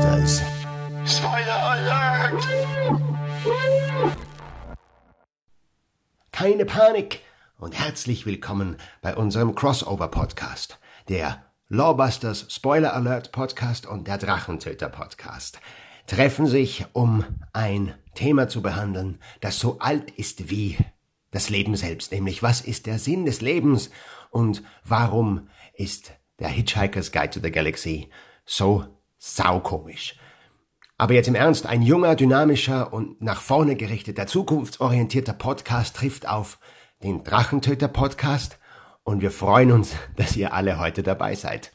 Lawbusters. Spoiler Alert! Keine Panik und herzlich willkommen bei unserem Crossover-Podcast, der Lawbusters Spoiler Alert Podcast und der Drachentöter Podcast treffen sich, um ein Thema zu behandeln, das so alt ist wie das Leben selbst, nämlich was ist der Sinn des Lebens und warum ist der Hitchhiker's Guide to the Galaxy so saukomisch. Aber jetzt im Ernst, ein junger, dynamischer und nach vorne gerichteter, zukunftsorientierter Podcast trifft auf den Drachentöter Podcast und wir freuen uns, dass ihr alle heute dabei seid.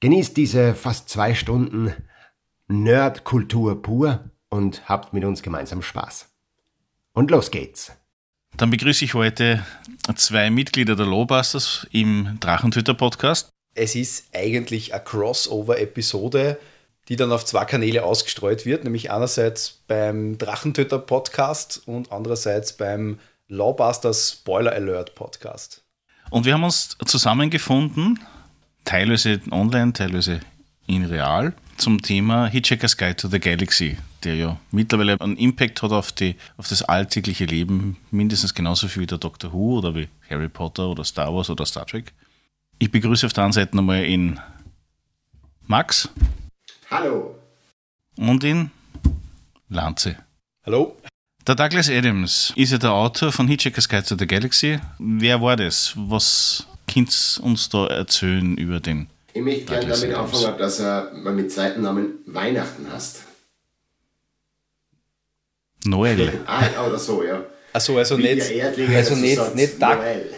Genießt diese fast zwei Stunden Nerdkultur pur und habt mit uns gemeinsam Spaß. Und los geht's. Dann begrüße ich heute zwei Mitglieder der Lowbusters im Drachentöter Podcast. Es ist eigentlich eine Crossover-Episode, die dann auf zwei Kanäle ausgestreut wird, nämlich einerseits beim Drachentöter Podcast und andererseits beim Lawbusters Spoiler Alert Podcast. Und wir haben uns zusammengefunden, teilweise online, teilweise in real, zum Thema Hitchhiker's Guide to the Galaxy, der ja mittlerweile einen Impact hat auf, die, auf das alltägliche Leben, mindestens genauso viel wie der Doctor Who oder wie Harry Potter oder Star Wars oder Star Trek. Ich begrüße auf der anderen Seite nochmal in Max. Hallo. Und in Lanze. Hallo? Der Douglas Adams ist ja der Autor von Hitchhiker's Guide to the Galaxy. Wer war das? Was könnt uns da erzählen über den? Ich möchte gerne damit Adams. anfangen, dass er mal mit zweiten Namen Weihnachten hast. Noel. Ah, oder so, ja. Also, also Wie nicht, also dazu nicht, nicht, Doug, Noel.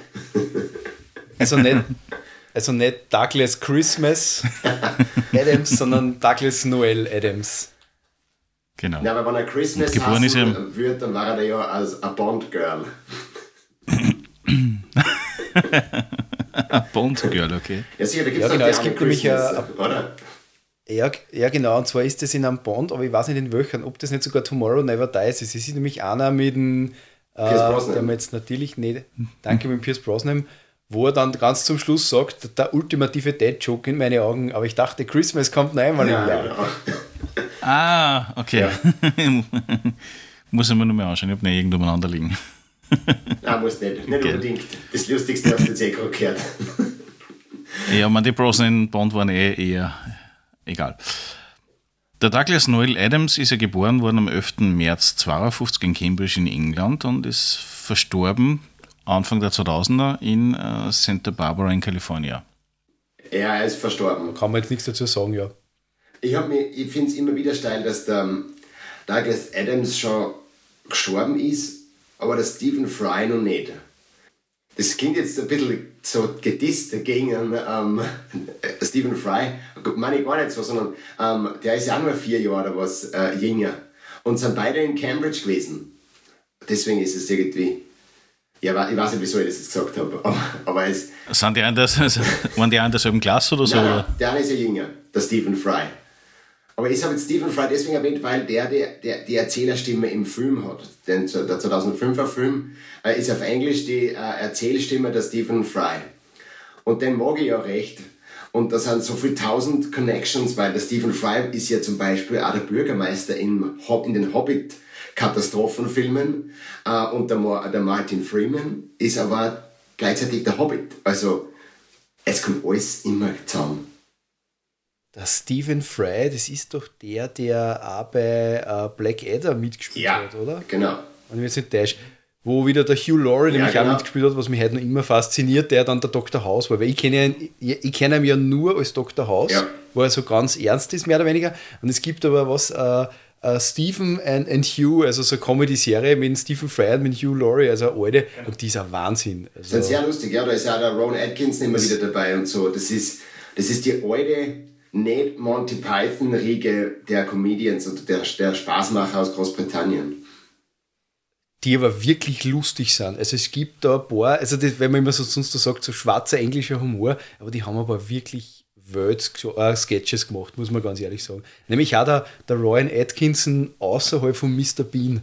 also nicht, also nicht Douglas Christmas Adams, sondern Douglas Noel Adams. Genau. Ja, aber wenn er Christmas Geboren ist er- wird, dann war er ja als ein Bond-Girl. Bond Girl, okay. Ja, sicher, da gibt Ja, es genau, es gibt nämlich oder? Ja, ja, genau, und zwar ist das in einem Bond, aber ich weiß nicht in welchen, ob das nicht sogar Tomorrow Never Dies ist. Es ist nämlich einer mit dem, äh, Pierce Brosnan. der jetzt natürlich nicht, danke mit Pierce Brosnan, wo er dann ganz zum Schluss sagt, der ultimative Dead-Joke in meine Augen, aber ich dachte, Christmas kommt noch einmal im Ja, Jahr. genau. Ah, okay. Muss ich mir nur mal anschauen. Ich habe nicht irgendwo umeinander liegen. Nein, muss nicht. Nicht Gell. unbedingt. Das Lustigste hast du jetzt eh gerade gehört. Ja, man, die Brosnan Bond waren eh eher egal. Der Douglas Noel Adams ist ja geboren worden am 11. März 52 in Cambridge in England und ist verstorben Anfang der 2000er in äh, Santa Barbara in Kalifornien. Ja, er ist verstorben. Kann man jetzt nichts dazu sagen, ja. Ich, hab mich- ich finde es immer wieder steil, dass der ähm, Douglas Adams schon gestorben ist, aber der Stephen Fry noch nicht. Das klingt jetzt ein bisschen so gedisst gegen ähm, Stephen Fry. Meine ich gar nicht so, sondern ähm, der ist ja auch nur vier Jahre oder was äh, jünger. Und sind beide in Cambridge gewesen. Deswegen ist es irgendwie. Ja, ich weiß nicht, wieso ich das jetzt gesagt habe, aber, aber es, Sind die der, waren die einen derselben Klasse oder so? Nein, der eine ist ja jünger, der Stephen Fry. Aber ich habe jetzt Stephen Fry deswegen erwähnt, weil der, der, der die Erzählerstimme im Film hat. Denn der 2005er Film äh, ist auf Englisch die äh, Erzählstimme der Stephen Fry. Und den mag ich ja recht. Und da sind so viele tausend Connections, weil der Stephen Fry ist ja zum Beispiel auch der Bürgermeister im Hob in den Hobbit-Katastrophenfilmen. Äh, und der, Mar der Martin Freeman ist aber gleichzeitig der Hobbit. Also es kommt alles immer zusammen. Der Stephen Fry, das ist doch der, der auch bei äh, Black Adder mitgespielt Ja, hat, oder? genau. Und ich jetzt nicht wo wieder der Hugh Laurie nämlich genau. auch mitgespielt hat, was mich heute noch immer fasziniert, der dann der Dr. House war. Weil ich kenne ihn, ich, ich kenne ihn ja nur als Dr. House, Ja. wo er so ganz ernst ist, mehr oder weniger. Und es gibt aber was, äh, äh, Stephen and, and Hugh, also so eine Comedy-Serie mit Stephen Fry und mit Hugh Laurie, also eine alte, und die ist ein Wahnsinn. Das Also, ist sehr lustig, ja. Da ist ja auch der Ron Atkinson immer wieder dabei und so. Das ist, das ist die alte, nicht Monty Python-Riege der Comedians und der, der Spaßmacher aus Großbritannien. die aber wirklich lustig sind. Also es gibt da ein paar, also das, wenn man immer so sonst so sagt, so schwarzer englischer Humor, aber die haben aber wirklich Welt äh, Sketches gemacht, muss man ganz ehrlich sagen. Nämlich auch der, der Ryan Atkinson außerhalb von Mr. Bean.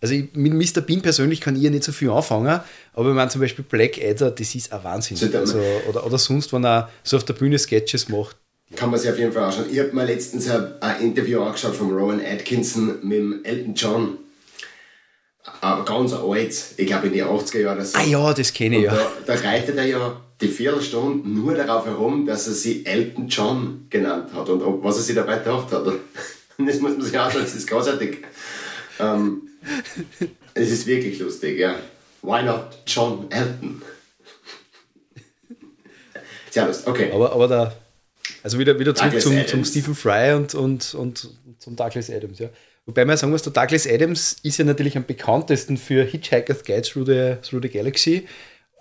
Also ich, mit Mr. Bean persönlich kann ich ja nicht so viel anfangen, aber ich meine zum Beispiel Black Adder, das ist ein Wahnsinn. So, Also, oder, oder sonst, wenn er so auf der Bühne Sketches macht, Kann man sich auf jeden Fall anschauen. Ich habe mir letztens ein, ein Interview angeschaut von Rowan Atkinson mit dem Elton John. Aber ganz alt, ich glaube in die 80er Jahre oder so. Ah ja, das kenne ich ja. Da, da reitet er ja die Viertelstunde nur darauf herum, dass er sie Elton John genannt hat und ob, was er sich dabei gedacht hat. Das muss man sich anschauen, das ist großartig. Ähm, es ist wirklich lustig, ja. Why not John Elton? Sehr lustig, okay. Aber, aber da, also wieder, wieder zurück zum, Adams. zum Stephen Fry und, und, und zum Douglas Adams. Ja. Wobei man sagen muss, der Douglas Adams ist ja natürlich am bekanntesten für Hitchhiker's Guide Through the, Through the Galaxy,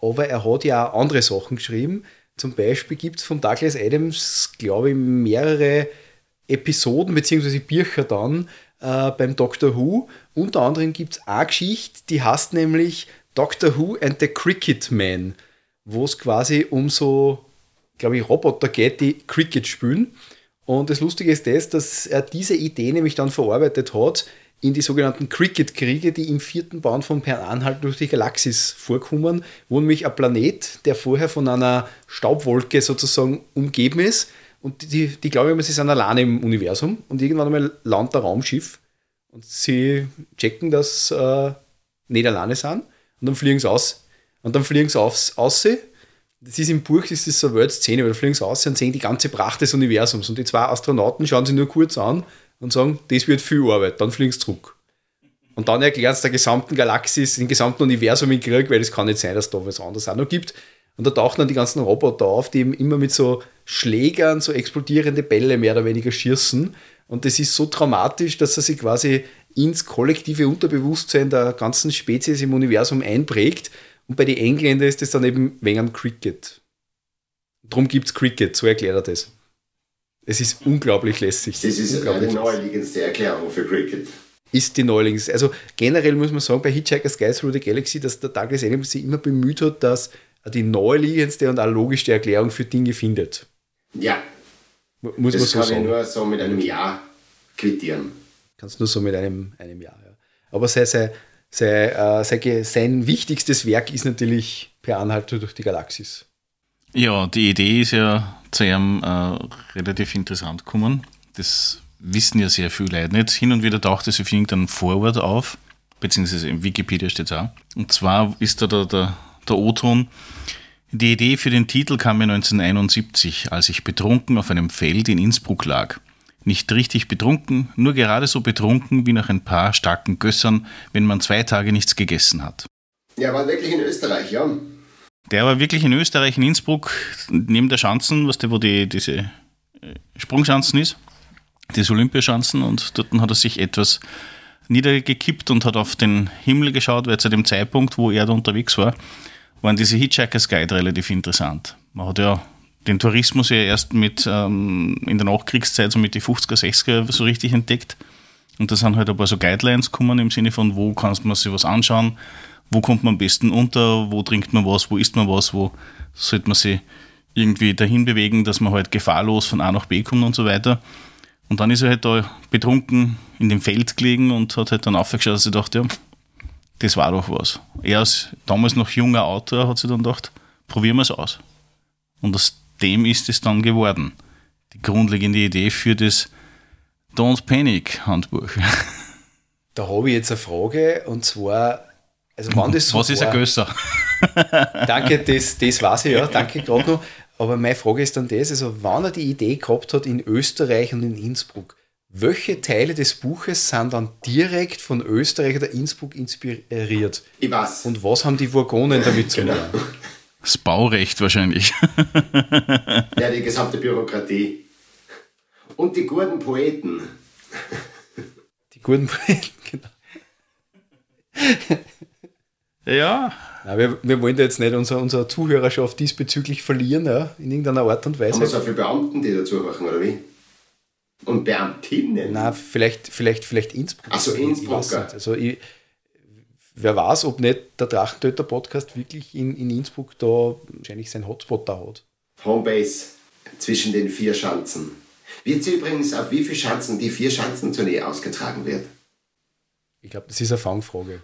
aber er hat ja auch andere Sachen geschrieben. Zum Beispiel gibt es von Douglas Adams, glaube ich, mehrere Episoden bzw. Bücher dann äh, beim Doctor Who. Unter anderem gibt es eine Geschichte, die heißt nämlich Doctor Who and the Cricket Man, wo es quasi um so, glaube ich, Roboter geht, die Cricket spielen. Und das Lustige ist das, dass er diese Idee nämlich dann verarbeitet hat in die sogenannten Cricket-Kriege, die im vierten Band von Anhalt durch die Galaxis vorkommen, wo nämlich ein Planet, der vorher von einer Staubwolke sozusagen umgeben ist, und die, die glauben immer, sie sind alleine im Universum und irgendwann einmal landet ein Raumschiff und sie checken, dass äh, nicht alleine sind und dann fliegen sie aus. Und dann fliegen sie aufs, aus. Das ist im Buch, das ist so eine Weltszene, weil da fliegen sie aus und sehen die ganze Pracht des Universums. Und die zwei Astronauten schauen sie nur kurz an und sagen, das wird viel Arbeit, dann fliegen sie zurück. Und dann erklären sie der gesamten Galaxis, dem gesamten Universum in Krieg, weil es kann nicht sein, dass da was anderes auch noch gibt. Und da tauchen dann die ganzen Roboter auf, die eben immer mit so Schlägern, so explodierende Bälle mehr oder weniger schießen. Und das ist so traumatisch, dass er sich quasi ins kollektive Unterbewusstsein der ganzen Spezies im Universum einprägt. Und bei den Engländern ist das dann eben wegen am Cricket. Drum gibt es Cricket, so erklärt er das. Es ist unglaublich lässig. Das ist eine naheliegendste Erklärung für Cricket. ist die Neulings. Also generell muss man sagen, bei Hitchhiker's Guide Through the Galaxy, dass der Douglas Adams sich immer bemüht hat, dass er die naheliegendste und auch logischste Erklärung für Dinge findet. Ja, Mu- Muss das man so kann ich sagen. nur so mit einem Ja quittieren. Kannst nur so mit einem, einem Jahr. Ja. Aber sein, sein, sein, äh, sein, ge- sein wichtigstes Werk ist natürlich Per Anhalter durch die Galaxis. Ja, die Idee ist ja zu ihm äh, relativ interessant gekommen. Das wissen ja sehr viele Leute nicht. Hin und wieder taucht es auf irgendeinem Vorwort auf, beziehungsweise im Wikipedia steht es auch. Und zwar ist da der, der, der O-Ton. Die Idee für den Titel kam mir 1971, als ich betrunken auf einem Feld in Innsbruck lag. Nicht richtig betrunken, nur gerade so betrunken wie nach ein paar starken Gössern, wenn man zwei Tage nichts gegessen hat. Ja, war wirklich in Österreich, ja. Der war wirklich in Österreich, in Innsbruck, neben der Schanzen, was der, wo die, diese äh, Sprungschanzen ist, diese Olympiaschanzen, und dort hat er sich etwas niedergekippt und hat auf den Himmel geschaut, weil zu dem Zeitpunkt, wo er da unterwegs war, waren diese Hitchhiker's Guide relativ interessant. Man hat ja den Tourismus ja erst mit ähm, in der Nachkriegszeit, so mit die 50er, 60er so richtig entdeckt. Und da sind halt ein paar so Guidelines gekommen im Sinne von, wo kann man sich was anschauen, wo kommt man am besten unter, wo trinkt man was, wo isst man was, wo sollte man sich irgendwie dahin bewegen, dass man halt gefahrlos von A nach B kommt und so weiter. Und dann ist er halt da betrunken in dem Feld gelegen und hat halt dann aufgeschaut, dass er dachte, ja, das war doch was. Er als damals noch junger Autor hat sich dann gedacht, probieren wir es aus. Und aus dem ist es dann geworden. Die grundlegende Idee für das Don't Panic Handbuch. Da habe ich jetzt eine Frage und zwar, also wann das so Was ist ein war- Gösser? Danke, das, das weiß ich ja, danke gerade noch. Aber meine Frage ist dann das, also wann er die Idee gehabt hat in Österreich und in Innsbruck, welche Teile des Buches sind dann direkt von Österreich oder Innsbruck inspiriert? Ich weiß. Und was haben die Wurgonen damit zu tun? Das Baurecht wahrscheinlich. Ja, die gesamte Bürokratie. Und die guten Poeten. Die guten Poeten, genau. Ja, Nein, wir, wir wollen da jetzt nicht unsere, unsere Zuhörerschaft diesbezüglich verlieren, ja, in irgendeiner Art und Haben wir Weise. so viele Beamten, die dazu machen, oder wie? Und Beamtinnen? Nein, vielleicht, vielleicht, vielleicht Innsbruck. Ach so, Ich-. Also ich, wer weiß, ob nicht der Drachentöter-Podcast wirklich in, in Innsbruck da wahrscheinlich seinen Hotspot da hat. Homebase zwischen den vier Schanzen. Wird sie übrigens auf wie viele Schanzen die vier Schanzentournee ausgetragen wird? Ich glaube, das ist eine Fangfrage.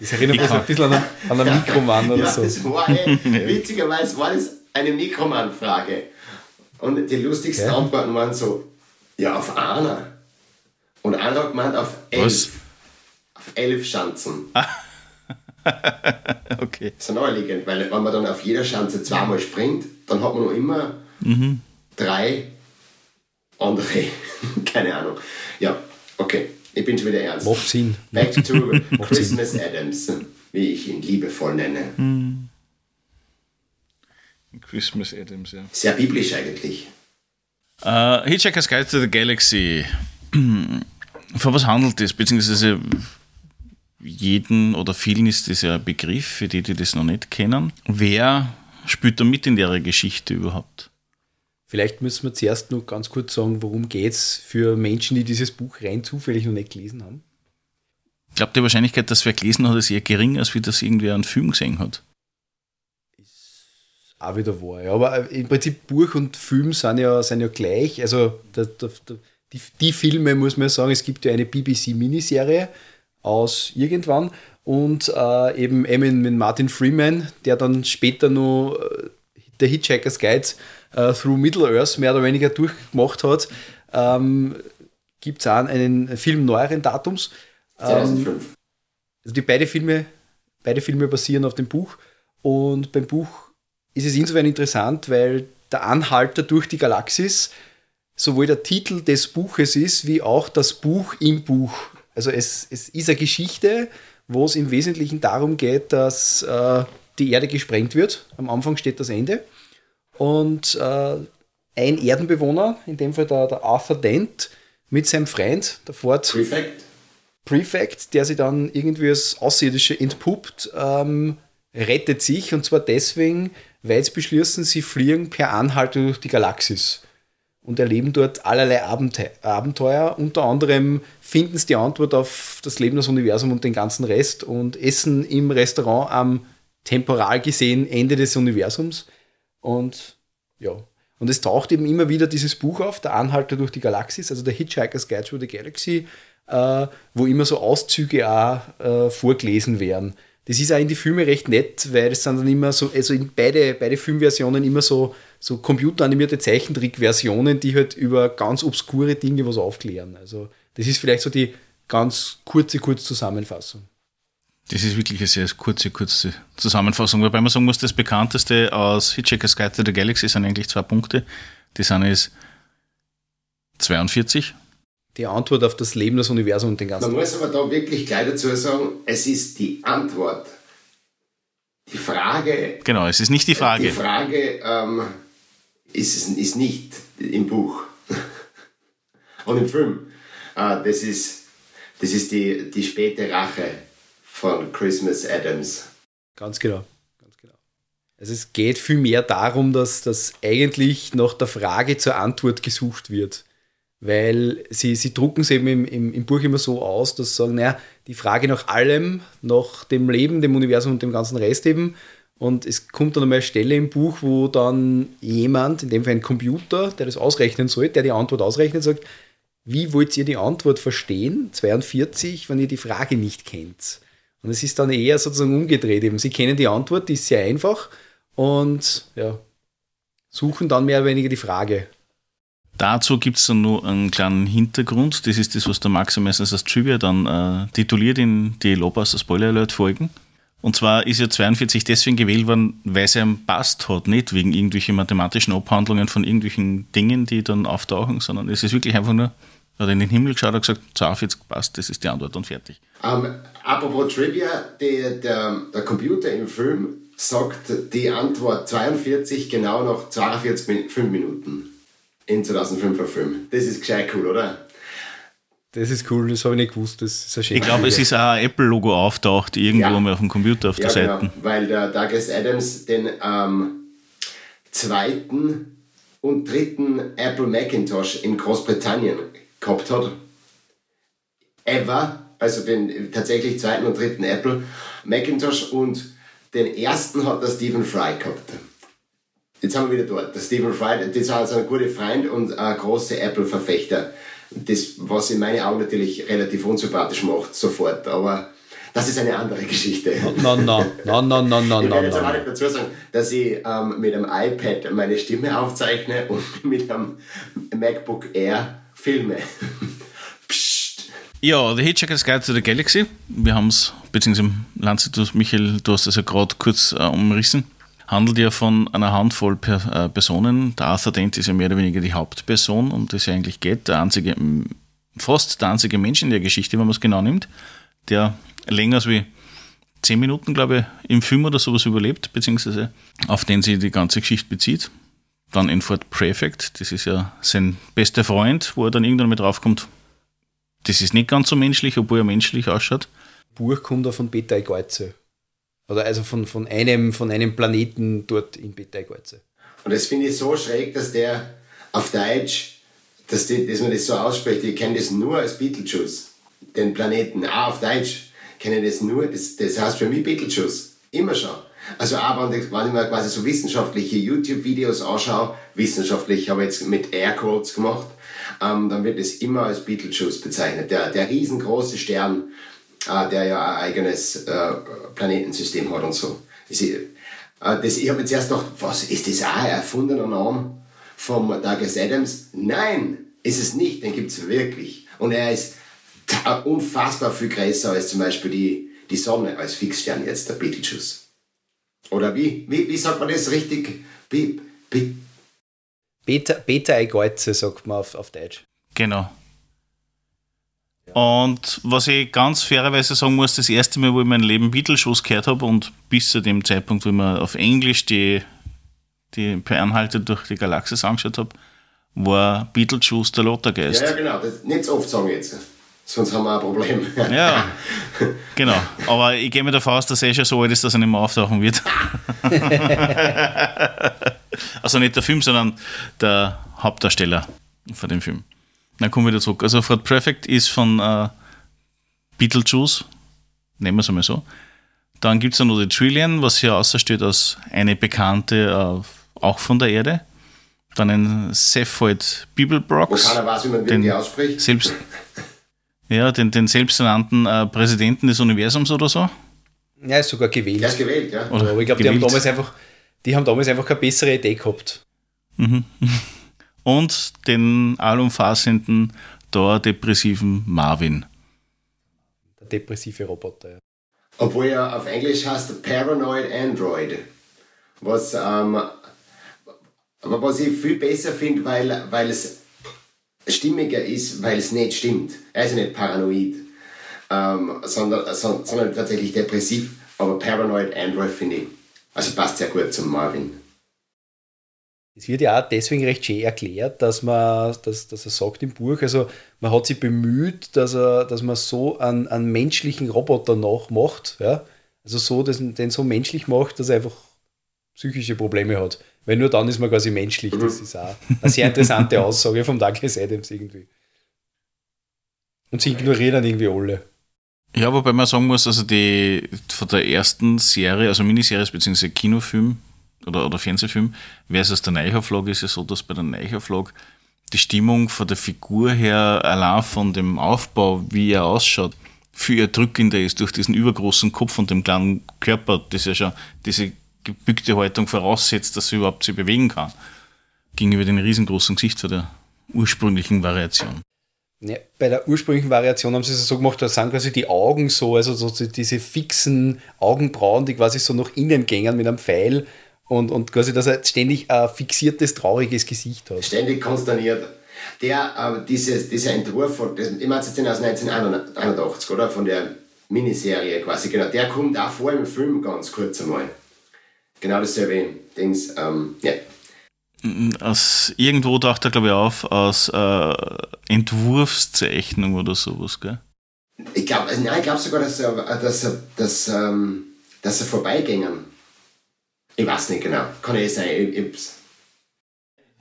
Das erinnert mich so ein bisschen an einen, an einen Mikroman oder ja, so. das war eh, witzigerweise war das eine Mikroman-Frage. Und die lustigsten Okay. Antworten waren so, ja, auf einer. Und einer hat gemeint, auf elf. Was? Auf elf Schanzen. Okay. Das ist naheliegend, weil wenn man dann auf jeder Schanze zweimal springt, dann hat man noch immer drei andere. Keine Ahnung. Ja, okay. Ich bin schon wieder ernst. Macht Sinn. Back to Christmas Adams, wie ich ihn liebevoll nenne. Christmas Adams, ja. Sehr biblisch eigentlich. Äh, Hitchhiker's Guide to the Galaxy. Von was handelt es? Beziehungsweise jeden oder vielen ist das ja ein Begriff, für die, die das noch nicht kennen. Wer spielt da mit in der Geschichte überhaupt? Vielleicht müssen wir zuerst noch ganz kurz sagen, worum geht es für Menschen, die dieses Buch rein zufällig noch nicht gelesen haben. Ich glaube, die Wahrscheinlichkeit, dass wer gelesen hat, ist eher gering, als wie das irgendwer einen Film gesehen hat. Auch wieder wahr. Ja. Aber im Prinzip Buch und Film sind ja, sind ja gleich. Also der, der, die, die Filme, muss man sagen, es gibt ja eine BBC-Miniserie aus irgendwann und äh, eben, eben mit Martin Freeman, der dann später noch äh, der Hitchhiker's Guide äh, Through Middle-earth mehr oder weniger durchgemacht hat. Ähm, gibt es auch einen Film neueren Datums. 2005. Also die beide Filme, beide Filme basieren auf dem Buch. Und beim Buch ist es insofern interessant, weil der Anhalter durch die Galaxis sowohl der Titel des Buches ist, wie auch das Buch im Buch. Also es, es ist eine Geschichte, wo es im Wesentlichen darum geht, dass äh, die Erde gesprengt wird. Am Anfang steht das Ende. Und äh, ein Erdenbewohner, in dem Fall der, der Arthur Dent, mit seinem Freund, der Ford Prefect. Prefect, der sich dann irgendwie als Außerirdische entpuppt, ähm, rettet sich und zwar deswegen, weil sie beschließen, sie fliegen per Anhalter durch die Galaxis und erleben dort allerlei Abente Abenteuer. Unter anderem finden sie die Antwort auf das Leben, das Universum und den ganzen Rest und essen im Restaurant am temporal gesehen Ende des Universums. Und ja, und es taucht eben immer wieder dieses Buch auf, der Anhalter durch die Galaxis, also der Hitchhiker's Guide through the Galaxy, äh, wo immer so Auszüge auch äh, vorgelesen werden. Das ist auch in die Filme recht nett, weil es sind dann immer so, also in beide, beide Filmversionen immer so, so computeranimierte Zeichentrickversionen, die halt über ganz obskure Dinge was aufklären. Also das ist vielleicht so die ganz kurze Kurzzusammenfassung. Das ist wirklich eine sehr kurze, kurze Zusammenfassung, wobei man sagen muss, das bekannteste aus Hitchhiker's Guide to the Galaxy sind eigentlich zwei Punkte. Die sind es 42. Die Antwort auf das Leben, das Universum und den Man ganzen. muss aber da wirklich gleich dazu sagen, es ist die Antwort. Die Frage, Genau, es ist nicht die die Frage. Frage ähm, ist, ist nicht im Buch und im Film. Äh, das ist, das ist die, die späte Rache von Christmas Adams. Ganz genau. Ganz genau. Also es geht vielmehr darum, dass das eigentlich nach der Frage zur Antwort gesucht wird. Weil sie, sie drucken es eben im, im, im Buch immer so aus, dass sie sagen, naja, die Frage nach allem, nach dem Leben, dem Universum und dem ganzen Rest eben. Und es kommt dann einmal eine Stelle im Buch, wo dann jemand, in dem Fall ein Computer, der das ausrechnen soll, der die Antwort ausrechnet, sagt, wie wollt ihr die Antwort verstehen, 42, wenn ihr die Frage nicht kennt? Und es ist dann eher sozusagen umgedreht eben. Sie kennen die Antwort, die ist sehr einfach und ja, suchen dann mehr oder weniger die Frage. Dazu gibt es dann nur einen kleinen Hintergrund. Das ist das, was der Max meistens als Trivia dann äh, tituliert in die Lobas Spoiler Alert Folgen. Und zwar ist ja 42 deswegen gewählt worden, weil es einem passt hat, nicht wegen irgendwelchen mathematischen Abhandlungen von irgendwelchen Dingen, die dann auftauchen, sondern es ist wirklich einfach nur, hat in den Himmel geschaut und gesagt, 42 passt, das ist die Antwort und fertig. Ähm, apropos Trivia, die, der, der Computer im Film sagt die Antwort 42 genau nach 42 Min 5 Minuten in 2005er Film. Das ist gescheit cool, oder? Das ist cool, das habe ich nicht gewusst. Das ist. Ich glaube, es ist auch ein Apple-Logo auftaucht, irgendwo Ja. mal auf dem Computer auf der genau, Seite. weil der Douglas Adams den ähm, zweiten und dritten Apple Macintosh in Großbritannien gehabt hat. Ever, also den tatsächlich zweiten und dritten Apple Macintosh und den ersten hat der Stephen Fry gehabt. Jetzt haben wir wieder dort. Der Stephen Fry, das ist also ein guter Freund und ein großer Apple-Verfechter. Das, was in meinen Augen natürlich relativ unsympathisch macht, sofort. Aber das ist eine andere Geschichte. Nein, nein, nein, nein, nein, nein, Ich werde jetzt aber nein. nicht dazu sagen, dass ich ähm, mit einem iPad meine Stimme aufzeichne und mit einem MacBook Air filme. Psst. Ja, The Hitchhiker's Guide to the Galaxy. Wir haben es, beziehungsweise Lanze, du, Michael, du hast es ja gerade kurz äh, umrissen. Handelt ja von einer Handvoll per, äh, Personen. Der Arthur Dent ist ja mehr oder weniger die Hauptperson, um die es ja eigentlich geht. Der einzige, fast der einzige Mensch in der Geschichte, wenn man es genau nimmt, der länger als wie zehn Minuten, glaube ich, im Film oder sowas überlebt, beziehungsweise auf den sich die ganze Geschichte bezieht. Dann in Fort Prefect, das ist ja sein bester Freund, wo er dann irgendwann mit draufkommt, das ist nicht ganz so menschlich, obwohl er menschlich ausschaut. Buch kommt da von Beta Geuze. Oder also von, von, einem, von einem Planeten dort in Beta Geuze. Und das finde ich so schräg, dass der auf Deutsch, dass, die, dass man das so ausspricht. Ich kenne das nur als Beetlejuice. Den Planeten, auch auf Deutsch, kenne ich das nur. Das, das heißt für mich Beetlejuice. Immer schon. Also auch wenn, ich- ich mir quasi so wissenschaftliche YouTube-Videos anschaue, wissenschaftlich habe ich jetzt mit Airquotes gemacht, ähm, dann wird es immer als Beetlejuice bezeichnet. Der, der riesengroße Stern, äh, der ja ein eigenes äh, Planetensystem hat und so. Ist- äh, das, ich habe jetzt erst gedacht, was, ist das auch ein erfundener Name vom Douglas Adams? Nein, ist es nicht, den gibt es wirklich. Und er ist unfassbar viel größer als zum Beispiel die, die Sonne als Fixstern jetzt, der Betelgeuse. Oder wie, wie, wie sagt man das richtig? Be, be, Beta, Beta Geuze sagt man auf, auf Deutsch. Genau. Und was ich ganz fairerweise sagen muss, das erste Mal, wo ich mein Leben Beatles-Shows gehört habe und bis zu dem Zeitpunkt, wo ich mir auf Englisch die, die per Anhalte durch die Galaxis angeschaut habe, war Beetlejuice der Lottergeist. ja, ja, genau, das nicht so oft sagen jetzt. Sonst haben wir ein Problem. Ja, genau. Aber ich gehe mir davon aus, dass er schon so alt ist, dass er nicht mehr auftauchen wird. also nicht der Film, sondern der Hauptdarsteller von dem Film. Dann kommen wir wieder zurück. Also Fort Perfect ist von äh, Beetlejuice, nehmen wir es einmal so. Dann gibt es ja noch die Trillion, was hier außersteht als eine bekannte, äh, auch von der Erde. Dann ein Wo Bibelbrox. keiner weiß, wie man Den- ausspricht. Selbst, ja, den, den selbsternannten äh, Präsidenten des Universums oder so. Er ist sogar gewählt. Der ist gewählt, ja. Oder Aber ich glaube, die haben damals einfach, die haben damals einfach keine bessere Idee gehabt. Und den allumfassenden, dauerdepressiven Marvin. Der depressive Roboter. Ja. Obwohl er auf Englisch heißt Paranoid Android. Was, ähm, aber was ich viel besser finde, weil, weil es stimmiger ist, weil es nicht stimmt. Er ist nicht paranoid, ähm, sondern, sondern, sondern tatsächlich depressiv. Aber Paranoid Android finde ich, also passt sehr gut zum Marvin. Es wird ja auch deswegen recht schön erklärt, dass man, dass, dass er sagt im Buch, also man hat sich bemüht, dass, er, dass man so einen, einen menschlichen Roboter nachmacht, ja? also so, dass, den so menschlich macht, dass er einfach psychische Probleme hat. Weil nur dann ist man quasi menschlich. Das ist auch eine sehr interessante Aussage vom Douglas Adams irgendwie. Und sie ignorieren dann irgendwie alle. Ja, wobei man sagen muss, also die von der ersten Serie, also Miniserie bzw. Kinofilm oder, oder Fernsehfilm, versus der Neuauflage ist ja so, dass bei der Neuauflage die Stimmung von der Figur her, allein von dem Aufbau, wie er ausschaut, viel erdrückender ist durch diesen übergroßen Kopf und dem kleinen Körper, das ja schon diese gebückte Haltung voraussetzt, dass sie überhaupt sich bewegen kann, gegenüber dem riesengroßen Gesicht von der ursprünglichen Variation. Ja, bei der ursprünglichen Variation haben sie es so gemacht, da sind quasi die Augen so, also so diese fixen Augenbrauen, die quasi so nach innen gängen mit einem Pfeil und, und quasi, dass er ständig ein fixiertes, trauriges Gesicht hat. Ständig konsterniert. Der, äh, dieses, dieser Entwurf, von, das, ich meine jetzt den aus 1981, oder? Von der Miniserie quasi, genau. Der kommt auch vor im Film ganz kurz einmal. Genau dasselbe Dings, ähm, ja. Aus irgendwo taucht er, glaube ich, auf, aus äh, Entwurfszeichnung oder sowas, gell? Ich glaube, also nein, ich glaube sogar, dass er, dass er, dass, ähm, dass er vorbeigängen. Ich weiß nicht genau. Kann eh sein. Ich, ich,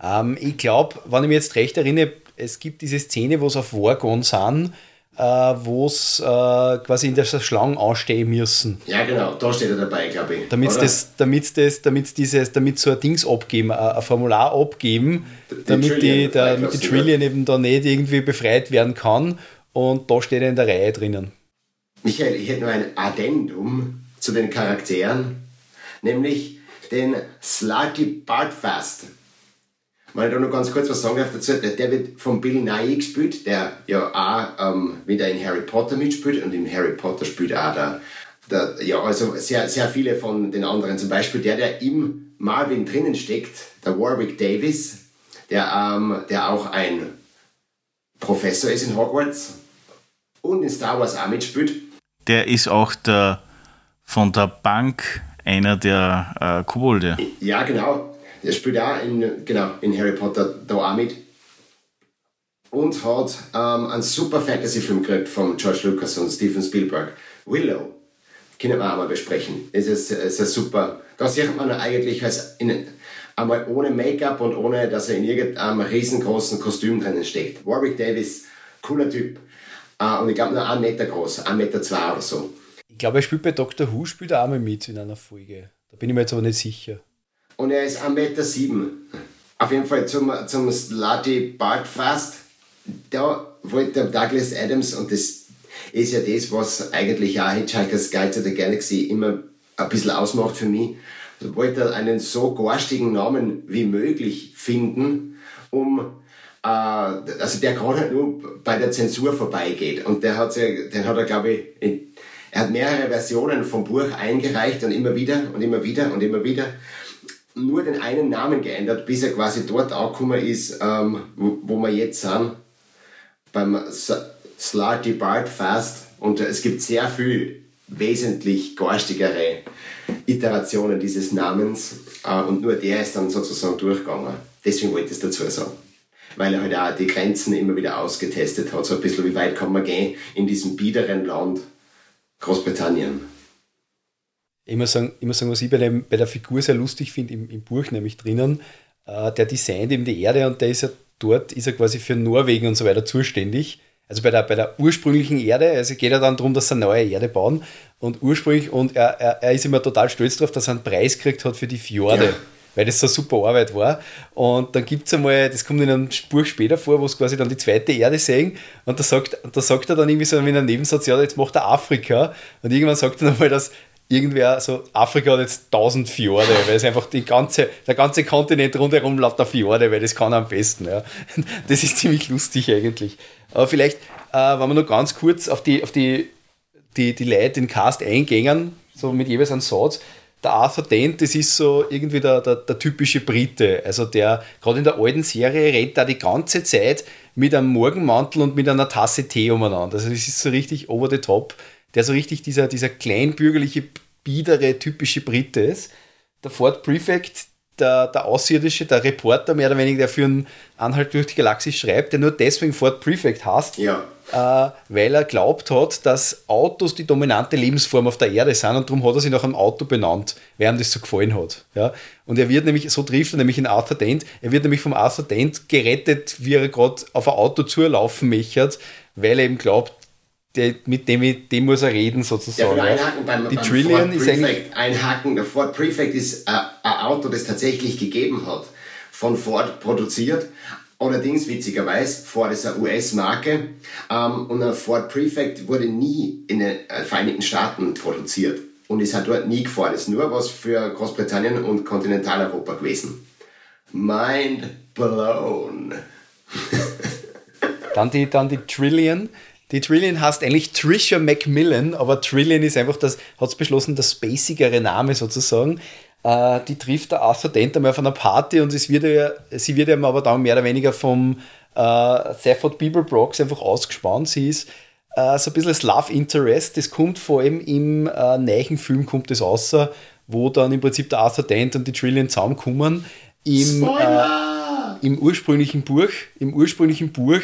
Ähm, ich glaube, wenn ich mich jetzt recht erinnere, es gibt diese Szene, wo es auf Wargon sind, äh, wo es äh, quasi in der Schlange anstehen müssen. ja, genau, da steht er dabei, glaube ich. Damit oder? das, damit das, damit dieses, damit so ein Dings abgeben, ein, ein Formular abgeben, Die damit die, Trillion der, befreit damit die Trillion eben da nicht irgendwie befreit werden kann. Und da steht er in der Reihe drinnen. Michael, ich hätte noch ein Addendum zu den Charakteren, nämlich den Slutty Bartfast. Wenn ich da noch ganz kurz was sagen darf dazu, der wird von Bill Nye gespielt, der ja auch ähm, wieder in Harry Potter mitspielt und in Harry Potter spielt auch der, der, ja, also sehr, sehr viele von den anderen. Zum Beispiel der, der im Marvin drinnen steckt, der Warwick Davis, der, ähm, der auch ein Professor ist in Hogwarts und in Star Wars auch mitspielt. Der ist auch der von der Bank einer der äh, Kobolde. Ja, genau. Der spielt auch in, genau, in Harry Potter da auch mit. Und hat ähm, einen super Fantasy-Film gekriegt von George Lucas und Steven Spielberg. Willow. Können wir auch mal besprechen. Es ist, ist ein super. Da sieht man eigentlich als in, einmal ohne Make-up und ohne, dass er in irgendeinem riesengroßen Kostüm drinnen steckt. Warwick Davis, cooler Typ. Äh, und ich glaube nur einen Meter groß, einen Meter zwei oder so. Ich glaube, er spielt bei Doctor Who, spielt er auch mal mit in einer Folge. Da bin ich mir jetzt aber nicht sicher. Und er ist 1,7 Meter. Auf jeden Fall zum, zum Slutty Bartfast. Da wollte Douglas Adams, und das ist ja das, was eigentlich auch Hitchhiker's Guide to the Galaxy immer ein bisschen ausmacht für mich, also wollte einen so garstigen Namen wie möglich finden, um äh, also der gerade halt nur bei der Zensur vorbeigeht. Und der hat den hat er, glaube ich, er hat mehrere Versionen vom Buch eingereicht und immer wieder und immer wieder und immer wieder nur den einen Namen geändert, bis er quasi dort angekommen ist, ähm, wo, wo wir jetzt sind, beim Slutty Bart Fast. Und es gibt sehr viel wesentlich garstigere Iterationen dieses Namens äh, und nur der ist dann sozusagen durchgegangen. Deswegen wollte ich es dazu sagen. Weil er halt auch die Grenzen immer wieder ausgetestet hat, so ein bisschen, wie weit kann man gehen in diesem biederen Land Großbritannien. Ich muss sagen, ich muss sagen was ich bei, dem, bei der Figur sehr lustig finde, im, im Buch nämlich drinnen, äh, der designt eben die Erde und der ist ja dort, ist er quasi für Norwegen und so weiter zuständig. Also bei der, bei der ursprünglichen Erde, also geht er dann darum, dass sie eine neue Erde bauen und ursprünglich, und er, er, er ist immer total stolz darauf, dass er einen Preis gekriegt hat für die Fjorde. Ja weil das so super Arbeit war. Und dann gibt es einmal, das kommt in einem Buch später vor, wo es quasi dann die zweite Erde sehen. Und da sagt, da sagt er dann irgendwie so in einem Nebensatz, ja, jetzt macht er Afrika. Und irgendwann sagt er dann mal, dass irgendwer so, Afrika hat jetzt tausend Fjorde, weil es einfach die ganze, der ganze Kontinent rundherum lauter Fjorde, weil das kann am besten. Ja. Das ist ziemlich lustig eigentlich. Aber vielleicht, äh, wenn wir nur ganz kurz auf die, auf die, die, die Leute, den Cast eingängen, so mit jeweils einem Satz. Der Arthur Dent, das ist so irgendwie der, der, der typische Brite. Also der, gerade in der alten Serie, rennt da die ganze Zeit mit einem Morgenmantel und mit einer Tasse Tee umeinander. Also das ist so richtig over the top der so richtig dieser, dieser kleinbürgerliche, biedere, typische Brite ist. Der Ford Prefect, der, der Außerirdische, der Reporter, mehr oder weniger, der für einen Anhalt durch die Galaxie schreibt, der nur deswegen Ford Prefect heißt, ja. äh, weil er glaubt hat, dass Autos die dominante Lebensform auf der Erde sind und darum hat er sich nach einem Auto benannt, weil ihm das so gefallen hat. Ja? Und er wird nämlich, so trifft er nämlich in Arthur Dent, er wird nämlich vom Arthur Dent gerettet, wie er gerade auf ein Auto zulaufen möchte, weil er eben glaubt, der, mit dem, mit dem muss er reden sozusagen. Ja, einhaken beim, die beim Trillion Ford ist eigentlich einhaken. Der Ford Prefect ist ein, ein Auto, das tatsächlich gegeben hat, von Ford produziert. Allerdings, witzigerweise, Ford ist eine US-Marke ähm, und ein Ford Prefect wurde nie in den äh, Vereinigten Staaten produziert und ist halt dort nie gefahren. Ist nur was für Großbritannien und Kontinentaleuropa gewesen. Mind blown. dann, die, dann die Trillion die Trillion heißt eigentlich Trisha Macmillan, aber Trillion ist einfach das, hat es beschlossen, der spacigere Name sozusagen. Äh, die trifft der Arthur Dent einmal auf einer Party und es wird ja, sie wird ihm aber dann mehr oder weniger vom äh, Stafford Beeblebrox einfach ausgespannt. Sie ist äh, so ein bisschen das Love Interest, das kommt vor allem im äh, neuen Film kommt das außer, wo dann im Prinzip der Arthur Dent und die Trillion zusammenkommen. Im, äh, im ursprünglichen Buch, im ursprünglichen Buch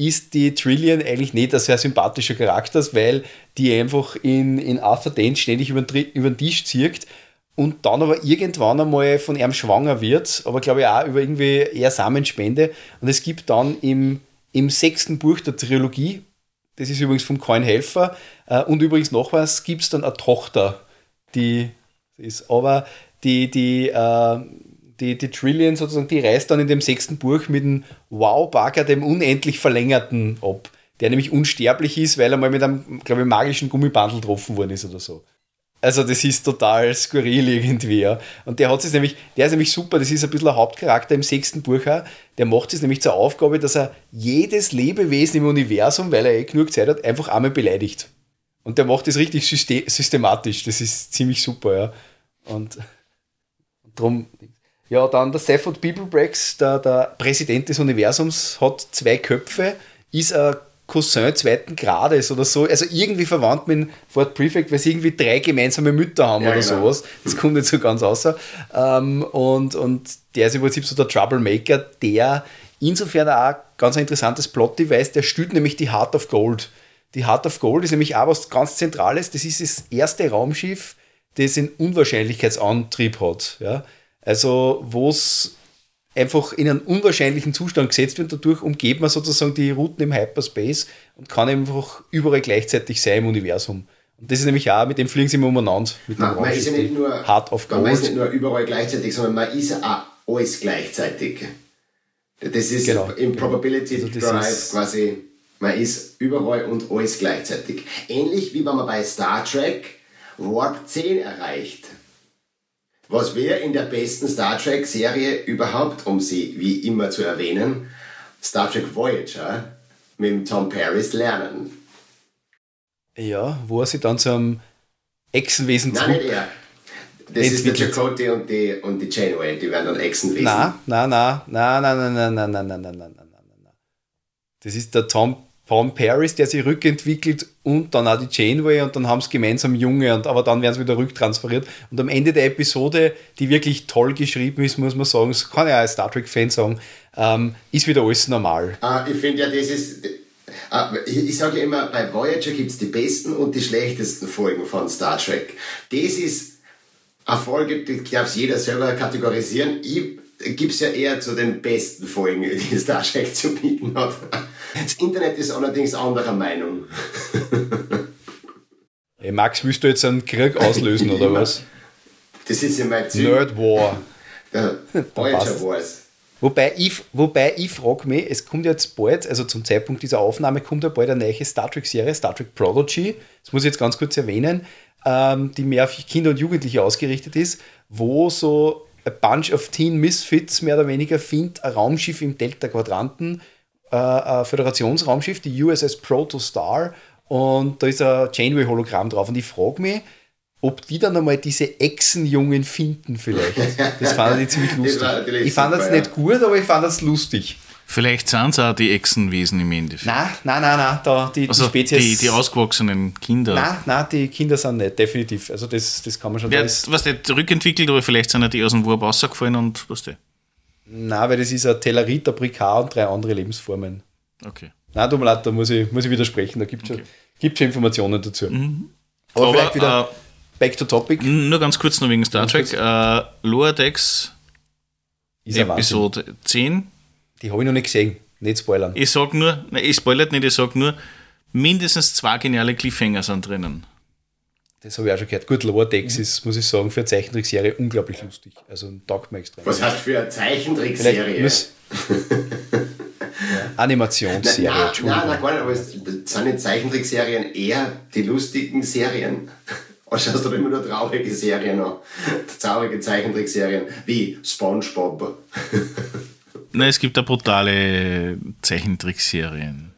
ist die Trillian eigentlich nicht ein sehr sympathischer Charakter, weil die einfach in, in Arthur Dent ständig über den, über den Tisch zirkt und dann aber irgendwann einmal von ihm schwanger wird, aber glaube ich auch über irgendwie eher Samenspende. Und es gibt dann im, im sechsten Buch der Trilogie, das ist übrigens vom Coin Helfer, äh, und übrigens noch was, gibt es dann eine Tochter, die ist, aber die, die, äh, die, die Trillion sozusagen, die reist dann in dem sechsten Buch mit dem Wow-Bagger, dem unendlich Verlängerten, ab. der nämlich unsterblich ist, weil er mal mit einem, glaube ich, magischen Gummibandel getroffen worden ist oder so. Also das ist total skurril irgendwie, ja. Und der hat es nämlich, der ist nämlich super, das ist ein bisschen ein Hauptcharakter im sechsten Buch auch. Der macht es nämlich zur Aufgabe, dass er jedes Lebewesen im Universum, weil er eh genug Zeit hat, einfach einmal beleidigt. Und der macht das richtig systematisch. Das ist ziemlich super, ja. Und, drum. Ja, dann der Stafford Breaks, der, der Präsident des Universums, hat zwei Köpfe, ist ein Cousin zweiten Grades oder so. Also irgendwie verwandt mit Fort Prefect, weil sie irgendwie drei gemeinsame Mütter haben ja, oder genau. sowas. Das kommt nicht so ganz außer. Ähm, und, und der ist im Prinzip so der Troublemaker, der insofern auch ganz ein interessantes Plot-Device, der stützt nämlich die Heart of Gold. Die Heart of Gold ist nämlich auch was ganz Zentrales. Das ist das erste Raumschiff, das einen Unwahrscheinlichkeitsantrieb hat. Ja? Also, wo es einfach in einen unwahrscheinlichen Zustand gesetzt wird. Dadurch umgeht man sozusagen die Routen im Hyperspace und kann einfach überall gleichzeitig sein im Universum. Und das ist nämlich auch, mit dem fliegen sie immer umeinander. Mit man, man ist ja nicht nur, Hard of man ist nicht nur überall gleichzeitig, sondern man ist auch alles gleichzeitig. Das ist genau. im Probability also Drive quasi, man ist überall und alles gleichzeitig. Ähnlich wie wenn man bei Star Trek Warp 10 erreicht was wir in der besten Star Trek-Serie überhaupt, um sie wie immer zu erwähnen, Star Trek Voyager mit Tom Paris lernen. Ja, wo er sich dann zum Echsenwesen Nein, nicht er. Das ist der Chakotay und die, und die Janeway, die werden dann Echsenwesen. Nein, nein, nein, nein, nein, nein, nein, nein, nein, nein, nein, nein, nein. Das ist der Tom Tom Paris, der sich rückentwickelt und dann auch die Janeway und dann haben sie gemeinsam Junge, und, aber dann werden sie wieder rücktransferiert. Und am Ende der Episode, die wirklich toll geschrieben ist, muss man sagen, das kann auch als Star Trek-Fan sagen, ähm, ist wieder alles normal. Ah, ich finde ja, das ist. Ah, ich sage ja immer, bei Voyager gibt es die besten und die schlechtesten Folgen von Star Trek. Das ist eine Folge, die darf jeder selber kategorisieren. Ich gibt es ja eher zu den besten Folgen, die Star Trek zu bieten hat. Das Internet ist allerdings anderer Meinung. Hey Max, willst du jetzt einen Krieg auslösen oder was? Das ist ja mein Ziel. Nerd War. Ja, Voyager Wars. Wobei ich, wobei ich frage mich, es kommt jetzt bald, also zum Zeitpunkt dieser Aufnahme, kommt ja bald eine neue Star Trek-Serie, Star Trek Prodigy, das muss ich jetzt ganz kurz erwähnen, ähm, die mehr auf Kinder und Jugendliche ausgerichtet ist, wo so a bunch of teen Misfits mehr oder weniger findet ein Raumschiff im Delta-Quadranten, äh, ein Föderationsraumschiff, die USS Protostar, und da ist ein Janeway-Hologramm drauf. Und ich frage mich, ob die dann einmal diese Echsenjungen finden vielleicht. Das fand ich ziemlich lustig. Ich fand das nicht gut, aber ich fand das lustig. Vielleicht sind es auch die Echsenwesen im Endeffekt. Nein, nein, nein, nein. Da, die, also die Spezies. Die, die ausgewachsenen Kinder. Nein, nein, die Kinder sind nicht, definitiv. Also das, das kann man schon. Ja, was nicht zurückentwickelt, aber vielleicht sind ja die aus dem Warp rausgefallen und was die. Nein, weil das ist ein Tellerit, ein Brikar und drei andere Lebensformen. Okay. Nein, tut mir leid, da muss ich, muss ich widersprechen. Da gibt es okay. schon, schon Informationen dazu. Mhm. Aber, aber, vielleicht wieder uh, back to topic. Nur ganz kurz noch wegen Star Trek. Uh, Lower Decks Episode 10. Die habe ich noch nicht gesehen. Nicht spoilern. Ich sag nur, nein, ich spoilert nicht, ich sag nur, mindestens zwei geniale Cliffhanger sind drinnen. Das habe ich auch schon gehört. Gut, Lower Decks mhm. ist, muss ich sagen, für eine Zeichentrickserie unglaublich lustig. Also taugt mir extrem. Was heißt für eine Zeichentrickserie? Animationsserie, nein. Nein, nein, gar nicht, aber es sind nicht Zeichentrickserien eher die lustigen Serien. Also hast du immer nur traurige Serien noch. Traurige Zeichentrickserien wie Spongebob. Nein, es gibt da brutale Zeichentrickserien.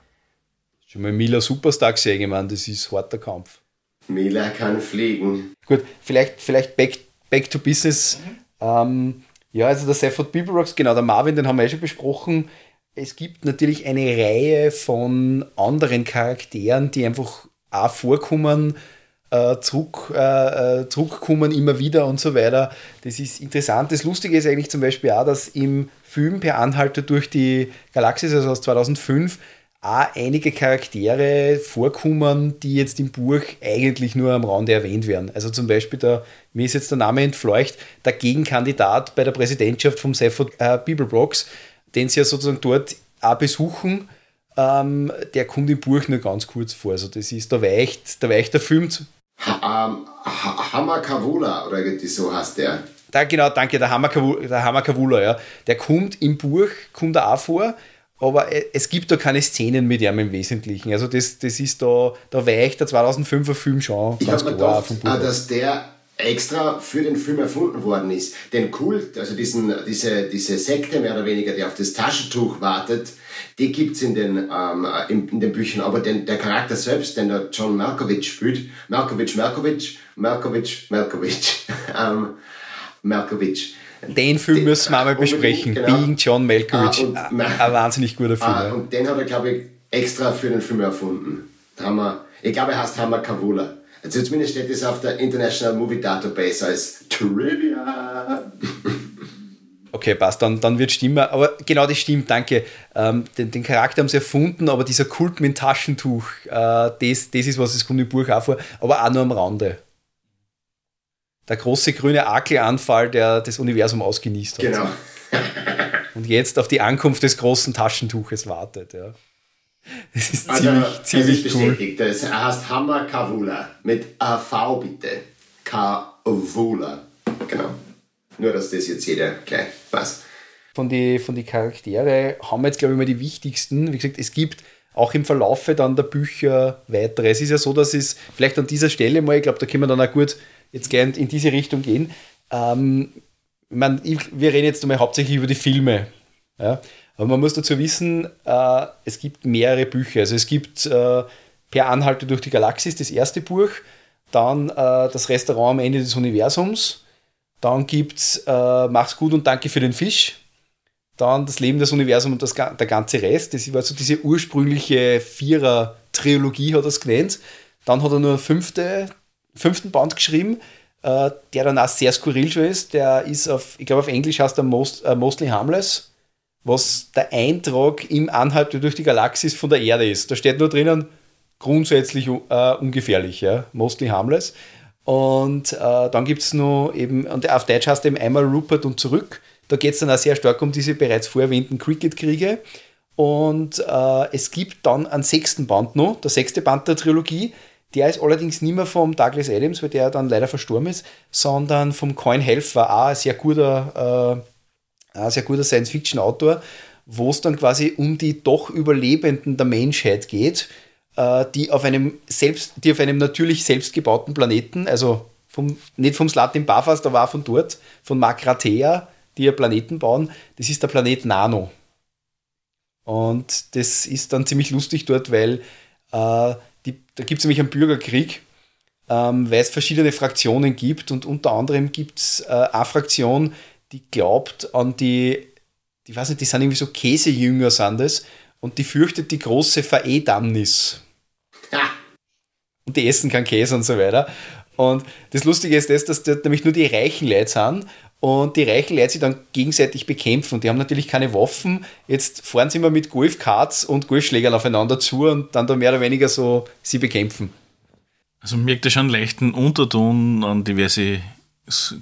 Schon mal Mila Superstar gesehen, ich meine, das ist harter Kampf. Mila kann fliegen. Gut, vielleicht, vielleicht back, back to business. Mhm. Ähm, ja, also der Safford People Rocks, genau, der Marvin, den haben wir eh schon besprochen. Es gibt natürlich eine Reihe von anderen Charakteren, die einfach auch vorkommen, äh, zurück, äh, äh, zurückkommen immer wieder und so weiter. Das ist interessant. Das Lustige ist eigentlich zum Beispiel auch, dass im Film Per Anhalter durch die Galaxis, also aus 2005, auch einige Charaktere vorkommen, die jetzt im Buch eigentlich nur am Rande erwähnt werden. Also zum Beispiel, der, mir ist jetzt der Name entfleucht, der Gegenkandidat bei der Präsidentschaft vom Seifert äh, Bibelbrox, den sie ja sozusagen dort auch besuchen, ähm, der kommt im Buch nur ganz kurz vor. Also das ist, da weicht, da weicht der Film. Ha, ähm, ha, Hamakavula, oder irgendwie so heißt der. Da, genau, danke, der Hamakavula, der Hamakavula, ja. Der kommt im Buch, kommt er auch vor, aber äh, es gibt da keine Szenen mit ihm im Wesentlichen. Also das, das ist da, da weicht der 2005er Film schon ich ganz klar vom Buch. dass der extra für den Film erfunden worden ist. Den Kult, also diesen, diese, diese Sekte mehr oder weniger, die auf das Taschentuch wartet, die gibt's in den, ähm, in, in, den Büchern. Aber den, der Charakter selbst, den der John Malkovich spielt, Malkovich, Malkovich, Malkovich, Malkovich, ähm, Malkovich. Den Film den, müssen wir einmal besprechen. Genau. Being John Malkovich. Ah, und, ein wahnsinnig guter Film. Ah, und den hat er, glaube ich, extra für den Film erfunden. Hammer, ich glaube, er heißt Hammer Kavula. Also zumindest steht es auf der International Movie Database als Trivia. Okay, passt, dann, dann wird stimmen. Aber genau das stimmt, danke. Ähm, den, den, Charakter haben sie erfunden, aber dieser Kult mit dem Taschentuch, äh, das, das ist was, das kommt im Buch auch vor, aber auch nur am Rande. Der große grüne Akelanfall, der das Universum ausgenießt hat. Genau. Und jetzt auf die Ankunft des großen Taschentuches wartet, ja. Das ist also, ziemlich, ziemlich ist bestätigt. Cool. Das heißt Hammer Kavula mit AV bitte. Kavula. Genau. Nur, dass das jetzt jeder gleich weiß. Von den von die Charaktere haben wir jetzt, glaube ich, mal die wichtigsten. Wie gesagt, es gibt auch im Verlaufe dann der Bücher weitere. Es ist ja so, dass es vielleicht an dieser Stelle mal, ich glaube, da können wir dann auch gut jetzt gerne in diese Richtung gehen. Ähm, ich mein, wir reden jetzt einmal hauptsächlich über die Filme. Ja? Aber man muss dazu wissen, äh, es gibt mehrere Bücher. Also es gibt äh, Per Anhalte durch die Galaxis, das erste Buch, dann äh, das Restaurant am Ende des Universums, dann gibt es äh, Mach's gut und danke für den Fisch, dann das Leben, das Universum und das, der ganze Rest. Das war so diese ursprüngliche Vierer-Trilogie, hat er es genannt. Dann hat er nur einen fünfte, fünften Band geschrieben, äh, der dann auch sehr skurril schon ist. Der ist auf, ich glaube auf Englisch heißt er Most, uh, Mostly Harmless was der Eintrag im Anhalter durch die Galaxis von der Erde ist. Da steht nur drinnen, grundsätzlich äh, ungefährlich, ja, mostly harmless. Und äh, dann gibt es noch eben, und auf Deutsch heißt eben einmal Rupert und zurück. Da geht es dann auch sehr stark um diese bereits vorerwähnten Cricket-Kriege. Und äh, es gibt dann einen sechsten Band noch, der sechste Band der Trilogie. Der ist allerdings nicht mehr vom Douglas Adams, weil der dann leider verstorben ist, sondern vom Coin Health war auch ein sehr guter äh, guter Science-Fiction-Autor, wo es dann quasi um die doch Überlebenden der Menschheit geht, äh, die auf einem selbst, die auf einem natürlich selbstgebauten Planeten, also vom, nicht vom Slatin Bafas, da war von dort, von Makratea, die ja Planeten bauen, das ist der Planet Nano. Und das ist dann ziemlich lustig dort, weil äh, da gibt es nämlich einen Bürgerkrieg, ähm, weil es verschiedene Fraktionen gibt und unter anderem gibt es äh, eine Fraktion, die glaubt an die, ich weiß nicht, die sind irgendwie so Käsejünger, sind das, und die fürchtet die große Veredammnis. Ja. Und die essen keinen Käse und so weiter. Und das Lustige ist das, dass dort nämlich nur die reichen Leute sind und die reichen Leute sich dann gegenseitig bekämpfen. Und die haben natürlich keine Waffen. Jetzt fahren sie immer mit Golfkarts und Golfschlägern aufeinander zu und dann da mehr oder weniger so sie bekämpfen. Also merkt ihr schon einen leichten Unterton an diverse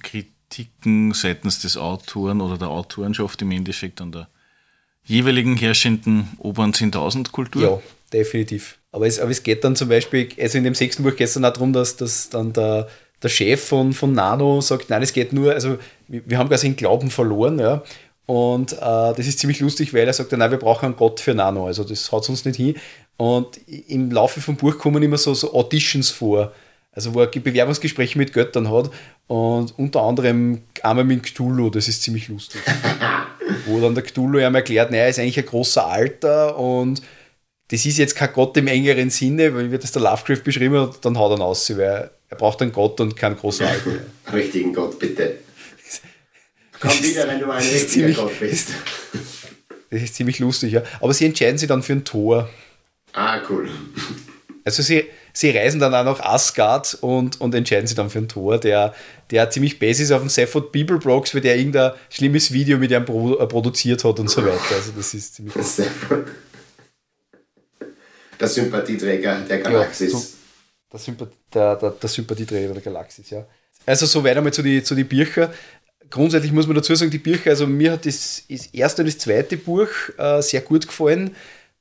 Kritiken seitens des Autoren oder der Autorenschaft im Endeffekt an der jeweiligen herrschenden oberen 10.000 Kultur? Ja, definitiv. Aber es, aber es geht dann zum Beispiel, also in dem sechsten Buch geht es dann auch darum, dass, dass dann der, der Chef von, von Nano sagt, nein, es geht nur, also wir, haben quasi den Glauben verloren, ja. Und äh, das ist ziemlich lustig, weil er sagt, nein, wir brauchen einen Gott für Nano, also das haut uns nicht hin. Und im Laufe vom Buch kommen immer so, so Auditions vor also wo er Bewerbungsgespräche mit Göttern hat und unter anderem einmal mit Cthulhu, das ist ziemlich lustig. wo dann der Cthulhu ihm erklärt, naja, er ist eigentlich ein großer Alter und das ist jetzt kein Gott im engeren Sinne, weil wird das der Lovecraft beschrieben und dann haut er aus, weil er braucht einen Gott und keinen großen Alter. Richtigen Gott, bitte. Komm wieder, wenn du ein richtiger ziemlich, Gott bist. Das ist ziemlich lustig, ja. Aber sie entscheiden sich dann für ein Tor. Ah, cool. Also sie, sie reisen dann auch nach Asgard und, und entscheiden sich dann für ein Tor, der, der ziemlich basic ist auf dem Sephod Bibelbrox, weil der irgendein schlimmes Video mit ihm pro, äh, produziert hat und so weiter. Also das ist ziemlich Der Sympathieträger der Galaxis. Ja, so, der, Sympath der, der, der, Sympathieträger der Galaxis, ja. Also so weiter mal zu den zu die Büchern. Grundsätzlich muss man dazu sagen, die Bücher, also mir hat das, das erste und das zweite Buch äh, sehr gut gefallen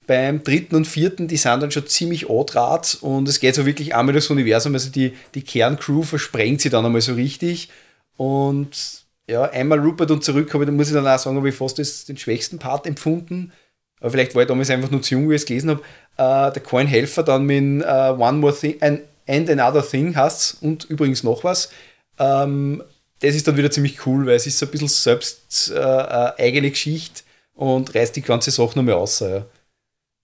beim dritten und vierten, die sind dann schon ziemlich odrat und es geht so wirklich einmal das Universum, also die, die Kerncrew versprengt sie dann einmal so richtig und ja, einmal Rupert und zurück, aber da muss ich dann auch sagen, habe ich fast das, den schwächsten Part empfunden. aber vielleicht war ich damals einfach nur zu jung, wie ich es gelesen habe, äh, der Coin Helfer dann mit äh, One More Thing and, and Another Thing hast und übrigens noch was. Ähm, das ist dann wieder ziemlich cool, weil es ist so ein bisschen selbst äh, äh eigene Geschichte und reißt die ganze Sache nochmal aus. Ja.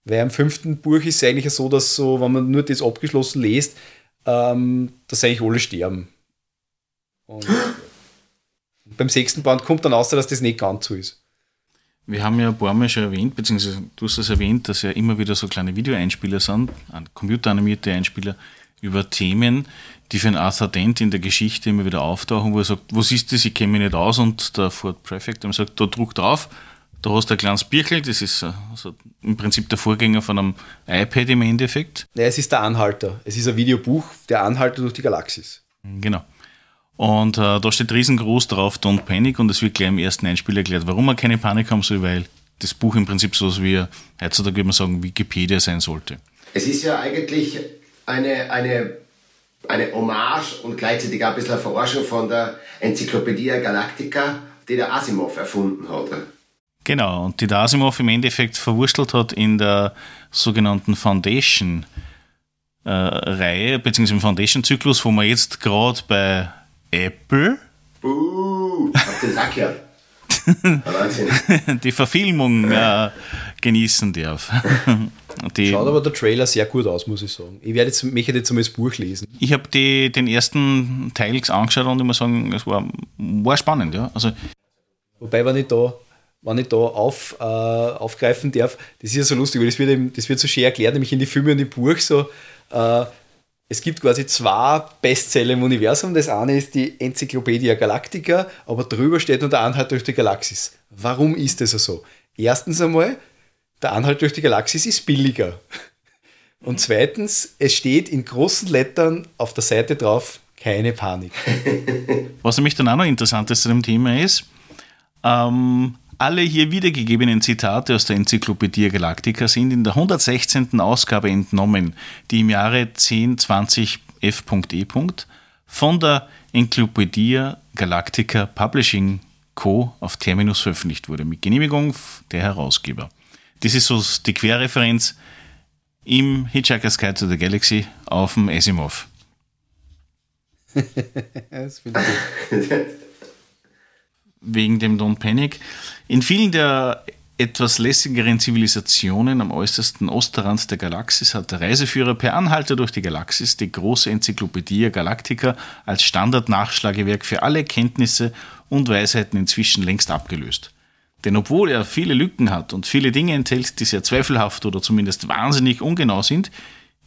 Weil im fünften Buch ist es eigentlich so, dass so, wenn man nur das abgeschlossen liest, ähm, dass eigentlich alle sterben. Und beim sechsten Band kommt dann aus, dass das nicht ganz so ist. Wir haben ja ein paar Mal schon erwähnt, beziehungsweise du hast es erwähnt, dass ja immer wieder so kleine Videoeinspieler sind, computeranimierte Einspieler über Themen, die für einen Arthur Dent in der Geschichte immer wieder auftauchen, wo er sagt, was ist das, ich kenne mich nicht aus und der Ford Prefect sagt, da druck drauf, da hast du ein kleines Birkel, das ist also im Prinzip der Vorgänger von einem iPad im Endeffekt. Ja, es ist der Anhalter. Es ist ein Videobuch, der Anhalter durch die Galaxis. Genau. Und äh, da steht riesengroß drauf, Don't Panic, und es wird gleich im ersten Einspiel erklärt, warum man keine Panik haben soll, weil das Buch im Prinzip so wie heutzutage würde man sagen, Wikipedia sein sollte. Es ist ja eigentlich eine, eine, eine Hommage und gleichzeitig auch ein bisschen eine Verarschung von der Enzyklopädie Galactica, die der Asimov erfunden hat. Genau, und die der Asimov im Endeffekt verwurstelt hat in der sogenannten Foundation. Äh, Reihe, beziehungsweise im Foundation-Zyklus, wo man jetzt gerade bei Apple. Uh, Sack ja. die Verfilmung äh, genießen darf. Die, Schaut aber der Trailer sehr gut aus, muss ich sagen. Ich werde jetzt, mich jetzt einmal das Buch lesen. Ich habe den ersten Teil angeschaut und ich muss sagen, es war, war spannend. Ja. Also, Wobei, wenn ich da, wenn ich da auf, äh, aufgreifen darf, das ist ja so lustig, weil das wird, eben, das wird so schön erklärt, nämlich in die Filme und im Buch so. Äh, es gibt quasi zwei Bestseller im Universum. Das eine ist die Enzyklopädie Galactica, aber drüber steht nur der Anhalt durch die Galaxis. Warum ist das so? Erstens einmal, der Anhalt durch die Galaxis ist billiger. Und zweitens, es steht in großen Lettern auf der Seite drauf, keine Panik. Was nämlich dann auch noch interessant ist zu dem Thema ist, ähm, alle hier wiedergegebenen Zitate aus der Enzyklopädie Galactica sind in der 116. Ausgabe entnommen, die im Jahre 1020 F.E. von der Enzyklopädie Galactica Publishing Co. auf Terminus veröffentlicht wurde, mit Genehmigung der Herausgeber. Das ist so die Querreferenz im Hitchhiker's Guide to the Galaxy auf dem Asimov. das finde ich gut. Wegen dem Don't Panic. In vielen der etwas lässigeren Zivilisationen am äußersten Ostrand der Galaxis hat der Reiseführer per Anhalter durch die Galaxis die große Enzyklopädie Galactica als Standardnachschlagewerk für alle Kenntnisse und Weisheiten inzwischen längst abgelöst. Denn obwohl er viele Lücken hat und viele Dinge enthält, die sehr zweifelhaft oder zumindest wahnsinnig ungenau sind,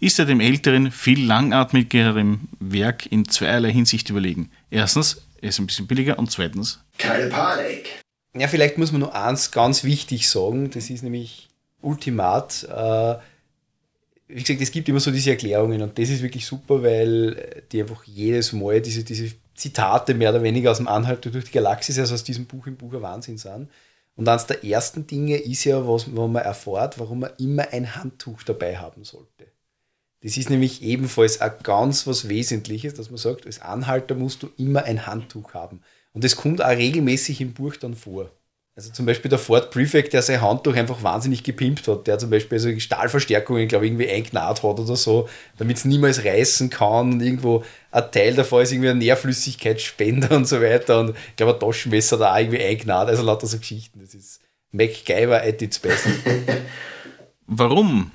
ist er dem älteren, viel langatmigeren Werk in zweierlei Hinsicht überlegen. Erstens, er ist ein bisschen billiger und zweitens, keine Panik. Ja, vielleicht muss man nur eins ganz wichtig sagen, das ist nämlich Ultimat. Äh, wie gesagt, es gibt immer so diese Erklärungen und das ist wirklich super, weil die einfach jedes Mal diese, diese Zitate mehr oder weniger aus dem Anhalt durch die Galaxis, also aus diesem Buch im Buch ein Wahnsinn sind. Und eines der ersten Dinge ist ja, was, wo man erfährt, warum man immer ein Handtuch dabei haben sollte. Das ist nämlich ebenfalls auch ganz was Wesentliches, dass man sagt, als Anhalter musst du immer ein Handtuch haben. Und das kommt auch regelmäßig im Buch dann vor. Also zum Beispiel der Ford Prefect, der sein Handtuch einfach wahnsinnig gepimpt hat, der zum Beispiel also Stahlverstärkungen, glaube ich, irgendwie eingenäht hat oder so, damit es niemals reißen kann und irgendwo ein Teil davon ist irgendwie ein Nährflüssigkeitsspender und so weiter und ich glaube ein Taschenmesser da irgendwie eingenäht, also lauter so Geschichten. Das ist MacGyver at its best. Warum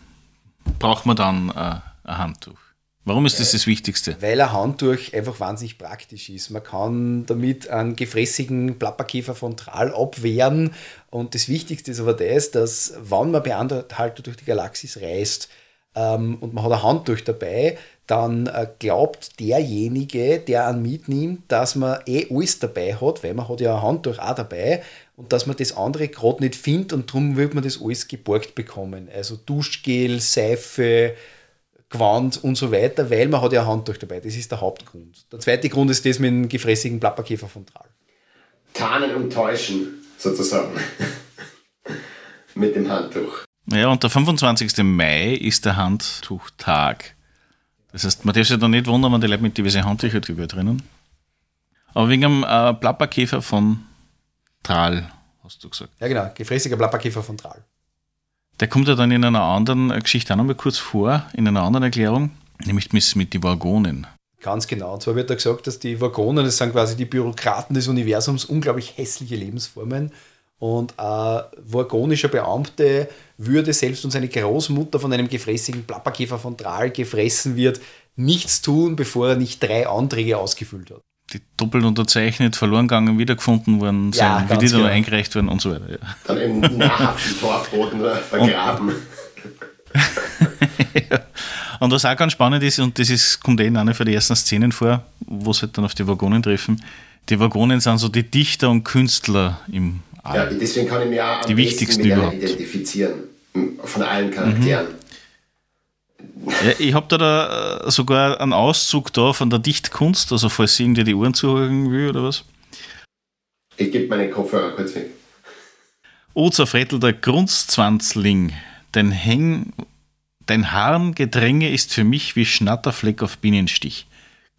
braucht man dann äh, ein Handtuch? Warum ist das das Wichtigste? Weil ein Handtuch einfach wahnsinnig praktisch ist. Man kann damit einen gefräßigen Plapperkäfer von Tral abwehren. Und das Wichtigste ist aber das, dass, wenn man bei Anhalter durch die Galaxis reist ähm, und man hat ein Handtuch dabei, dann äh, glaubt derjenige, der einen mitnimmt, dass man eh alles dabei hat, weil man hat ja ein Handtuch auch dabei und dass man das andere gerade nicht findet und darum wird man das alles geborgt bekommen. Also Duschgel, Seife, Gewand und so weiter, weil man hat ja ein Handtuch dabei. Das ist der Hauptgrund. Der zweite Grund ist das mit dem gefräßigen Plapperkäfer von Tral. Tarnen und täuschen, sozusagen. mit dem Handtuch. Ja, und der 25. Mai ist der Handtuchtag. Das heißt, man darf sich da nicht wundern, wenn die Leute mit diversen Handtüchern drüber drinnen. Aber wegen dem äh, Plapperkäfer von Tral, hast du gesagt. Ja, genau, gefräßiger Plapperkäfer von Tral. Der kommt ja dann in einer anderen Geschichte auch nochmal kurz vor, in einer anderen Erklärung, nämlich mit den Vagonen. Ganz genau. Und zwar wird da gesagt, dass die Vagonen, das sind quasi die Bürokraten des Universums, unglaublich hässliche Lebensformen. Und ein vagonischer Beamte würde selbst und seine Großmutter von einem gefräßigen Plapperkäfer von Drahl gefressen wird, nichts tun, bevor er nicht drei Anträge ausgefüllt hat. Die doppelt unterzeichnet, verloren gegangen, wiedergefunden worden, Ja, sein ganz Kredit genau. eingereicht worden und so weiter. Ja. Dann im nahrhaften Torfboden vergraben. Und was auch ganz spannend ist, und das ist, kommt eh in einer von den ersten Szenen vor, wo sie halt dann auf die Vagonen treffen, die Vagonen sind so die Dichter und Künstler im All. Ja, deswegen kann ich mich auch am Die wichtigsten mit überhaupt. identifizieren. Von allen Charakteren. Ja, ich habe da, da äh, sogar einen Auszug da von der Dichtkunst, also falls sie irgendwie die Ohren zuhören will oder was. Ich gebe meinen Kopfhörer kurz weg. O zerfrettelter Grunzzwanzling, dein Häng, dein Harngedränge ist für mich wie Schnatterfleck auf Bienenstich.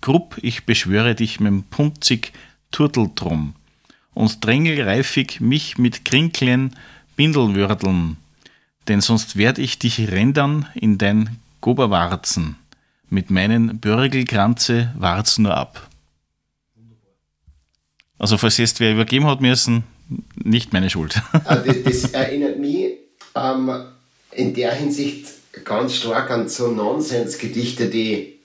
Grupp, ich beschwöre dich mit punzig Turteltrum und drängelreifig mich mit Krinklen Bindelwürdeln, denn sonst werd ich dich rendern in dein Goberwarzen, mit meinen Börgelkranze warz nur ab. Also falls jetzt wer übergeben hat müssen, nicht meine Schuld. Also das, das erinnert mich ähm, in der Hinsicht ganz stark an so Nonsensgedichte, die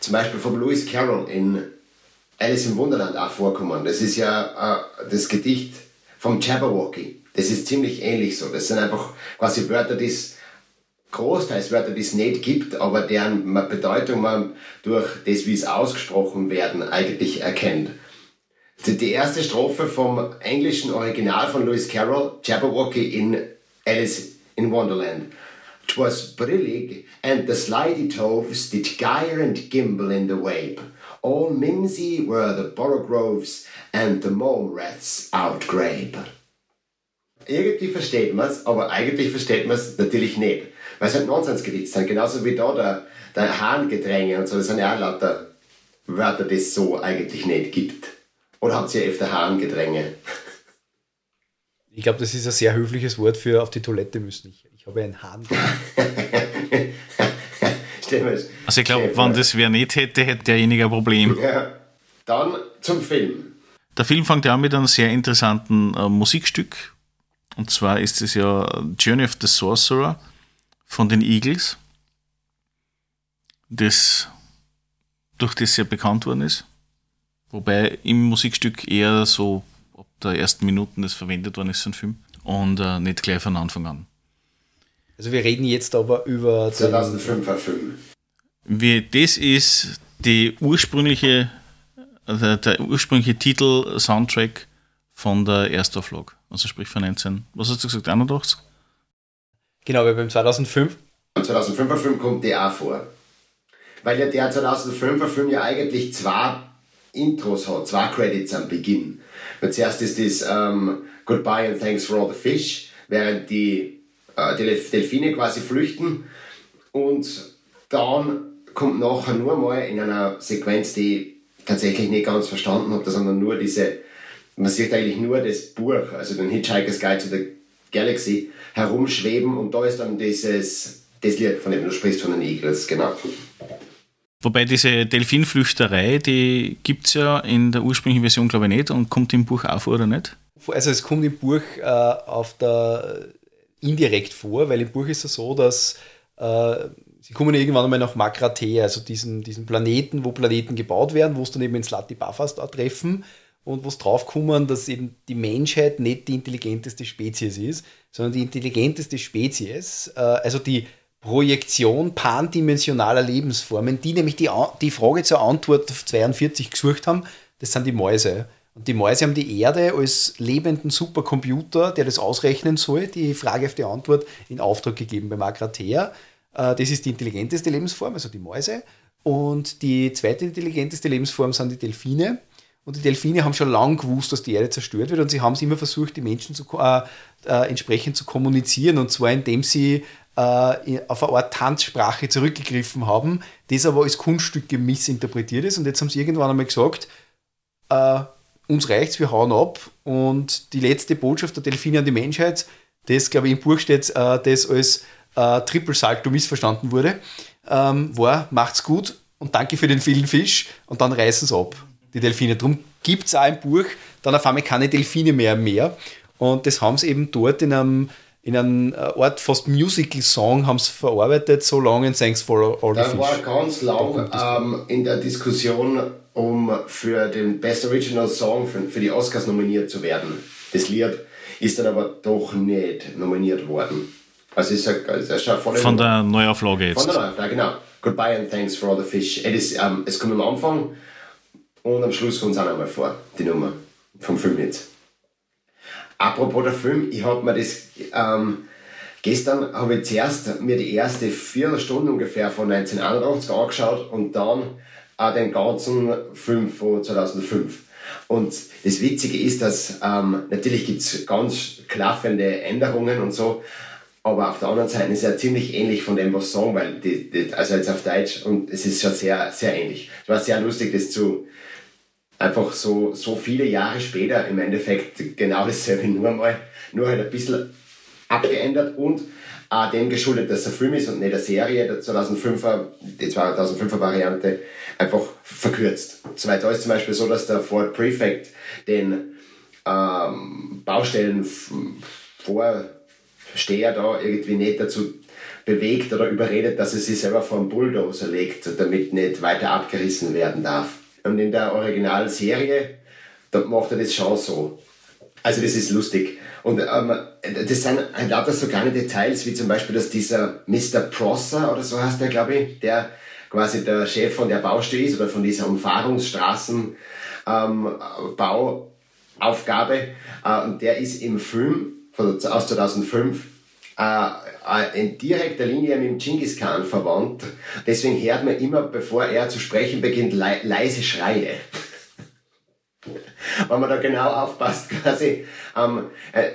zum Beispiel von Lewis Carroll in Alice im Wunderland auch vorkommen. Das ist ja äh, das Gedicht vom Jabberwocky. Das ist ziemlich ähnlich so. Das sind einfach quasi Wörter, die es großteils Wörter, die es nicht gibt, aber deren Bedeutung man durch das, wie es ausgesprochen werden, eigentlich erkennt. Die, erste Strophe vom englischen Original von Lewis Carroll, Jabberwocky in Alice in Wonderland. 'Twas brillig, and the slithy toves did gyre and gimble in the wabe. All mimsy were the borogroves, and the mole rats outgrabe. Irgendwie versteht man es, aber eigentlich versteht man es natürlich nicht. Weil es halt Nonsensgedicht sind, genauso wie da der, der Harngedränge und so, das sind ja auch lauter Wörter, die es so eigentlich nicht gibt. Oder habt ihr öfter Harngedränge? Ich glaube, das ist ein sehr höfliches Wort für auf die Toilette müssen. Ich, ich habe einen Hahn. Das- Also ich glaube, wenn das wer nicht hätte, hätte derjenige ein Problem. Ja. Dann zum Film. Der Film fängt ja an mit einem sehr interessanten äh, Musikstück. Und zwar ist es ja Journey of the Sorcerer von den Eagles, das durch das sehr bekannt worden ist. Wobei im Musikstück eher so ab der ersten Minuten das verwendet worden ist, so ein Film. Und äh, nicht gleich von Anfang an. Also wir reden jetzt aber über den, 2005er Film. Wie, das ist die ursprüngliche, der, der ursprüngliche Titel Soundtrack von der Erstauflage. Also sprich von 19, was hast du gesagt, 81? Genau, weil beim 2005 Im 2005er Film kommt der auch vor. Weil ja der 2005er Film ja eigentlich zwei Intros hat, zwei Credits am Beginn. Weil zuerst ist das ähm, Goodbye and Thanks for all the Fish, während die, äh, Delfine quasi flüchten. Und dann kommt nachher nur mal in einer Sequenz, die ich tatsächlich nicht ganz verstanden habe, sondern nur diese, man sieht eigentlich nur das Buch, also den Hitchhiker's Guide to the Galaxy, herumschweben und da ist dann dieses, das Lied, von dem du sprichst, von den Eagles, genau. Wobei diese Delfinflüchterei, die gibt es ja in der ursprünglichen Version, glaube ich, nicht und kommt im Buch auch vor, oder nicht? Also es kommt im Buch äh, auf der indirekt vor, weil im Buch ist es so, dass äh, sie kommen irgendwann einmal nach Makrate, also diesen, diesen Planeten, wo Planeten gebaut werden, wo es dann eben ins Lati Bafas da treffen und wo es draufkommen, dass eben die Menschheit nicht die intelligenteste Spezies ist, sondern die intelligenteste Spezies, äh, also die Projektion pandimensionaler Lebensformen, die nämlich die, die Frage zur Antwort auf 42 gesucht haben, das sind die Mäuse. Und die Mäuse haben die Erde als lebenden Supercomputer, der das ausrechnen soll, die Frage auf die Antwort, in Auftrag gegeben bei Magrathea. Äh, Das ist die intelligenteste Lebensform, also die Mäuse. Und die zweite intelligenteste Lebensform sind die Delfine. Und die Delfine haben schon lange gewusst, dass die Erde zerstört wird. Und sie haben es immer versucht, die Menschen zu, äh, äh, entsprechend zu kommunizieren. Und zwar indem sie äh, auf eine Art Tanzsprache zurückgegriffen haben, das aber als Kunststücke missinterpretiert ist. Und jetzt haben sie irgendwann einmal gesagt, äh, uns reicht's, wir hauen ab. Und die letzte Botschaft der Delfine an die Menschheit, das, glaube ich, im Buch steht, äh, das als äh, Triple Salto missverstanden wurde, ähm, war, macht's gut und danke für den vielen Fisch und dann reißen sie ab, die Delfine. Darum gibt es auch im Buch dann auf einmal keine Delfine mehr im Meer. Und das haben sie eben dort in einem, in einem Art fast Musical-Song haben sie verarbeitet, so long and thanks for all the Da fish. war ganz lang ähm, in der Diskussion, um für den Best Original Song für, für die Oscars nominiert zu werden. Das Lied ist dann aber doch nicht nominiert worden. Also ist ja, ist ja schon voll Von der Neuauflage jetzt. Von der Neuauflage, genau. Goodbye and thanks for all the fish. Es, ist, ähm, es kommt am Anfang und am Schluss kommt es auch nochmal vor, die Nummer vom Film jetzt. Apropos der Film, ich habe mir das ähm, gestern habe ich zuerst mir die erste Viertelstunde ungefähr von 1981 angeschaut und dann auch den ganzen Film von 2005. Und das Witzige ist, dass ähm, natürlich gibt es ganz klaffende Änderungen und so, aber auf der anderen Seite ist er ziemlich ähnlich von dem, was sagen, weil die, die, also jetzt auf Deutsch und es ist schon sehr, sehr ähnlich. Es war sehr lustig, das zu einfach so, so viele Jahre später im Endeffekt genau dasselbe, nur mal, nur halt ein bisschen abgeändert und auch dem geschuldet, dass es ein Film ist und nicht eine Serie, der 2005er, die 2005er Variante, einfach verkürzt. Soweit da ist zum Beispiel so, dass der Ford Prefect den ähm, Baustellen Vorsteher da irgendwie nicht dazu bewegt oder überredet, dass er sich selber vom Bulldozer legt, damit nicht weiter abgerissen werden darf. Und in der Originalserie, da macht er das schon so. Also das ist lustig. Und ähm, das sind halt lauter so kleine Details, wie zum Beispiel, dass dieser Mr. Prosser oder so heißt der, glaube ich, der quasi der Chef von der Baustelle ist oder von dieser Umfahrungsstraßen ähm. Äh, und der ist im Film von, aus 2005 äh, in direkter Linie mit dem Genghis Khan verwandt. Deswegen hört man immer, bevor er zu sprechen beginnt, le leise Schreie. Wenn man da genau aufpasst, quasi. Ähm, äh,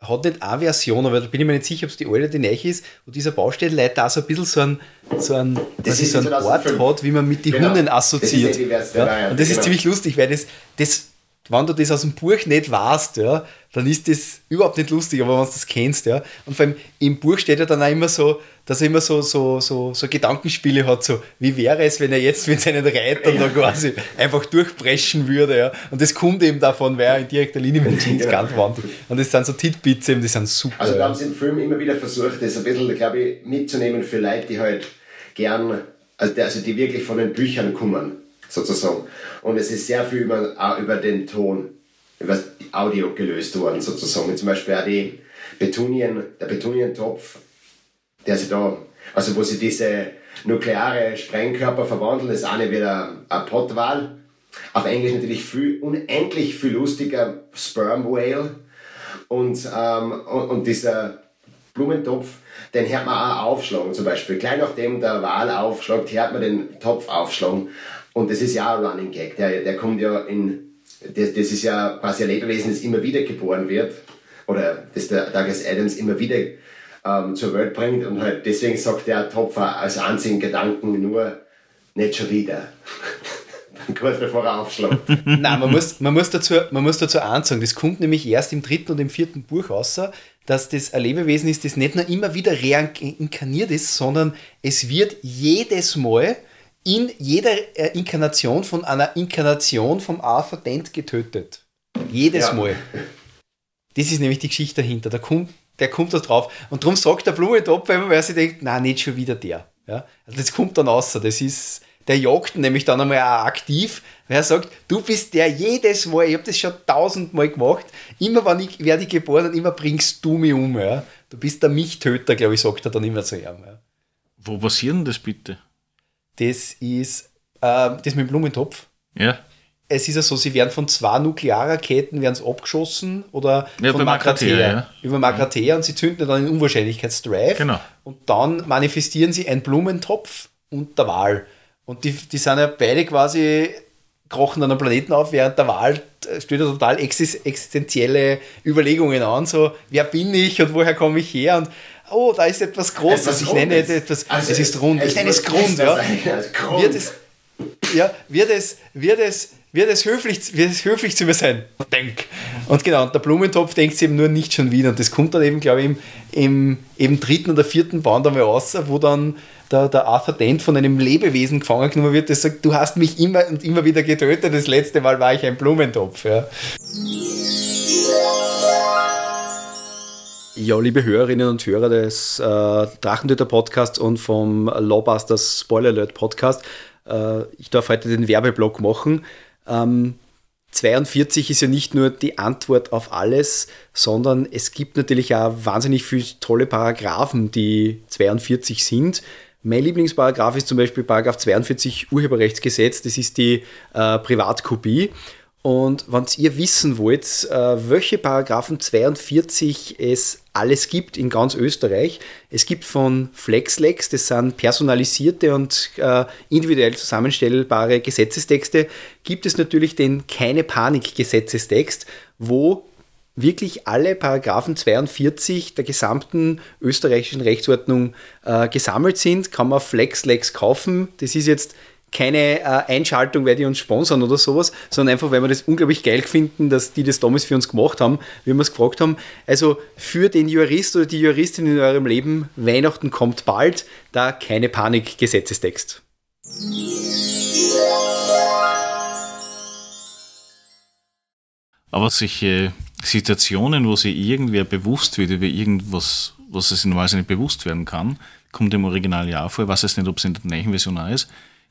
hat nicht eine Version, aber da bin ich mir nicht sicher, ob es die alte oder die neue ist, wo dieser Baustellenleiter auch so ein bisschen so einen, so einen, Das ist so einen Ort 2005. hat, wie man mit den Genau. Hunden Das assoziiert. ist ja die Version, ja. Und das ist genau. ziemlich lustig, weil das, das, wenn du das aus dem Buch nicht weißt, ja, dann ist das überhaupt nicht lustig, aber wenn du das kennst, ja. Und vor allem im Buch steht ja dann auch immer so, dass er immer so, so, so, so Gedankenspiele hat, so, wie wäre es, wenn er jetzt mit seinen Reitern da quasi einfach durchbrechen würde, ja. Und das kommt eben davon, weil er in direkter Linie mit dem ganz wandelt. Und das sind so Titbits eben, die sind super. Also da ja. haben sie im Film immer wieder versucht, das ein bisschen, glaube ich, mitzunehmen für Leute, die halt gern, also die, also die wirklich von den Büchern kommen, sozusagen. Und es ist sehr viel über, über den Ton, über das Audio gelöst worden, sozusagen. Zum Beispiel auch die Betunien, der Betunientopf, der sie da, also wo sie diese nukleare Sprengkörper verwandeln, ist eine wieder ein Pottwal. Auf Englisch natürlich viel, unendlich viel lustiger Sperm Whale. Und, ähm, und, und dieser Blumentopf, den hört man auch aufschlagen zum Beispiel. Gleich nachdem der Wal aufschlägt, hört man den Topf aufschlagen. Und das ist ja ein Running Gag. Der, der kommt ja in, das, das ist ja quasi ein Lebewesen, das immer wieder geboren wird. Oder das der Douglas Adams immer wieder ähm, zur Welt bringt. Und halt deswegen sagt der Topf auch als einzigen Gedanken nur, nicht schon wieder. Kurz bevor er aufschlägt. Nein, man muss, man, muss dazu, man muss dazu eins sagen, das kommt nämlich erst im dritten und im vierten Buch raus, dass das ein Lebewesen ist, das nicht nur immer wieder reinkarniert ist, sondern es wird jedes Mal in jeder äh, Inkarnation von einer Inkarnation vom Arthur Dent getötet. Jedes Ja. Mal. Das ist nämlich die Geschichte dahinter. Der kommt, der kommt da drauf. Und darum sagt der Blumentopf immer, weil sie denkt, na nicht schon wieder der. Ja? Also das kommt dann raus. Das ist, der jagt nämlich dann einmal auch aktiv, weil er sagt, du bist der jedes Mal, ich habe das schon tausendmal gemacht, immer wenn ich werde ich geboren und immer bringst du mich um. Ja? Du bist der Michtöter, glaube ich, sagt er dann immer zu ihm. Ja? Wo passiert denn das bitte? Das ist äh, das mit dem Blumentopf. Ja. Es ist ja so, sie werden von zwei Nuklearraketen werden sie abgeschossen oder Ja, von bei Magrathea, Magrathea, ja. über Magrathea und sie zünden dann einen Unwahrscheinlichkeitsdrive Genau. und dann manifestieren sie einen Blumentopf und der Wal. Und die, die sind ja beide quasi krochen an einem Planeten auf, während der Wal äh, stellt ja total exis- existenzielle Überlegungen an, so wer bin ich und woher komme ich her und oh, da ist etwas Großes, Etwas ich nenne es Rundes. etwas, Also, es ist rund, es ich nenne es Grund, ja. Grund. Wird es, ja, wird es, wird es wird es höflich, wird es höflich zu mir sein. Denk. Und genau, und der Blumentopf denkt sich eben nur nicht schon wieder. Und das kommt dann eben, glaube ich, im, im eben dritten oder vierten Band einmal raus, wo dann der, der Arthur Dent von einem Lebewesen gefangen genommen wird, das sagt, du hast mich immer und immer wieder getötet, das letzte Mal war ich ein Blumentopf. Ja. Ja, liebe Hörerinnen und Hörer des äh, Drachentöter Podcasts und vom Lawbusters Spoiler Alert Podcast, äh, ich darf heute den Werbeblock machen. Ähm, 42 ist ja nicht nur die Antwort auf alles, sondern es gibt natürlich auch wahnsinnig viele tolle Paragraphen, die 42 sind. Mein Lieblingsparagraph ist zum Beispiel Paragraph 42 Urheberrechtsgesetz, das ist die äh, Privatkopie. Und wenn ihr wissen wollt, äh, welche Paragraphen 42 es alles gibt in ganz Österreich, es gibt von FlexLex, das sind personalisierte und äh, individuell zusammenstellbare Gesetzestexte, gibt es natürlich den Keine Panik Gesetzestext, wo wirklich alle Paragraphen 42 der gesamten österreichischen Rechtsordnung äh, gesammelt sind, kann man FlexLex kaufen. Das ist jetzt keine äh, Einschaltung, weil die uns sponsern oder sowas, sondern einfach, weil wir das unglaublich geil finden, dass die das damals für uns gemacht haben, wie wir es gefragt haben. Also für den Jurist oder die Juristin in eurem Leben, Weihnachten kommt bald, da keine Panik, Gesetzestext. Aber solche Situationen, wo sich irgendwer bewusst wird über irgendwas, was es normalerweise nicht bewusst werden kann, kommt im Original ja auch vor. Ich weiß jetzt nicht, ob es in der neuen Version auch ist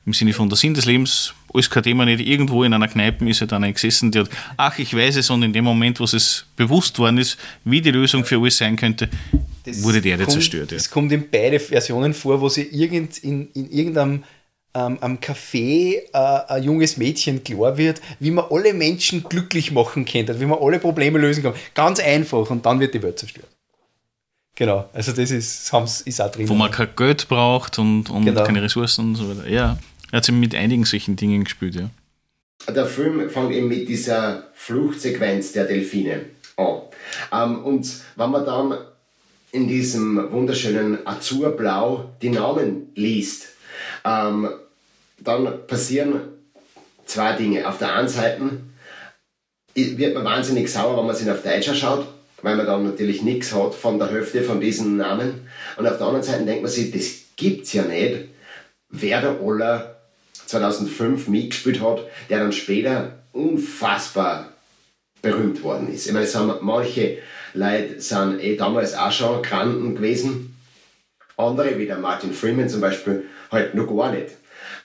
im Sinne von der Sinn des Lebens, alles kein Thema nicht, irgendwo in einer Kneipe ist halt einer gesessen, der hat, ach, ich weiß es, und in dem Moment, wo es bewusst worden ist, wie die Lösung für alles sein könnte, das wurde der kommt, zerstört. Es ja. kommt in beide Versionen vor, wo sie irgend, in, in irgendeinem ähm, am Café äh, ein junges Mädchen klar wird, wie man alle Menschen glücklich machen könnte, wie man alle Probleme lösen kann. Ganz einfach und dann wird die Welt zerstört. Genau, also das ist, ist auch drin. Wo man kein Geld braucht und, und genau. keine Ressourcen und so weiter. Ja. Er hat sich mit einigen solchen Dingen gespielt, ja. Der Film fängt eben mit dieser Fluchtsequenz der Delfine an. Ähm, und wenn man dann in diesem wunderschönen Azurblau die Namen liest, ähm, dann passieren zwei Dinge. Auf der einen Seite wird man wahnsinnig sauer, wenn man sich auf Deutsch anschaut, weil man dann natürlich nichts hat von der Hälfte von diesen Namen. Und auf der anderen Seite denkt man sich, das gibt's ja nicht. Wer der Oller 2005 mitgespielt hat, der dann später unfassbar berühmt worden ist. Ich meine, es haben manche Leute sind eh damals auch schon Kranken gewesen. Andere, wie der Martin Freeman zum Beispiel, halt noch gar nicht.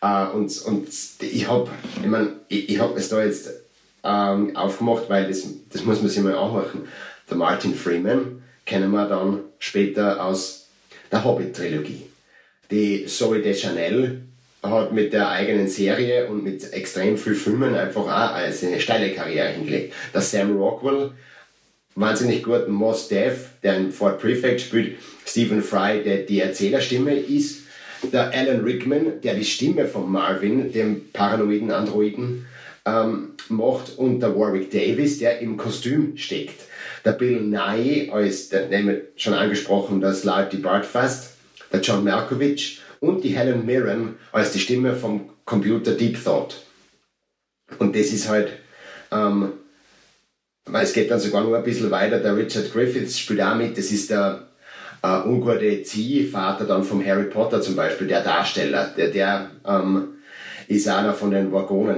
Uh, und, und ich habe ich mein, ich, ich hab es da jetzt ähm, aufgemacht, weil das, das muss man sich mal anhören. Der Martin Freeman kennen wir dann später aus der Hobbit-Trilogie. Die Zoe Deschanel hat mit der eigenen Serie und mit extrem viel Filmen einfach auch eine steile Karriere hingelegt. Der Sam Rockwell, wahnsinnig gut, Moss Def, der in Fort Prefect spielt, Stephen Fry, der die Erzählerstimme ist, der Alan Rickman, der die Stimme von Marvin, dem paranoiden Androiden, ähm, macht und der Warwick Davis, der im Kostüm steckt. Der Bill Nye als, der, den schon angesprochen, das Larry Bartfast, der John Malkovich, und die Helen Mirren als die Stimme vom Computer Deep Thought. Und das ist halt, ähm, es geht dann sogar noch ein bisschen weiter, der Richard Griffiths spielt auch mit, das ist der äh, ungute Ziehvater dann vom Harry Potter zum Beispiel, der Darsteller, der, der ähm, ist einer von den Waggonen.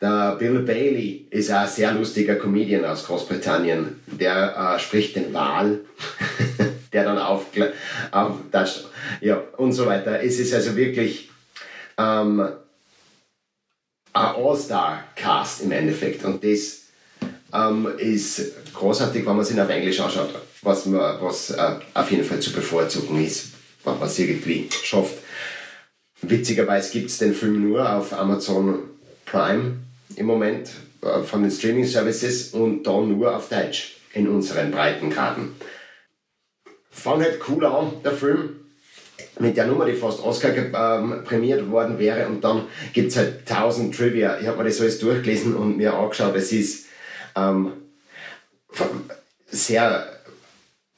Der Bill Bailey ist auch ein sehr lustiger Comedian aus Großbritannien, der äh, spricht den Wal. der dann auftatscht, ja, und so weiter. Es ist also wirklich ähm, ein All-Star-Cast im Endeffekt und das ähm, ist großartig, wenn man sich auf Englisch anschaut, was, man, was äh, auf jeden Fall zu bevorzugen ist, wenn man es irgendwie schafft. Witzigerweise gibt es den Film nur auf Amazon Prime im Moment äh, von den Streaming Services und dann nur auf Deutsch in unseren Breitengraden fand halt cool an, der Film. Mit der Nummer, die fast Oscar ähm, prämiert worden wäre. Und dann gibt es halt tausend Trivia. Ich habe mir das alles durchgelesen und mir angeschaut. Es ist ähm, sehr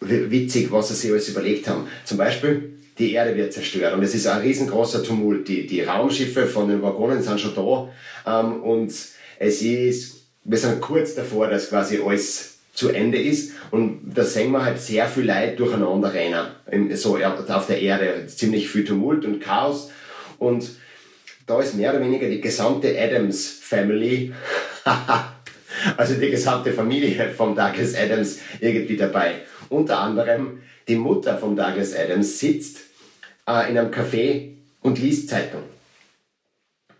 witzig, was sie sich alles überlegt haben. Zum Beispiel die Erde wird zerstört und es ist ein riesengroßer Tumult. Die, die Raumschiffe von den Waggonen sind schon da ähm, und es ist, wir sind kurz davor, dass quasi alles zu Ende ist und da sehen wir halt sehr viel Leid durcheinander rennen, so auf der Erde, ziemlich viel Tumult und Chaos und da ist mehr oder weniger die gesamte Adams Family, also die gesamte Familie von Douglas Adams irgendwie dabei. Unter anderem die Mutter von Douglas Adams sitzt äh, in einem Café und liest Zeitung.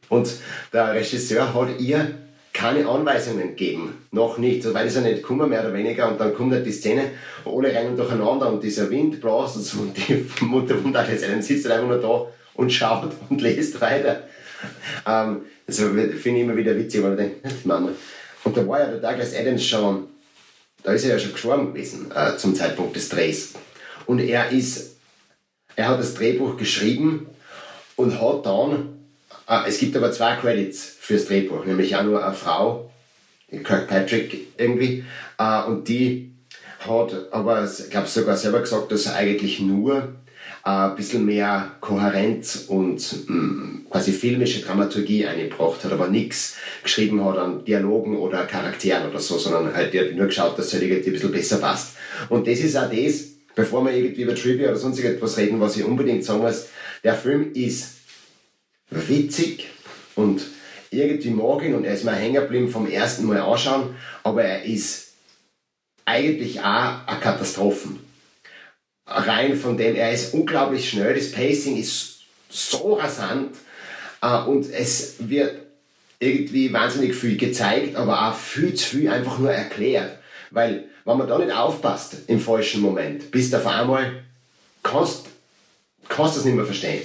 Und der Regisseur hat ihr keine Anweisungen gegeben. Noch nicht. So weit ist nicht gekommen, mehr oder weniger. Und dann kommt halt die Szene, alle rennen durcheinander und dieser Wind bläst und, so, und die Mutter von Douglas Adams sitzt halt einfach nur da und schaut und liest weiter. Ähm, das finde ich immer wieder witzig, weil ich denke, Mama. Und da war ja der Douglas Adams schon, da ist er ja schon gestorben gewesen äh, zum Zeitpunkt des Drehs. Und er ist, er hat das Drehbuch geschrieben und hat dann, äh, es gibt aber zwei Credits fürs Drehbuch, nämlich auch nur eine Frau, Kirkpatrick irgendwie, äh, und die hat aber, ich glaube sogar selber gesagt, dass er eigentlich nur ein bisschen mehr Kohärenz und mh, mm, quasi filmische Dramaturgie eingebracht hat, aber nichts geschrieben hat an Dialogen oder Charakteren oder so, sondern halt die hat nur geschaut, dass es halt irgendwie ein bisschen besser passt. Und das ist auch das, bevor wir irgendwie über Trivia oder sonst irgendwas reden, was ich unbedingt sagen muss, der Film ist witzig und irgendwie mag ihn und er ist mir hängen geblieben vom ersten Mal anschauen, aber er ist eigentlich auch eine Katastrophe rein von dem, er ist unglaublich schnell, das Pacing ist so rasant äh, und es wird irgendwie wahnsinnig viel gezeigt, aber auch viel zu viel einfach nur erklärt. Weil, wenn man da nicht aufpasst im falschen Moment, bist du auf einmal, kannst, kannst das nicht mehr verstehen.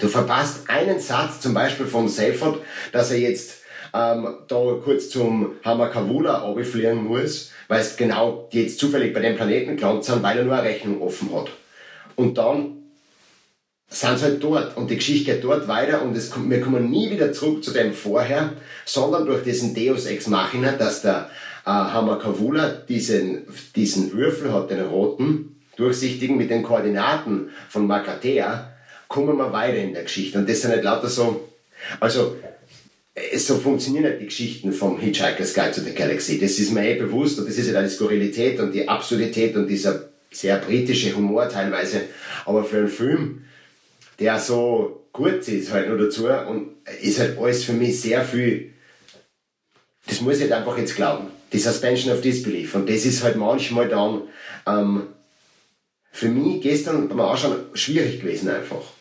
Du verpasst einen Satz, zum Beispiel vom Seifert, dass er jetzt ähm, da kurz zum Hamakavula runterfliegen muss, weil es genau jetzt zufällig bei dem Planeten gelandet sind, weil er nur eine Rechnung offen hat. Und dann sind sie halt dort und die Geschichte geht dort weiter und es, wir kommen nie wieder zurück zu dem vorher, sondern durch diesen Deus Ex Machina, dass der äh, Hamakavula diesen, diesen Würfel hat, den roten, durchsichtigen mit den Koordinaten von Makatea, kommen wir weiter in der Geschichte. Und das sind nicht lauter so, also so funktionieren halt die Geschichten vom Hitchhiker's Guide to the Galaxy. Das ist mir eh bewusst und das ist ja halt die Skurrilität und die Absurdität und dieser sehr britische Humor teilweise. Aber für einen Film, der so kurz ist halt nur dazu und ist halt alles für mich sehr viel, das muss ich halt einfach jetzt glauben. Die Suspension of Disbelief. Und das ist halt manchmal dann ähm, für mich gestern beim Anschauen schwierig gewesen einfach.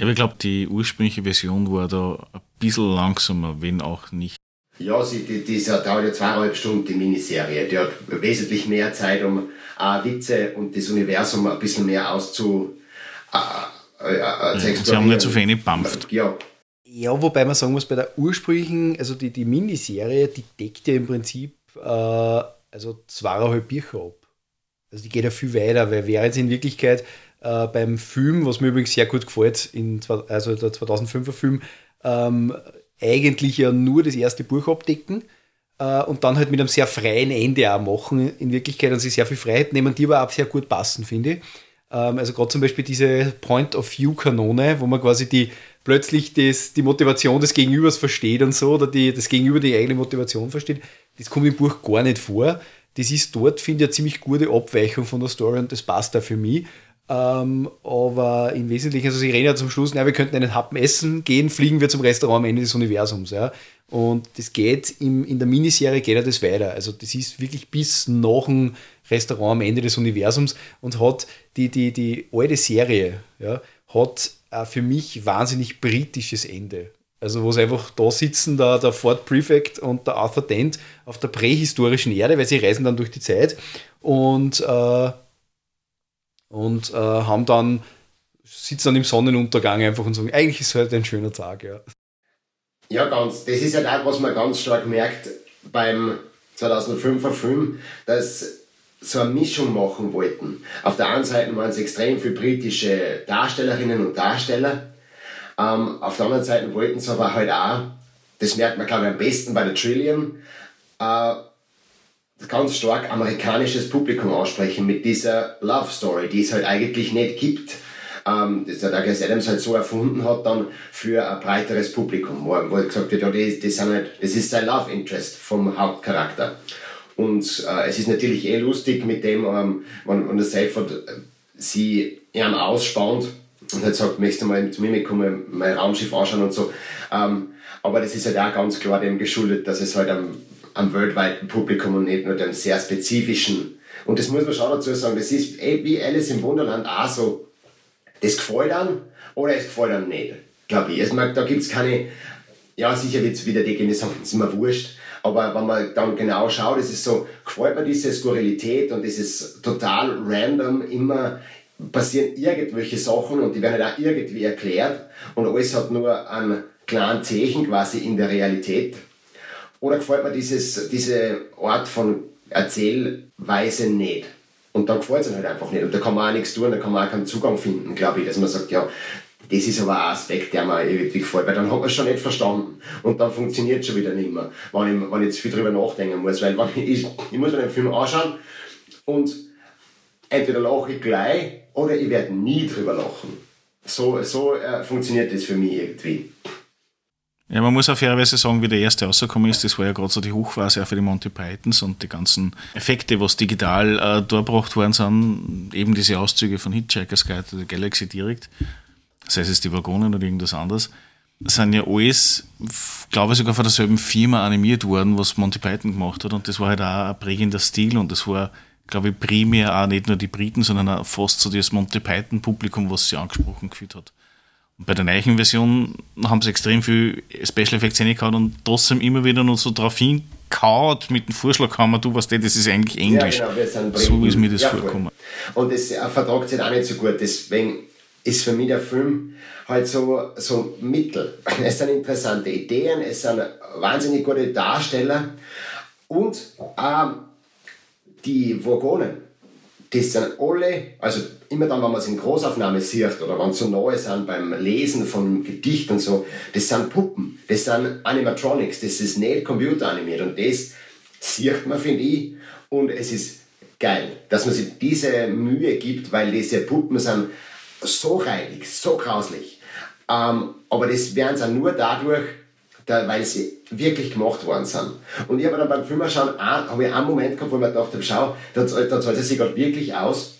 Ja, aber ich glaube, die ursprüngliche Version war da ein bisschen langsamer, wenn auch nicht. Ja, sie, die, die, dauert ja zweieinhalb Stunden, die Miniserie. Die hat wesentlich mehr Zeit, um äh, Witze und das Universum ein bisschen mehr auszu, äh, äh, äh, ja, Sie haben nicht so viel gebampft. Ja. Ja, wobei man sagen muss, bei der ursprünglichen, also die, die Miniserie, die deckt ja im Prinzip äh, also zweieinhalb Bücher ab. Also die geht ja viel weiter, weil wäre jetzt in Wirklichkeit äh, beim Film, was mir übrigens sehr gut gefällt, in, also der 2005er Film, ähm, eigentlich ja nur das erste Buch abdecken äh, und dann halt mit einem sehr freien Ende auch machen, in Wirklichkeit, und sich sehr viel Freiheit nehmen, die aber auch sehr gut passen, finde ich. Ähm, also gerade zum Beispiel diese Point-of-View-Kanone, wo man quasi die plötzlich das, die Motivation des Gegenübers versteht und so, oder die, das Gegenüber die eigene Motivation versteht, das kommt im Buch gar nicht vor. Das ist dort, finde ich, eine ziemlich gute Abweichung von der Story und das passt da für mich. Ähm, aber im Wesentlichen, also sie reden ja zum Schluss, na, wir könnten einen Happen essen, gehen, fliegen wir zum Restaurant am Ende des Universums. Ja? Und das geht im, in der Miniserie geht ja das weiter. Also das ist wirklich bis nach dem Restaurant am Ende des Universums und hat die, die, die alte Serie, ja, hat für mich wahnsinnig britisches Ende. Also wo sie einfach da sitzen, da, der Ford Prefect und der Arthur Dent auf der prähistorischen Erde, weil sie reisen dann durch die Zeit und äh, und äh, haben dann, sitzen dann im Sonnenuntergang einfach und sagen, eigentlich ist halt ein schöner Tag, ja. Ja, ganz. Das ist halt auch, was man ganz stark merkt beim 2005er Film, dass so eine Mischung machen wollten. Auf der einen Seite waren es extrem viele britische Darstellerinnen und Darsteller. Ähm, auf der anderen Seite wollten sie aber halt auch, das merkt man glaube ich am besten bei der Trillium, äh, ganz stark amerikanisches Publikum ansprechen mit dieser Love Story, die es halt eigentlich nicht gibt. Ähm, das der Douglas Adams halt so erfunden hat dann für ein breiteres Publikum, wo, wo gesagt wird, ja, das, das, sind halt, das ist sein Love Interest vom Hauptcharakter. Und äh, es ist natürlich eh lustig mit dem, ähm, wenn, wenn der Seifert äh, sie ihren ausspannt und halt sagt, möchtest du mal zu mir mitkommen, mein Raumschiff anschauen und so. Ähm, aber das ist halt auch ganz klar dem geschuldet, dass es halt am, am weltweiten Publikum und nicht nur dem sehr spezifischen, und das muss man schon dazu sagen, das ist wie Alice im Wunderland auch so, das gefällt einem oder es gefällt einem nicht, glaube ich. Also, da gibt es keine, ja sicher wird es wieder die gehen, sagen, ist mir wurscht, aber wenn man dann genau schaut, ist es so, gefällt mir diese Skurrilität und dieses total random immer passieren irgendwelche Sachen und die werden halt auch irgendwie erklärt und alles hat nur einen kleinen Zeichen quasi in der Realität. Oder gefällt mir dieses, diese Art von Erzählweise nicht. Und dann gefällt es halt einfach nicht. Und da kann man auch nichts tun, da kann man auch keinen Zugang finden, glaube ich, dass man sagt, ja, das ist aber ein Aspekt, der mir irgendwie gefällt, weil dann hat man es schon nicht verstanden und dann funktioniert es schon wieder nicht mehr, wenn ich, wenn ich jetzt viel drüber nachdenken muss, weil ich, ich muss mir den Film anschauen und entweder lache ich gleich oder ich werde nie drüber lachen. So, so äh, funktioniert das für mich irgendwie. Ja, man muss auf fairerweise sagen, wie der erste rausgekommen ist, das war ja gerade so die Hochphase auch für die Monty Pythons und die ganzen Effekte, was digital äh, durchgebracht worden sind, eben diese Auszüge von Hitchhiker's Guide the Galaxy direkt, sei es die Waggonen oder irgendwas anderes, sind ja alles, glaube ich, sogar von derselben Firma animiert worden, was Monty Python gemacht hat. Und das war halt auch ein prägender Stil. Und das war, glaube ich, primär auch nicht nur die Briten, sondern auch fast so das Monty Python Publikum, was sie angesprochen gefühlt hat bei der neuen Version haben sie extrem viel Special Effects reingehauen und trotzdem immer wieder noch so drauf hingehauen mit dem Vorschlaghammer, du weißt, das ist eigentlich Englisch. Ja, genau, so ist mir das ja, vorgekommen. Und es vertragt sich auch nicht so gut, deswegen ist für mich der Film halt so, so mittel. Es sind interessante Ideen, es sind wahnsinnig gute Darsteller und ähm, die Vogonen, die sind alle, also immer dann, wenn man es in Großaufnahme sieht oder wenn es so neu sind beim Lesen von Gedichten und so, das sind Puppen, das sind Animatronics, das ist nicht computeranimiert und das sieht man, finde ich, und es ist geil, dass man sich diese Mühe gibt, weil diese Puppen sind so reinig, so grauslich. Ähm, aber das werden sie nur dadurch, da, weil sie wirklich gemacht worden sind. Und ich habe dann beim Filmerschauen habe ich einen Moment gehabt, wo ich mir gedacht habe, schau, da, zahlt es sich gerade wirklich aus,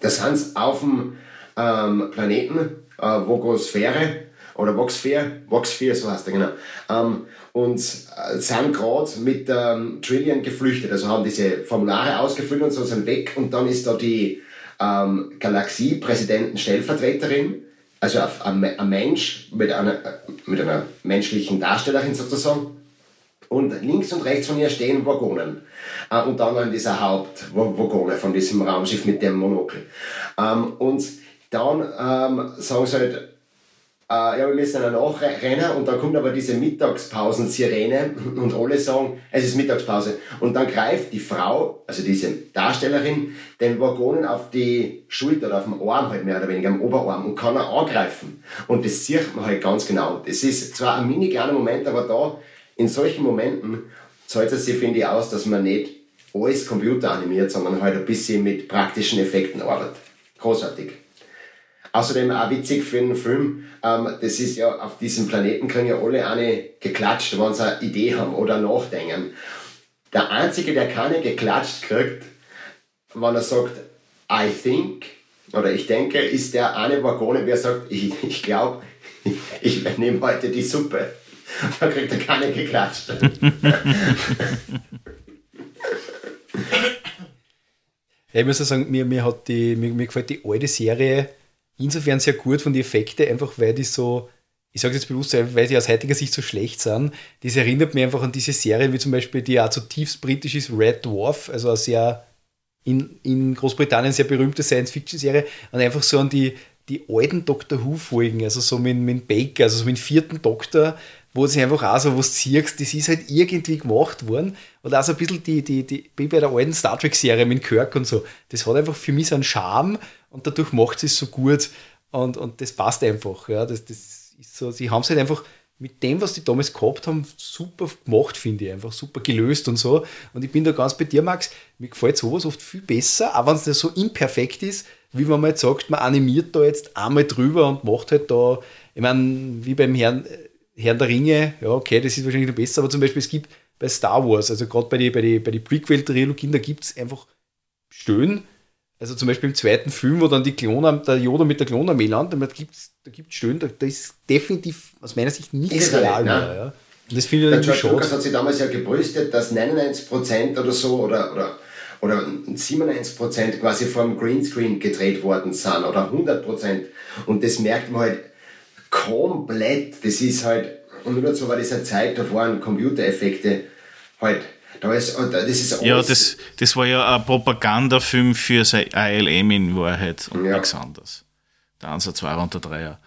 da sind sie auf dem ähm, Planeten, äh, Vogosphäre, oder Voxsphere, Voxsphere, so heißt er genau, ähm, und äh, sind gerade mit ähm, Trillion geflüchtet, also haben diese Formulare ausgefüllt und so sind weg. Und dann ist da die ähm, Galaxie-Präsidenten-Stellvertreterin, also ein, Mensch mit einer, mit einer menschlichen Darstellerin sozusagen, und links und rechts von ihr stehen Waggonen. Äh, und dann an dieser Hauptwaggone von diesem Raumschiff mit dem Monokel. Ähm, und dann ähm, sagen sie halt, äh, ja, wir müssen dann nachrennen und dann kommt aber diese Mittagspausen-Sirene und alle sagen, es ist Mittagspause. Und dann greift die Frau, also diese Darstellerin, den Waggonen auf die Schulter oder auf dem Arm halt mehr oder weniger, am Oberarm und kann er angreifen. Und das sieht man halt ganz genau. Es ist zwar ein mini kleiner Moment, aber da in solchen Momenten zahlt es sich, finde ich, aus, dass man nicht alles computeranimiert, sondern halt ein bisschen mit praktischen Effekten arbeitet. Großartig. Außerdem auch witzig für einen Film, ähm, das ist ja, auf diesem Planeten können ja alle eine geklatscht, wenn sie eine Idee haben oder nachdenken. Der Einzige, der keine geklatscht kriegt, wenn er sagt, I think, oder ich denke, ist der eine Waggone, wer sagt, ich, ich glaube, ich, nehme heute die Suppe. Da kriegt er keine geklatscht. ich muss sagen, mir, mir, hat die, mir, mir gefällt die alte Serie insofern sehr gut von den Effekten, einfach weil die so, ich sage jetzt bewusst, weil die aus heutiger Sicht so schlecht sind. Das erinnert mich einfach an diese Serien, wie zum Beispiel, die auch zutiefst britisch ist, Red Dwarf, also eine sehr in, in Großbritannien sehr berühmte Science-Fiction-Serie, und einfach so an die, die alten Doctor Who-Folgen, also so mit, mit Baker, also so mit dem vierten Doktor, wo sich einfach auch so was ziehst, das ist halt irgendwie gemacht worden. Und auch so ein bisschen die, die, die, wie bei der alten Star Trek-Serie mit Kirk und so. Das hat einfach für mich so einen Charme und dadurch macht es so gut und, und das passt einfach. Ja. Das, das ist so, sie haben es halt einfach mit dem, was die damals gehabt haben, super gemacht, finde ich. Einfach super gelöst und so. Und ich bin da ganz bei dir, Max. Mir gefällt sowas oft viel besser, auch wenn es so imperfekt ist, wie wenn man jetzt sagt, man animiert da jetzt einmal drüber und macht halt da, ich meine, wie beim Herrn, Herrn der Ringe, ja, okay, das ist wahrscheinlich noch besser, aber zum Beispiel, es gibt bei Star Wars, also gerade bei den bei die, bei die Prequel-Trilogien, da gibt es einfach Stöhnen, also zum Beispiel im zweiten Film, wo dann die Klone, der Yoda mit der Klonarmee landet, da gibt es da gibt's Stöhnen, da, da, ist definitiv aus meiner Sicht nichts real mehr. Ne? Ja. Und das finde ich George Lucas hat sich damals ja gebrüstet, dass 99% oder so oder, oder, oder 97% quasi vom Greenscreen gedreht worden sind oder 100%. Und das merkt man halt komplett. Das ist halt, und nur dazu war das eine Zeit, da waren Computereffekte halt da ist, das ist ja, das, das war ja ein Propagandafilm für sein ILM in Wahrheit und ja. nichts anderes. Der Ansatz war und der Dreier.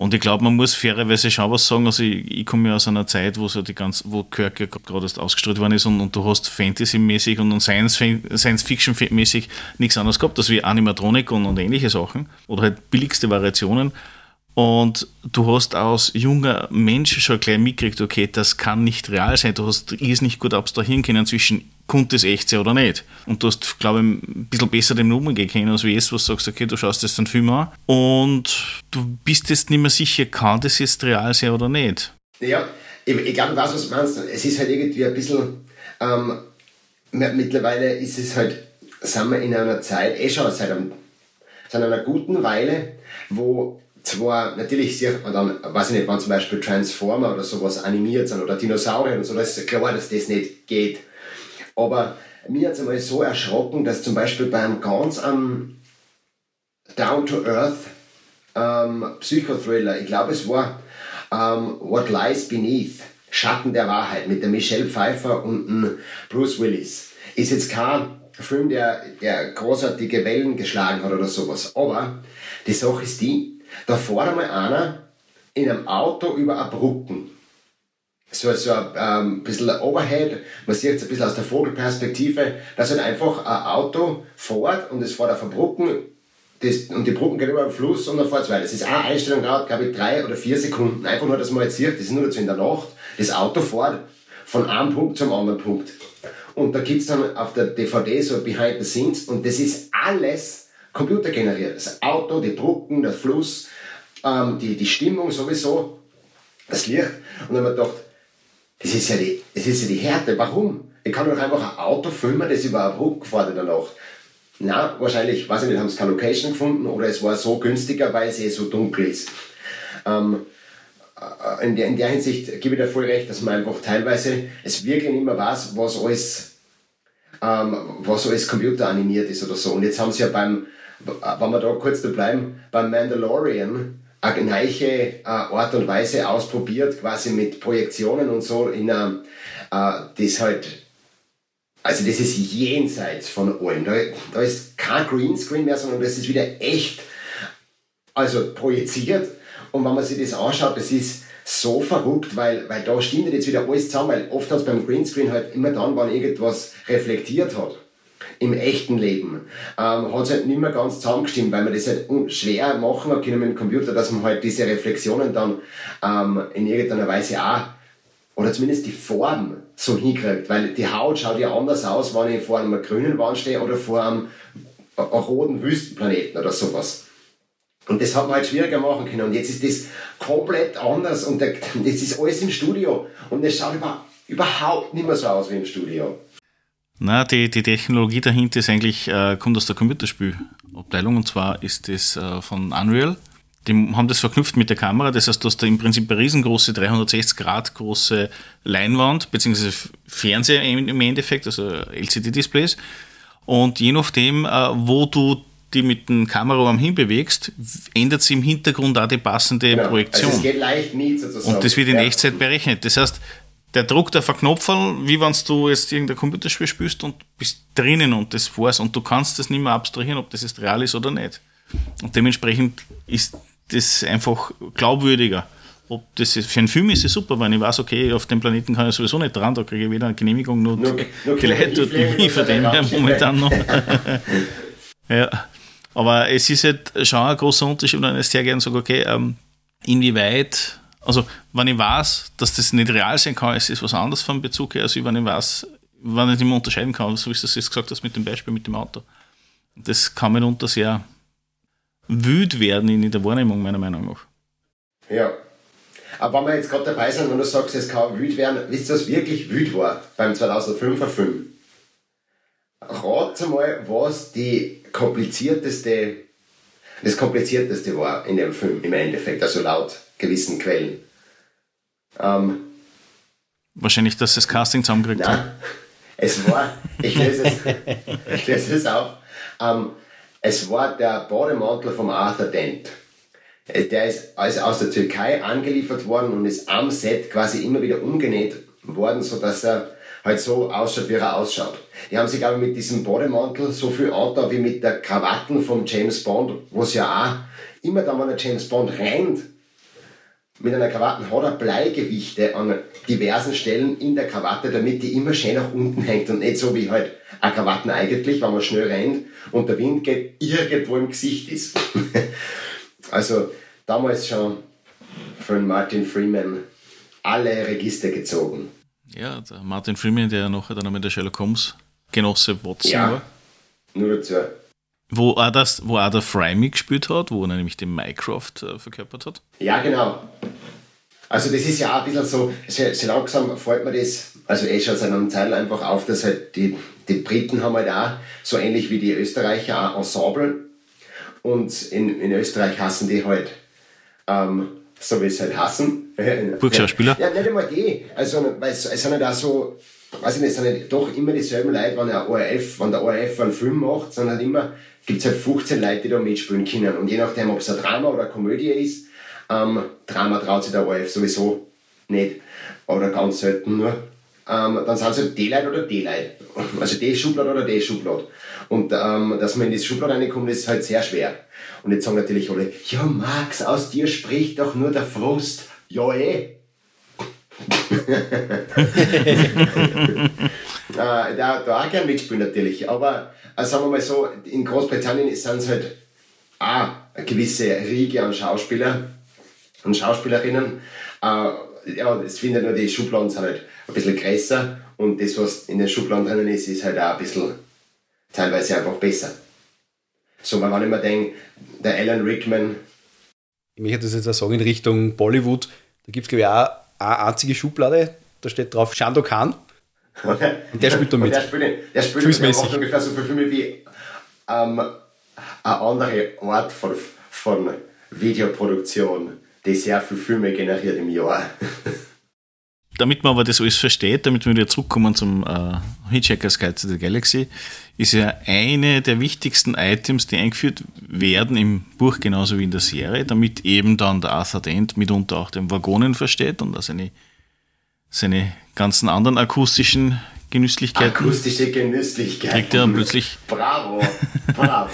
Und ich glaube, man muss fairerweise schon was sagen. Also ich, ich komme ja aus einer Zeit, wo so die ganz, wo Kirk ja gerade erst ausgestrahlt worden ist und, und du hast Fantasy-mäßig und, und Science-Fiction-mäßig nichts anderes gehabt, als wie Animatronik und, und ähnliche Sachen. Oder halt billigste Variationen. Und du hast als junger Mensch schon gleich mitgekriegt, okay, das kann nicht real sein. Du hast ist nicht gut abstrahieren können zwischen, konnte es echt sein oder nicht. Und du hast, glaube ich, ein bisschen besser dem umgehen können, als wie jetzt, was du sagst, okay, du schaust jetzt den Film an und du bist jetzt nicht mehr sicher, kann das jetzt real sein oder nicht. Ja, ich, ich glaube, ich weiß, was du meinst. Es ist halt irgendwie ein bisschen, ähm, mittlerweile ist es halt, sind wir in einer Zeit, eh schon seit, einem, seit einer guten Weile, wo zwar natürlich sehr, dann, weiß ich nicht, wenn zum Beispiel Transformer oder sowas animiert sind oder Dinosaurier und so, das ist klar, dass das nicht geht. Aber mir hat es einmal so erschrocken, dass zum Beispiel beim ganz um, Down-to-Earth ähm, Psychothriller, ich glaube es war ähm, What Lies Beneath, Schatten der Wahrheit mit der Michelle Pfeiffer und Bruce Willis, ist jetzt kein Film, der, der großartige Wellen geschlagen hat oder sowas. Aber die Sache ist die, da fährt einmal einer in einem Auto über eine Brücken. So, so ein ähm, bisschen Overhead, man sieht es ein bisschen aus der Vogelperspektive, dass halt einfach ein Auto fährt und es fährt auf eine Brücken das, und die Brücken geht über den Fluss und dann fährt es weiter. Das ist eine Einstellung dauert, glaube ich, drei oder vier Sekunden. Einfach nur, dass man jetzt sieht, das ist nur dazu in der Nacht. Das Auto fährt von einem Punkt zum anderen Punkt. Und da gibt es dann auf der DVD so Behind the Scenes und das ist alles computergeneriert. Das Auto, die Brücken, der Fluss, ähm, die, die Stimmung sowieso, das Licht. Und dann habe ich gedacht, das ist, ja die, das ist ja die Härte. Warum? Ich kann doch einfach ein Auto filmen, das über eine Brücke fährt in der Nacht. Na, wahrscheinlich, weiß ich nicht, haben sie keine Location gefunden oder es war so günstiger, weil es eh so dunkel ist. Ähm, äh, in, der, in der Hinsicht gebe ich dir voll recht, dass man einfach teilweise es wirklich nicht mehr weiß, was alles, ähm, was alles computeranimiert ist oder so. Und jetzt haben sie ja beim, wenn wir da kurz da bleiben, beim Mandalorian eine neue äh, Art und Weise ausprobiert, quasi mit Projektionen und so, in einem, äh, das halt, also das ist jenseits von allem. Da, da ist kein Greenscreen mehr, sondern das ist wieder echt, also projiziert. Und wenn man sich das anschaut, das ist so verrückt, weil, weil da stimmt jetzt wieder alles zusammen, weil oft hat es beim Greenscreen halt immer dann, wenn irgendwas reflektiert hat im echten Leben ähm, hat es halt nicht mehr ganz zusammengestimmt, weil man das halt schwer machen kann mit dem Computer, dass man halt diese Reflexionen dann ähm, in irgendeiner Weise auch, oder zumindest die Form so hinkriegt, weil die Haut schaut ja anders aus, wenn ich vor einem grünen Wand stehe oder vor einem, einem roten Wüstenplaneten oder sowas. Und das hat man halt schwieriger machen können. Und jetzt ist das komplett anders und das ist alles im Studio. Und es schaut überhaupt nicht mehr so aus wie im Studio. Na, die, die Technologie dahinter ist eigentlich, äh, kommt aus der Computerspielabteilung und zwar ist das äh, von Unreal. Die haben das verknüpft mit der Kamera, das heißt, du hast da im Prinzip eine riesengroße 360 Grad große Leinwand, beziehungsweise Fernseher im Endeffekt, also LCD-Displays. Und je nachdem, äh, wo du die mit dem Kameraarm hinbewegst, ändert sich im Hintergrund auch die passende genau. Projektion. Also es geht leicht mit sozusagen. Und das wird in ja. Echtzeit berechnet. Das heißt, der druckt auf ein Knopferl, wie wenn du jetzt irgendein Computerspiel spielst und bist drinnen und das war's und du kannst das nicht mehr abstrahieren, ob das jetzt real ist oder nicht. Und dementsprechend ist das einfach glaubwürdiger. Ob das ist, für einen Film ist es super, wenn ich weiß, okay, auf dem Planeten kann ich sowieso nicht dran, da kriege ich weder eine Genehmigung noch, noch die Leute mich von dem her momentan noch. ja. Aber es ist halt schon ein großer Unterschied, wenn ich sehr gerne sage, okay, ähm, inwieweit Also, wenn ich weiß, dass das nicht real sein kann, ist es was anderes vom Bezug her, als wenn ich weiß, wenn ich nicht mehr unterscheiden kann, so wie du das jetzt gesagt hast mit dem Beispiel mit dem Auto. Das kann mitunter sehr wüt werden in der Wahrnehmung, meiner Meinung nach. Ja. Aber wenn wir jetzt gerade dabei sind, wenn du sagst, es kann wüt werden, wisst ihr, was wirklich wüt war beim 2005er Film? Rat mal, was die komplizierteste, das komplizierteste war in dem Film im Endeffekt, also laut gewissen Quellen. Ähm, Wahrscheinlich, dass das Casting zusammengekriegt hat. Es war, ich löse es, ich löse es auf, ähm, es war der Bademantel vom Arthur Dent. Äh, Der ist also aus der Türkei angeliefert worden und ist am Set quasi immer wieder umgenäht worden, sodass er halt so ausschaut, wie er ausschaut. Die haben sich aber mit diesem Bademantel so viel angetan wie mit der Krawatten vom James Bond, wo es ja auch immer dann, wenn der James Bond rennt, mit einer Krawatte hat er Bleigewichte an diversen Stellen in der Krawatte, damit die immer schön nach unten hängt und nicht so wie halt eine Krawatten eigentlich, wenn man schnell rennt und der Wind geht irgendwo im Gesicht ist. also damals schon von Martin Freeman alle Register gezogen. Ja, der Martin Freeman, der nachher dann mit der Sherlock Holmes Genosse Watson Ja. war. Nur dazu. Wo auch, das, wo auch der Fry mitgespielt hat, wo er nämlich den Mycroft äh, verkörpert hat. Ja, genau. Also das ist ja auch ein bisschen so, so, so langsam fällt mir das, also eh schon seit einem Teil einfach auf, dass halt die, die Briten haben halt auch, so ähnlich wie die Österreicher, auch Ensemble. Und in, in Österreich hassen die halt, ähm, so wie es halt hassen. Burgschauspieler? Ja, nicht einmal die. Also, weil es, es sind halt auch so, weiß ich nicht, es sind halt doch immer dieselben Leute, wenn der ORF, wenn der ORF einen Film macht, sondern halt immer, gibt es halt 15 Leute, die da mitspielen können. Und je nachdem, ob es ein Drama oder eine Komödie ist, ähm, Drama traut sich der ORF sowieso nicht. Oder ganz selten nur. Ähm, dann sind es halt die Leute oder die Leute. Also die Schublade oder die Schublade. Und ähm, dass man in diese Schublade reinkommt, ist halt sehr schwer. Und jetzt sagen natürlich alle, ja Max, aus dir spricht doch nur der Frust. Ja eh. Äh, da, da auch gern mitspielen natürlich. Aber äh, sagen wir mal so, in Großbritannien sind es halt auch eine gewisse Riege an Schauspieler und Schauspielerinnen. Äh, ja, es findet nur die Schubladen sind halt ein bisschen größer und das, was in den Schubladen drinnen ist, ist halt auch ein bisschen teilweise einfach besser. So, weil wenn ich mir denke, der Alan Rickman, Ich möchte das jetzt auch sagen in Richtung Bollywood. Da gibt es, glaube ich, auch eine einzige Schublade. Da steht drauf Shando Khan. Und der spielt da mit. der spielt, der spielt Gefühlsmäßig. der macht ungefähr so viele Filme wie ähm, eine andere Art von, von Videoproduktion, die sehr viele Filme generiert im Jahr. Damit man aber das alles versteht, damit wir wieder zurückkommen zum äh, Hitchhiker's Guide to the Galaxy, ist ja eine der wichtigsten Items, die eingeführt werden im Buch genauso wie in der Serie, damit eben dann der Arthur Dent mitunter auch den Waggonen versteht und auch seine, seine ganzen anderen akustischen Genüsslichkeiten. Akustische Genüsslichkeit. Kriegt er dann plötzlich Bravo, bravo.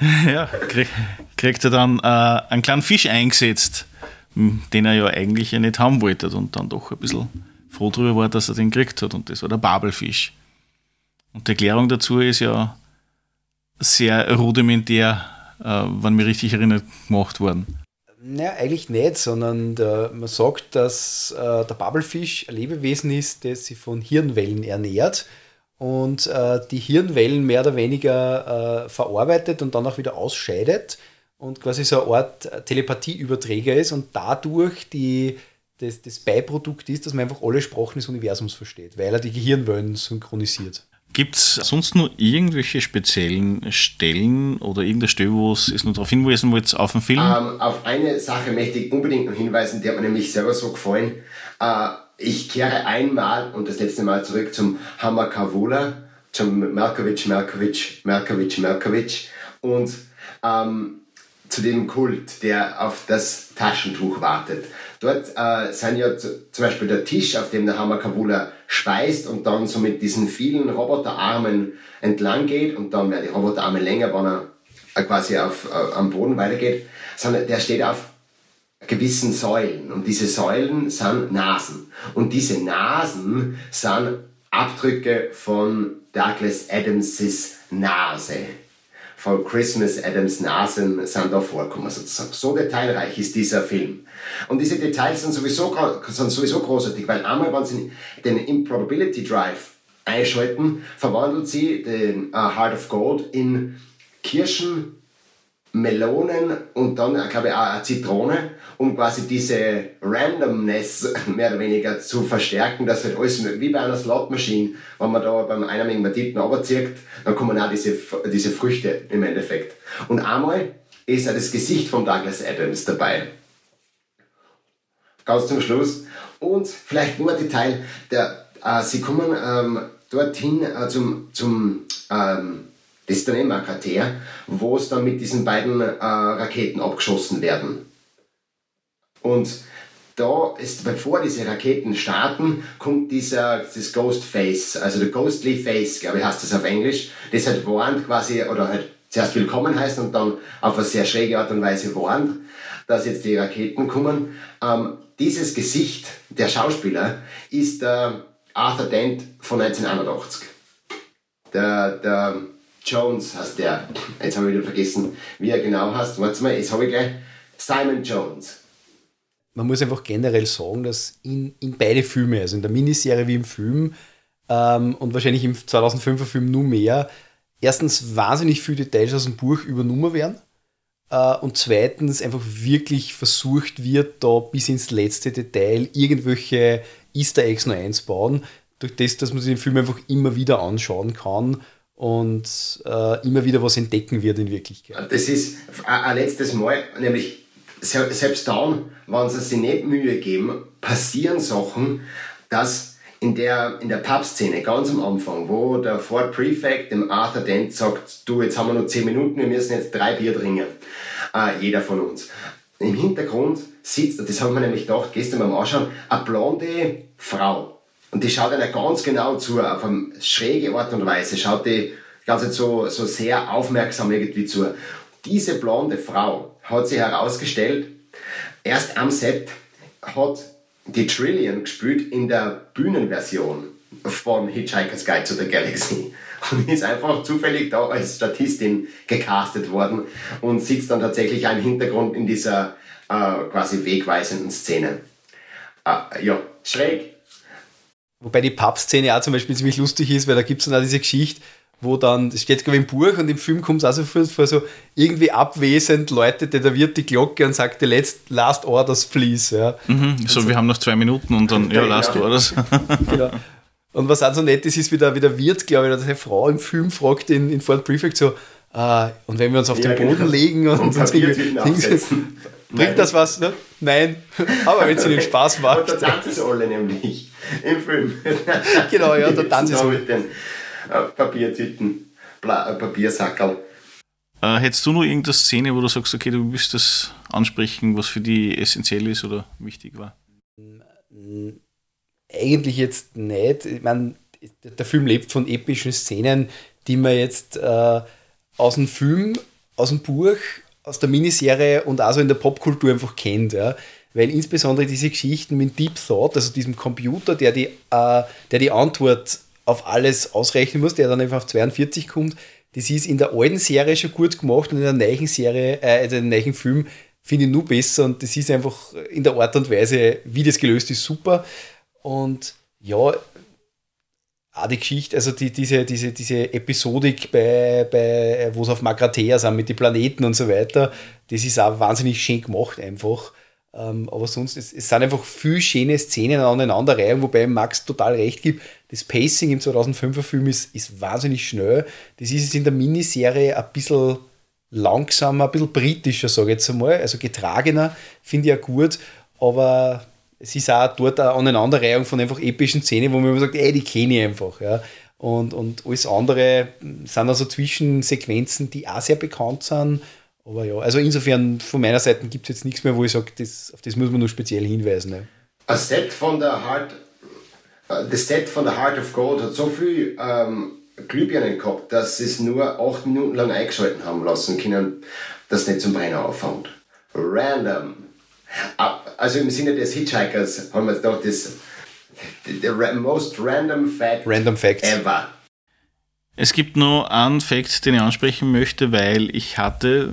ja, krieg, kriegt er dann äh, einen kleinen Fisch eingesetzt, den er ja eigentlich ja nicht haben wollte und dann doch ein bisschen froh darüber war, dass er den gekriegt hat. Und das war der Babelfisch. Und die Erklärung dazu ist ja sehr rudimentär, äh, wenn mich richtig erinnert, gemacht worden. Naja, eigentlich nicht, sondern der, man sagt, dass äh, der Bubblefish ein Lebewesen ist, das sich von Hirnwellen ernährt und äh, die Hirnwellen mehr oder weniger äh, verarbeitet und dann auch wieder ausscheidet und quasi so eine Art Telepathieüberträger ist und dadurch die, das, das Beiprodukt ist, dass man einfach alle Sprachen des Universums versteht, weil er die Gehirnwellen synchronisiert. Gibt es sonst nur irgendwelche speziellen Stellen oder irgendeine Stelle, wo es ist noch darauf hinweisen wollt auf den Film? Ähm, auf eine Sache möchte ich unbedingt noch hinweisen, die hat mir nämlich selber so gefallen. Äh, ich kehre einmal und das letzte Mal zurück zum Hammer Kavula, zum Malkovich, Malkovich, Malkovich, Malkovich und ähm, zu dem Kult, der auf das Taschentuch wartet. Dort äh, sind ja zu, zum Beispiel der Tisch, auf dem der Hammer Kavula speist und dann so mit diesen vielen Roboterarmen entlang geht und dann werden die Roboterarme länger, wenn er äh, quasi auf, äh, am Boden weitergeht, sondern der steht auf gewissen Säulen und diese Säulen sind Nasen und diese Nasen sind Abdrücke von Douglas Adamses Nase. Von Christmas Adams Nasen sind da vorkommen sozusagen. So detailreich ist dieser Film. Und diese Details sind sowieso, sind sowieso großartig, weil einmal, wenn sie den Improbability Drive einschalten, verwandelt sie den uh, Heart of Gold in Kirschen, Melonen und dann, äh, glaube ich, auch eine Zitrone, um quasi diese Randomness mehr oder weniger zu verstärken, dass halt alles wie bei einer Slotmaschine, wenn man da beim Einarmigen Banditen runterzieht, dann kommen auch diese, diese Früchte im Endeffekt. Und einmal ist auch das Gesicht von Douglas Adams dabei. Ganz zum Schluss. Und vielleicht nur ein Detail, der, äh, sie kommen ähm, dorthin äh, zum, zum ähm, das ist dann immer ein wo es dann mit diesen beiden äh, Raketen abgeschossen werden. Und da ist, bevor diese Raketen starten, kommt dieser, das Ghost Face, also der Ghostly Face, glaube ich, heißt das auf Englisch, das halt warnt quasi, oder halt zuerst willkommen heißt und dann auf eine sehr schräge Art und Weise warnt, dass jetzt die Raketen kommen. Ähm, dieses Gesicht der Schauspieler ist der Arthur Dent von 1981. Der, der Jones heißt der. Jetzt habe ich wieder vergessen, wie er genau heißt. Warte mal, jetzt habe ich gleich Simon Jones. Man muss einfach generell sagen, dass in, in beide Filme, also in der Miniserie wie im Film ähm, und wahrscheinlich im 2005er Film nur mehr, erstens wahnsinnig viele Details aus dem Buch übernommen werden äh, und zweitens einfach wirklich versucht wird, da bis ins letzte Detail irgendwelche Easter Eggs noch einzubauen, durch das, dass man sich den Film einfach immer wieder anschauen kann und äh, immer wieder was entdecken wird in Wirklichkeit. Das ist ein letztes Mal, nämlich selbst dann, wenn sie sich nicht Mühe geben, passieren Sachen, dass in der, in der Pub-Szene ganz am Anfang, wo der Ford Prefect dem Arthur Dent sagt, du, jetzt haben wir noch 10 Minuten, wir müssen jetzt drei Bier trinken, äh, jeder von uns. Im Hintergrund sitzt, das haben wir nämlich gedacht, gestern beim Anschauen, eine blonde Frau und die schaut einer ganz genau zu, auf eine schräge Art und Weise, schaut die ganz so, so sehr aufmerksam irgendwie zu. Diese blonde Frau hat sich herausgestellt, erst am Set hat die Trillion gespielt in der Bühnenversion von Hitchhiker's Guide to the Galaxy und ist einfach zufällig da als Statistin gecastet worden und sitzt dann tatsächlich im Hintergrund in dieser äh, quasi wegweisenden Szene. Äh, ja, schräg, Wobei die Pub-Szene auch zum Beispiel ziemlich lustig ist, weil da gibt es dann auch diese Geschichte, wo dann, das steht glaube ich im Buch und im Film kommt es auch so vor, so irgendwie abwesend läutet da wird die Glocke und sagt the last, last orders please. Ja. Mhm, so, also, wir haben noch zwei Minuten und dann, ja, last ja. orders. genau. Und was auch so nett ist, ist, wie der, wie der Wirt, glaube ich, dass eine Frau im Film fragt in, in Fort Prefect so, ah, und wenn wir uns auf ja, den Boden genau. legen und, und uns bringt das was? Ne? Nein, aber wenn es ihnen Spaß macht. Und da tanzen sie alle nämlich im Film. genau, ja, da tanzen sie mit den äh, Papiertüten, Bla, äh, Papiersackerl. Äh, hättest du noch irgendeine Szene, wo du sagst, okay, du willst das ansprechen, was für die essentiell ist oder wichtig war? Eigentlich jetzt nicht. Ich meine, der Film lebt von epischen Szenen, die man jetzt äh, aus dem Film, aus dem Buch, aus der Miniserie und auch so in der Popkultur einfach kennt. Ja. Weil insbesondere diese Geschichten mit Deep Thought, also diesem Computer, der die, äh, der die Antwort auf alles ausrechnen muss, der dann einfach auf 42 kommt, das ist in der alten Serie schon gut gemacht und in der neuen Serie, äh, also in der neuen Film finde ich nur besser und das ist einfach in der Art und Weise, wie das gelöst ist, super. Und ja, auch die Geschichte, also die, diese, diese, diese Episodik bei, bei wo es auf Magrathea sind mit den Planeten und so weiter, das ist auch wahnsinnig schön gemacht einfach. Ähm, aber sonst, es, es sind einfach viele schöne Szenen aneinanderreihung, wobei Max total recht gibt. Das Pacing im 2005er Film ist, ist wahnsinnig schnell. Das ist jetzt in der Miniserie ein bisschen langsamer, ein bisschen britischer, sage ich jetzt einmal. Also getragener, finde ich ja gut. Aber es ist auch dort eine Aneinanderreihung von einfach epischen Szenen, wo man immer sagt, ey, die kenne ich einfach. Ja. Und, und alles andere sind also Zwischensequenzen, die auch sehr bekannt sind. Aber ja, also insofern von meiner Seite gibt es jetzt nichts mehr, wo ich sage, das, auf das muss man nur speziell hinweisen. Ne. Ein Set von der Heart, äh, das Set von der Heart of Gold hat so viel ähm, Glühbirnen gehabt, dass sie es nur acht Minuten lang eingeschalten haben lassen können, dass es nicht zum Brenner auffängt. Random. Also im Sinne des Hitchhikers haben wir jetzt gedacht, das the most random fact, random facts. ever. Es gibt noch einen Fakt, den ich ansprechen möchte, weil ich hatte,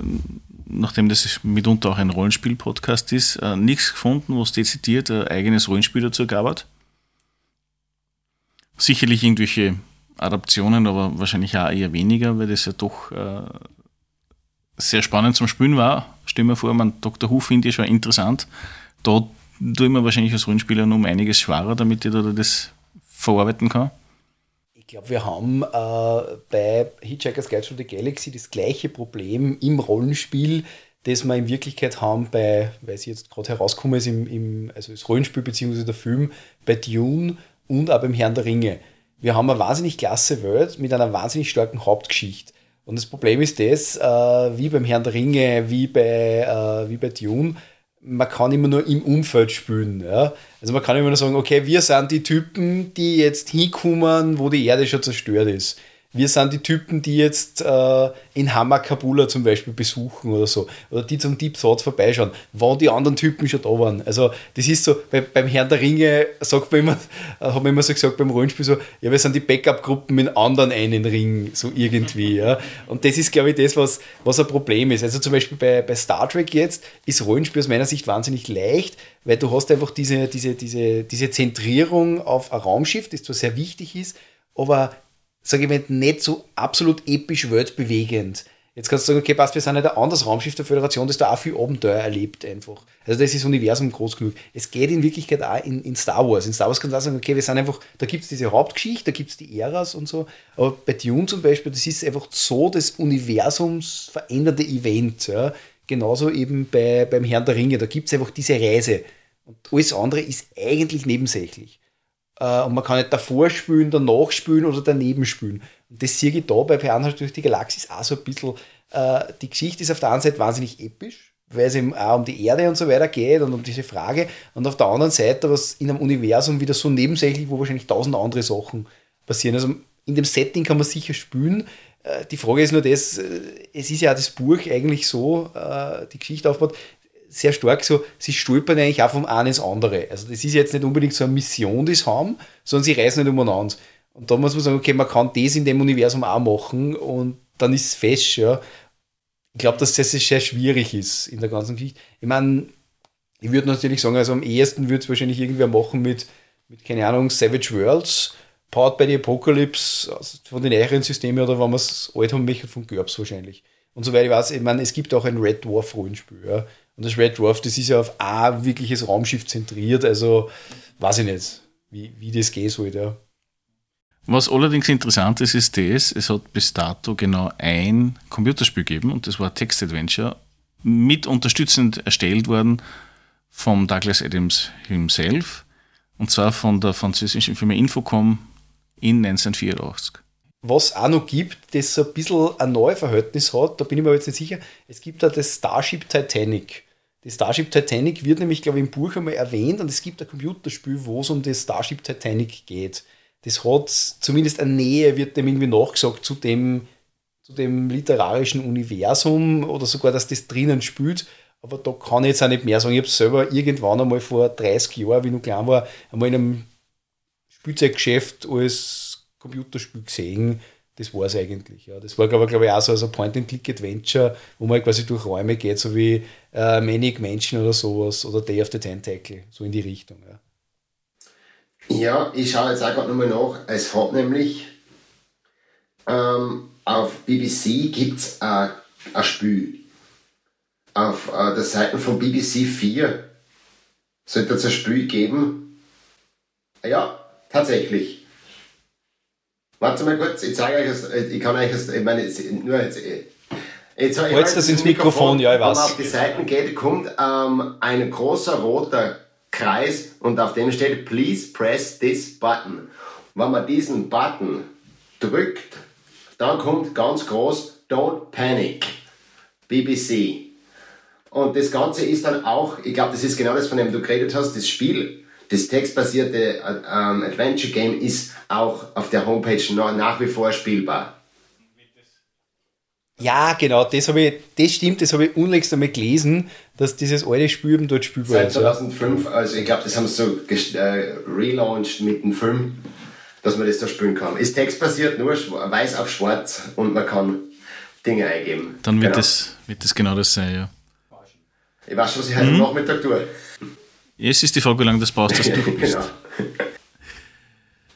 nachdem das mitunter auch ein Rollenspiel-Podcast ist, äh, nichts gefunden, wo es dezidiert ein eigenes Rollenspiel dazu gab. Sicherlich irgendwelche Adaptionen, aber wahrscheinlich auch eher weniger, weil das ja doch äh, sehr spannend zum Spielen war. Stell mir vor, man Dr. Who finde ich schon interessant. Da tue ich mir wahrscheinlich als Rollenspieler um einiges schwerer, damit ich da das verarbeiten kann. Ich glaube, wir haben äh, bei Hitchhiker's Guide to the Galaxy das gleiche Problem im Rollenspiel, das wir in Wirklichkeit haben bei, weil sie jetzt gerade herausgekommen ist, im, im, also das Rollenspiel bzw. der Film, bei Dune und auch beim Herrn der Ringe. Wir haben eine wahnsinnig klasse Welt mit einer wahnsinnig starken Hauptgeschichte. Und das Problem ist das, äh, wie beim Herrn der Ringe, wie bei, äh, wie bei Dune, man kann immer nur im Umfeld spielen. Ja? Also man kann immer nur sagen, okay, wir sind die Typen, die jetzt hinkommen, wo die Erde schon zerstört ist wir sind die Typen, die jetzt äh, in Hamakabula zum Beispiel besuchen oder so. Oder die zum Deep Thoughts vorbeischauen, wann die anderen Typen schon da waren. Also, das ist so, bei, beim Herrn der Ringe sagt man immer, äh, haben wir immer so gesagt beim Rollenspiel so, ja, wir sind die Backup-Gruppen mit anderen einen Ring, so irgendwie. Ja. Und das ist, glaube ich, das, was, was ein Problem ist. Also zum Beispiel bei, bei Star Trek jetzt ist Rollenspiel aus meiner Sicht wahnsinnig leicht, weil du hast einfach diese, diese, diese, diese Zentrierung auf ein Raumschiff, das zwar sehr wichtig ist, aber sage ich mal, nicht so absolut episch weltbewegend. Jetzt kannst du sagen, okay, passt, wir sind nicht ein anderes Raumschiff der Föderation, das da auch viel Abenteuer erlebt einfach. Also das ist Universum groß genug. Es geht in Wirklichkeit auch in, in Star Wars. In Star Wars kannst du auch sagen, okay, wir sind einfach, da gibt es diese Hauptgeschichte, da gibt es die Äras und so. Aber bei Dune zum Beispiel, das ist einfach so das Universums veränderte Event. Ja. Genauso eben bei, beim Herrn der Ringe, da gibt es einfach diese Reise. Und alles andere ist eigentlich nebensächlich. Äh, und man kann nicht davor spülen, danach spülen oder daneben spülen. Und das sehe ich da bei Piranha durch die Galaxis auch so ein bisschen. Äh, die Geschichte ist auf der einen Seite wahnsinnig episch, weil es eben auch um die Erde und so weiter geht und um diese Frage. Und auf der anderen Seite was in einem Universum wieder so nebensächlich, wo wahrscheinlich tausend andere Sachen passieren. Also in dem Setting kann man sicher spülen. Äh, die Frage ist nur das, es ist ja das Buch eigentlich so, die Geschichte aufbaut, sehr stark so, sie stolpern eigentlich auch vom einen ins andere. Also das ist jetzt nicht unbedingt so eine Mission, die sie haben, sondern sie reisen nicht umeinander. Und da muss man sagen, okay, man kann das in dem Universum auch machen und dann ist es fest, ja. Ich glaube, dass das sehr schwierig ist in der ganzen Geschichte. Ich meine, ich würde natürlich sagen, also am ehesten würde es wahrscheinlich irgendwer machen mit, mit, keine Ahnung, Savage Worlds, Powered by the Apocalypse, also von den älteren Systemen oder wenn man es alt haben möchte, von GURPS wahrscheinlich. Und soweit ich weiß, ich meine, es gibt auch ein Red Dwarf Rollenspiel, ja. Und das Red Dwarf, das ist ja auf ein wirkliches Raumschiff zentriert, also weiß ich nicht, wie, wie das gehen soll. Ja. Was allerdings interessant ist, ist das, es hat bis dato genau ein Computerspiel gegeben und das war Text Adventure, mit unterstützend erstellt worden vom Douglas Adams himself und zwar von der französischen Firma Infocom in 1984 was auch noch gibt, das so ein bisschen ein neues Verhältnis hat, da bin ich mir jetzt nicht sicher, es gibt da das Starship Titanic. Das Starship Titanic wird nämlich, glaube ich, im Buch einmal erwähnt und es gibt ein Computerspiel, wo es um das Starship Titanic geht. Das hat zumindest eine Nähe, wird dem irgendwie nachgesagt zu dem, zu dem literarischen Universum oder sogar, dass das drinnen spielt. Aber da kann ich jetzt auch nicht mehr sagen. Ich habe es selber irgendwann einmal vor 30 Jahren, wie ich noch klein war, einmal in einem Spielzeuggeschäft als Computerspiel gesehen. Das war es eigentlich. Ja. Das war, glaube ich, auch so ein Point-and-Click-Adventure, wo man quasi durch Räume geht, so wie äh, Manic Mansion oder sowas oder Day of the Tentacle, so in die Richtung. Ja, ja ich schaue jetzt auch gerade nochmal nach. Es hat nämlich ähm, auf BBC gibt es ein Spiel. Auf äh, der Seite von BBC 4 sollte es ein Spiel geben. Ja, tatsächlich. Warte mal kurz, ich zeige euch das, äh, ich kann euch das, ich meine, nur jetzt. Äh, jetzt Holst das ins Mikrofon, Mikrofon, ja, ich weiß. Wenn man auf die Seiten geht, kommt ähm, ein großer roter Kreis und auf dem steht Please press this button. Wenn man diesen Button drückt, dann kommt ganz groß Don't panic. BBC. Und das Ganze ist dann auch, ich glaube, das ist genau das, von dem du geredet hast, das Spiel das textbasierte ähm, Adventure Game ist auch auf der Homepage nach wie vor spielbar. Ja, genau, das, ich, das stimmt, das habe ich unlängst einmal gelesen, dass dieses alte Spiel eben dort spielbar ist. Seit 2005, also ich glaube, das haben sie so äh, relaunched mit dem Film. dass man das da spielen kann. Ist textbasiert, nur weiß auf schwarz und man kann Dinge eingeben. Dann wird, genau. das, wird das genau das sein, ja. Ich weiß schon, was ich heute mhm. Nachmittag tue. Jetzt ist die Frage, wie lange das brauchst, dass du bist. genau.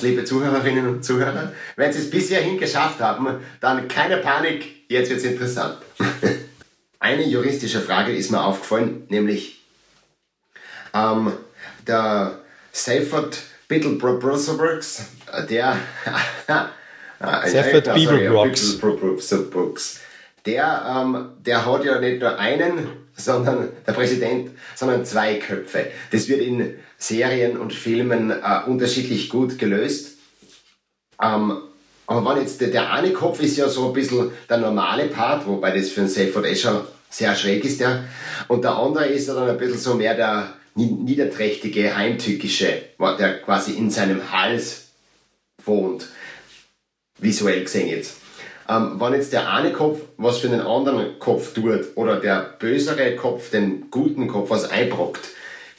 Liebe Zuhörerinnen und Zuhörer, wenn Sie es bisher hingeschafft haben, dann keine Panik, jetzt wird es interessant. Eine juristische Frage ist mir aufgefallen, nämlich ähm, der Seifert Biddlebrooks, der Seifert Beeblebrox. Der, ähm, der hat ja nicht nur einen, sondern der Präsident, sondern zwei Köpfe. Das wird in Serien und Filmen äh, unterschiedlich gut gelöst. Ähm, aber wenn jetzt der, der eine Kopf ist ja so ein bisschen der normale Part, wobei das für einen Seifert eh schon sehr schräg ist, der. Und der andere ist dann ein bisschen so mehr der niederträchtige, heimtückische, der quasi in seinem Hals wohnt. Visuell gesehen jetzt. Ähm, wenn jetzt der eine Kopf was für den anderen Kopf tut oder der bösere Kopf den guten Kopf was einbrockt,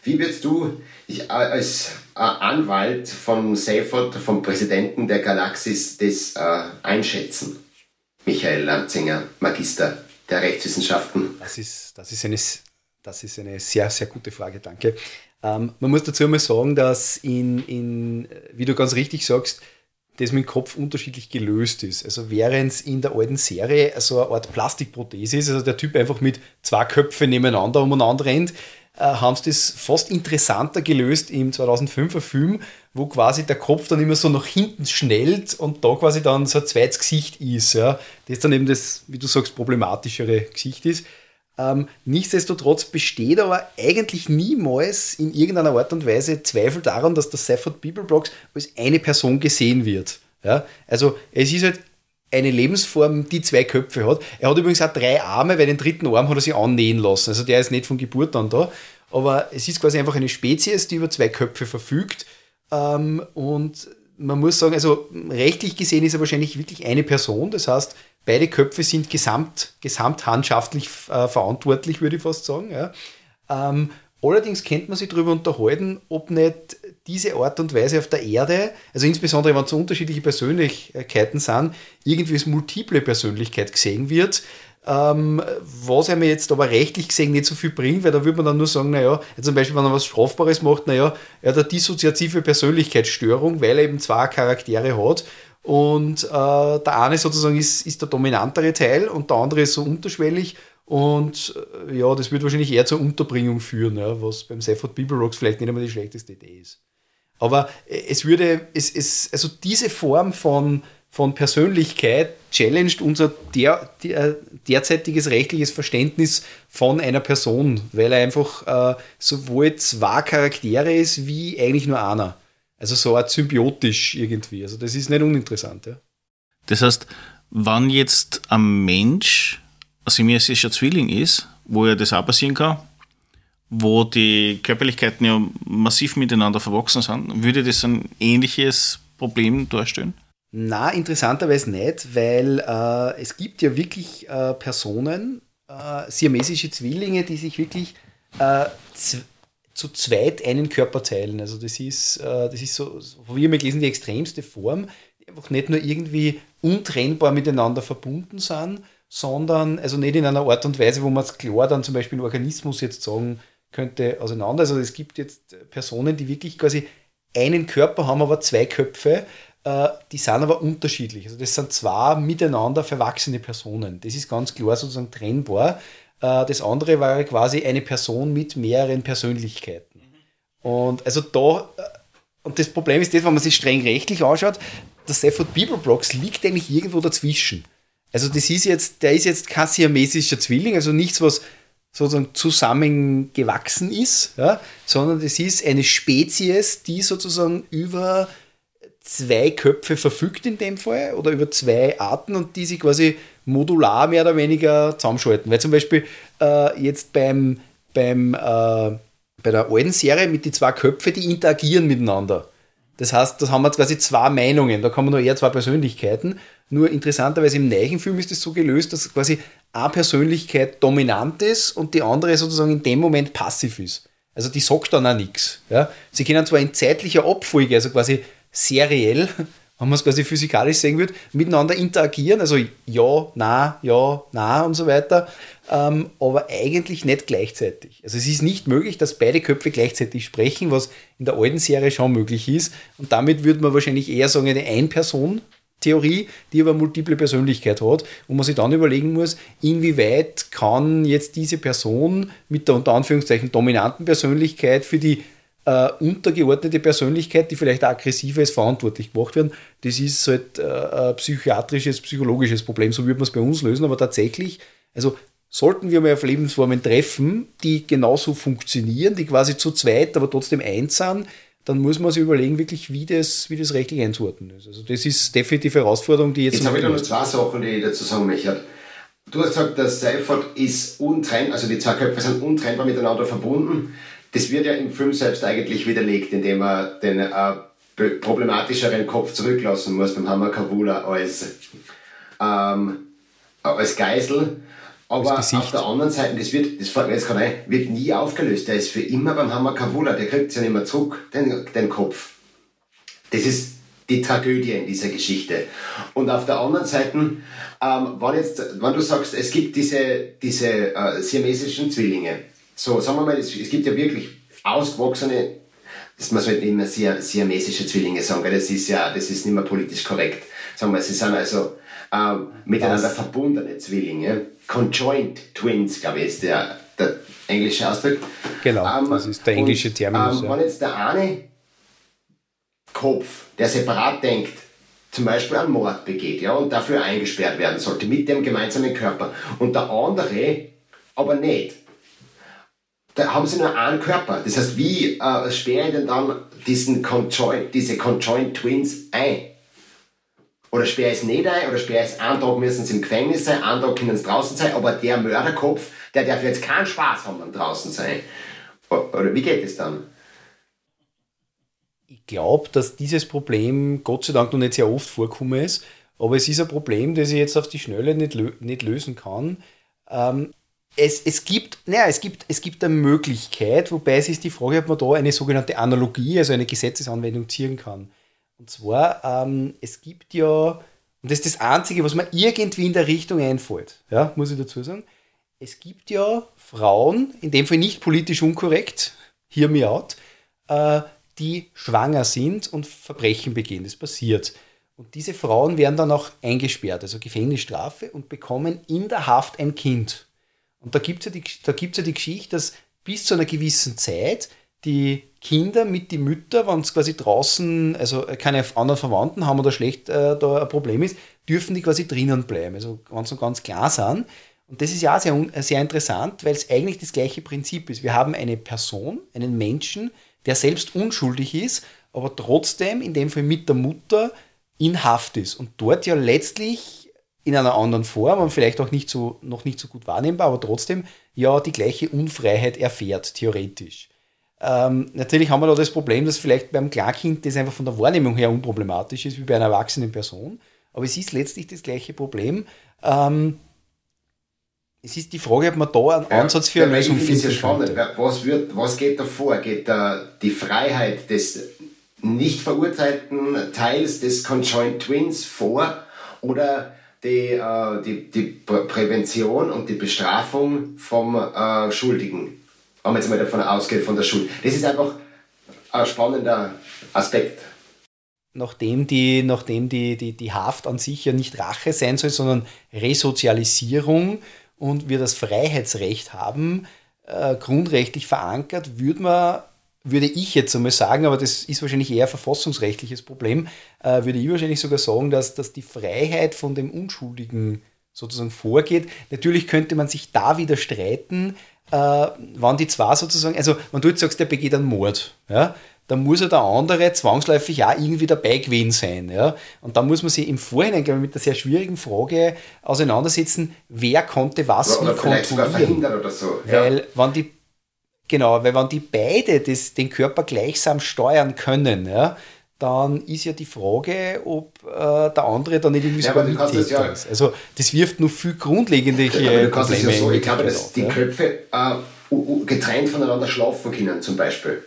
wie würdest du ich, als äh, Anwalt von Seifert, vom Präsidenten der Galaxis, das äh, einschätzen? Michael Lanzinger, Magister der Rechtswissenschaften. Das ist, das ist, eine, das ist eine sehr, sehr gute Frage, danke. Ähm, man muss dazu einmal sagen, dass in, in, wie du ganz richtig sagst, das mit dem Kopf unterschiedlich gelöst ist. Also während es in der alten Serie so eine Art Plastikprothese ist, also der Typ einfach mit zwei Köpfen nebeneinander umeinander rennt, äh, haben sie das fast interessanter gelöst im 2005er Film, wo quasi der Kopf dann immer so nach hinten schnellt und da quasi dann so ein zweites Gesicht ist, ja, das dann eben das, wie du sagst, problematischere Gesicht ist. Ähm, nichtsdestotrotz besteht aber eigentlich niemals in irgendeiner Art und Weise Zweifel daran, dass der Safford Bibelblocks als eine Person gesehen wird. Ja? Also es ist halt eine Lebensform, die zwei Köpfe hat. Er hat übrigens auch drei Arme, weil den dritten Arm hat er sich annähen lassen. Also der ist nicht von Geburt an da. Aber es ist quasi einfach eine Spezies, die über zwei Köpfe verfügt. Ähm, und man muss sagen, also rechtlich gesehen ist er wahrscheinlich wirklich eine Person. Das heißt, Beide Köpfe sind gesamt, gesamthandschaftlich äh, verantwortlich, würde ich fast sagen. Ja. Ähm, allerdings könnte man sich darüber unterhalten, ob nicht diese Art und Weise auf der Erde, also insbesondere wenn es so unterschiedliche Persönlichkeiten sind, irgendwie als multiple Persönlichkeit gesehen wird. Ähm, was einem jetzt aber rechtlich gesehen nicht so viel bringt, weil da würde man dann nur sagen, naja, zum Beispiel, wenn er was Strafbares macht, naja, er hat eine dissoziative Persönlichkeitsstörung, weil er eben zwei Charaktere hat und äh, der eine sozusagen ist, ist der dominantere Teil und der andere ist so unterschwellig. Und äh, ja, das wird wahrscheinlich eher zur Unterbringung führen, ja, was beim Seifert People Rocks vielleicht nicht einmal die schlechteste Idee ist. Aber äh, es würde, es, es, also diese Form von, von Persönlichkeit challenged unser der, der, derzeitiges rechtliches Verständnis von einer Person, weil er einfach äh, sowohl zwei Charaktere ist, wie eigentlich nur einer. Also so eine symbiotisch irgendwie. Also das ist nicht uninteressant. Ja. Das heißt, wann jetzt ein Mensch ein siamesischer Zwilling ist, wo ja das auch passieren kann, wo die Körperlichkeiten ja massiv miteinander verwachsen sind, würde das ein ähnliches Problem darstellen? Na, interessanterweise nicht, weil äh, es gibt ja wirklich äh, Personen, äh, siamesische Zwillinge, die sich wirklich äh, zu zweit einen Körper teilen. Also das ist, äh, das ist so, wie wir gelesen, die extremste Form, die einfach nicht nur irgendwie untrennbar miteinander verbunden sind, sondern also nicht in einer Art und Weise, wo man es klar dann zum Beispiel im Organismus jetzt sagen könnte, auseinander. Also es gibt jetzt Personen, die wirklich quasi einen Körper haben, aber zwei Köpfe, die sind aber unterschiedlich. Also das sind zwei miteinander verwachsene Personen. Das ist ganz klar sozusagen trennbar. Äh, das andere war quasi eine Person mit mehreren Persönlichkeiten. Und also da, äh, und das Problem ist das, wenn man sich streng rechtlich anschaut, der Stafford Bibelblocks liegt eigentlich irgendwo dazwischen. Also das ist jetzt, der ist jetzt kein siamesischer Zwilling, also nichts, was sozusagen zusammengewachsen ist, ja, sondern das ist eine Spezies, die sozusagen über zwei Köpfe verfügt in dem Fall oder über zwei Arten und die sich quasi modular mehr oder weniger zusammenschalten. Weil zum Beispiel äh, jetzt beim, beim, äh, bei der alten Serie mit den zwei Köpfen, die interagieren miteinander. Das heißt, da haben wir quasi zwei Meinungen, da kommen nur eher zwei Persönlichkeiten. Nur interessanterweise im neuen Film ist es so gelöst, dass quasi eine Persönlichkeit dominant ist und die andere sozusagen in dem Moment passiv ist. Also die sagt dann auch nichts. Ja? Sie können zwar in zeitlicher Abfolge, also quasi seriell, wenn man es quasi physikalisch sehen würde, miteinander interagieren, also ja, na, ja, na und so weiter, ähm, aber eigentlich nicht gleichzeitig. Also es ist nicht möglich, dass beide Köpfe gleichzeitig sprechen, was in der alten Serie schon möglich ist. Und damit würde man wahrscheinlich eher sagen, eine Ein-Person- Theorie, die aber multiple Persönlichkeit hat, wo man sich dann überlegen muss, inwieweit kann jetzt diese Person mit der unter Anführungszeichen dominanten Persönlichkeit für die äh, untergeordnete Persönlichkeit, die vielleicht aggressiver ist, verantwortlich gemacht werden. Das ist halt äh, ein psychiatrisches, psychologisches Problem, so würde man es bei uns lösen, aber tatsächlich, also sollten wir mal auf Lebensformen treffen, die genauso funktionieren, die quasi zu zweit, aber trotzdem eins sind, dann muss man sich überlegen, wirklich, wie das, wie das rechtlich einzuordnen ist. Also das ist definitiv eine Herausforderung, die jetzt... Jetzt habe ich noch zwei Sachen, die ich dazu sagen möchte. Du hast gesagt, der Seifert ist untrennbar, also die zwei Köpfe sind untrennbar miteinander verbunden. Das wird ja im Film selbst eigentlich widerlegt, indem er den äh, problematischeren Kopf zurücklassen muss beim Hammer Kavula als, ähm, als Geisel. Aber auf der anderen Seite, das wird, das fällt mir jetzt gerade ein, wird nie aufgelöst. Der ist für immer beim Hammer Kavula, der kriegt es ja nicht mehr zurück, den, den Kopf. Das ist die Tragödie in dieser Geschichte. Und auf der anderen Seite, ähm, wenn, jetzt, wenn du sagst, es gibt diese, diese äh, siamesischen Zwillinge, so, sagen wir mal, es, es gibt ja wirklich ausgewachsene, das man sollte immer siamesische Zwillinge sagen, weil das ist ja, das ist nicht mehr politisch korrekt. Sagen wir, sie sind also ähm, miteinander Was? verbundene Zwillinge. Conjoint Twins, glaube ich, ist der, der englische Ausdruck. Genau, ähm, das ist der englische Terminus. Ähm, ja. Wenn jetzt der eine Kopf, der separat denkt, zum Beispiel einen Mord begeht ja, und dafür eingesperrt werden sollte mit dem gemeinsamen Körper und der andere aber nicht, da haben sie nur einen Körper. Das heißt, wie äh, sperre ich denn dann diesen Conjoint, diese Conjoint Twins ein? Oder sperre ich es nicht ein, oder sperre ich es einen Tag müssen sie im Gefängnis sein, einen Tag können sie draußen sein, aber der Mörderkopf, der darf jetzt keinen Spaß haben am draußen sein. Oder wie geht es dann? Ich glaube, dass dieses Problem Gott sei Dank noch nicht sehr oft vorkommen ist, aber es ist ein Problem, das ich jetzt auf die Schnelle nicht, lö nicht lösen kann. Ähm, es, es, gibt, naja, es, gibt, es gibt eine Möglichkeit, wobei es ist die Frage, ob man da eine sogenannte Analogie, also eine Gesetzesanwendung ziehen kann. Und zwar, ähm, es gibt ja, und das ist das Einzige, was mir irgendwie in der Richtung einfällt, ja, muss ich dazu sagen, es gibt ja Frauen, in dem Fall nicht politisch unkorrekt, hear me out, äh, die schwanger sind und Verbrechen begehen. Das passiert. Und diese Frauen werden dann auch eingesperrt, also Gefängnisstrafe, und bekommen in der Haft ein Kind. Und da gibt es ja, ja die Geschichte, dass bis zu einer gewissen Zeit die Kinder mit die Mütter, wenn es quasi draußen, also keine anderen Verwandten haben oder schlecht äh, da ein Problem ist, dürfen die quasi drinnen bleiben, also ganz und ganz klar sind. Und das ist ja sehr, sehr interessant, weil es eigentlich das gleiche Prinzip ist. Wir haben eine Person, einen Menschen, der selbst unschuldig ist, aber trotzdem in dem Fall mit der Mutter in Haft ist und dort ja letztlich in einer anderen Form und vielleicht auch nicht so, noch nicht so gut wahrnehmbar, aber trotzdem ja die gleiche Unfreiheit erfährt, theoretisch. Ähm, natürlich haben wir da das Problem, dass vielleicht beim Klarkind das einfach von der Wahrnehmung her unproblematisch ist, wie bei einer erwachsenen Person. Aber es ist letztlich das gleiche Problem. Ähm, es ist die Frage, ob man da einen ja, Ansatz für eine Lösung findet. Ja spannend. Was, wird, was geht da vor? Geht da die Freiheit des nicht verurteilten Teils des Conjoint Twins vor oder die, äh, die, die Prävention und die Bestrafung vom äh, Schuldigen? wenn man jetzt mal davon ausgeht, von der Schule. Das ist einfach ein spannender Aspekt. Nachdem die, nachdem die, die, die Haft an sich ja nicht Rache sein soll, sondern Resozialisierung und wir das Freiheitsrecht haben, äh, grundrechtlich verankert, würde man würde ich jetzt einmal sagen, aber das ist wahrscheinlich eher ein verfassungsrechtliches Problem, äh, würde ich wahrscheinlich sogar sagen, dass, dass die Freiheit von dem Unschuldigen sozusagen vorgeht. Natürlich könnte man sich da wieder streiten, äh, wenn die zwei sozusagen, also wenn du jetzt sagst, der begeht einen Mord, ja, dann muss ja der andere zwangsläufig auch irgendwie dabei gewesen sein. Ja? Und da muss man sich im Vorhinein, glaube ich, mit der sehr schwierigen Frage auseinandersetzen, wer konnte was oder, wie kontrollieren. Oder so. Ja. Weil wenn die Genau, weil wenn die beide das, den Körper gleichsam steuern können, ja, dann ist ja die Frage, ob äh, der andere dann nicht irgendwie ja, sogar Mittäter ja, ist. Also das wirft nur viel grundlegende ja, du kannst Probleme. Ja so, ich glaube, dass die Köpfe äh, getrennt voneinander schlafen können, zum Beispiel.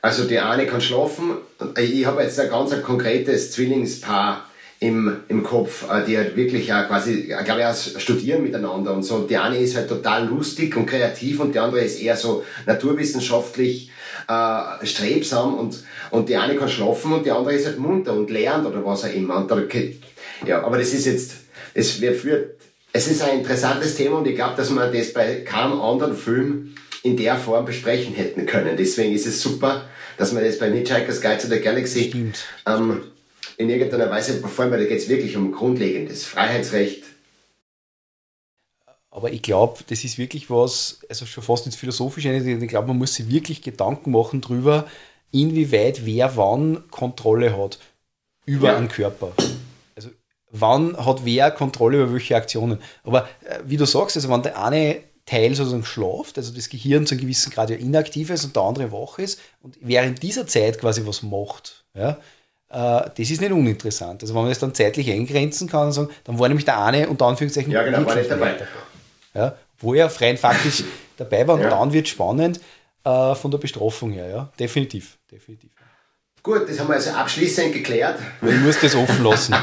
Also die eine kann schlafen. Ich habe jetzt ein ganz konkretes Zwillingspaar im, im Kopf, äh, die halt wirklich auch quasi, glaube ich, auch studieren miteinander und so. Die eine ist halt total lustig und kreativ und die andere ist eher so naturwissenschaftlich äh, strebsam und, und die eine kann schlafen und die andere ist halt munter und lernt oder was auch immer. Und da, ja, aber das ist jetzt, es, führt, es ist ein interessantes Thema und ich glaube, dass man das bei keinem anderen Film in der Form besprechen hätten können. Deswegen ist es super, dass man das bei Hitchhiker's Guide to the Galaxy ähm, in irgendeiner Weise, vor allem, weil da geht es wirklich um grundlegendes Freiheitsrecht. Aber ich glaube, das ist wirklich was, also schon fast ins Philosophische, ich glaube, man muss sich wirklich Gedanken machen darüber, inwieweit wer wann Kontrolle hat über ja. einen Körper. Also wann hat wer Kontrolle über welche Aktionen. Aber äh, wie du sagst, also wenn der eine Teil sozusagen schlaft, also das Gehirn zu einem gewissen Grad ja inaktiv ist und der andere wach ist und während dieser Zeit quasi was macht, ja, das ist nicht uninteressant. Also wenn man das dann zeitlich eingrenzen kann und sagen, dann war nämlich der eine unter Anführungszeichen ja, genau, war nicht dabei. Ja, wo er freien faktisch dabei war und ja. dann wird es spannend äh, von der Bestrafung her, ja, definitiv, definitiv. Gut, das haben wir also abschließend geklärt. Ich muss das offen lassen.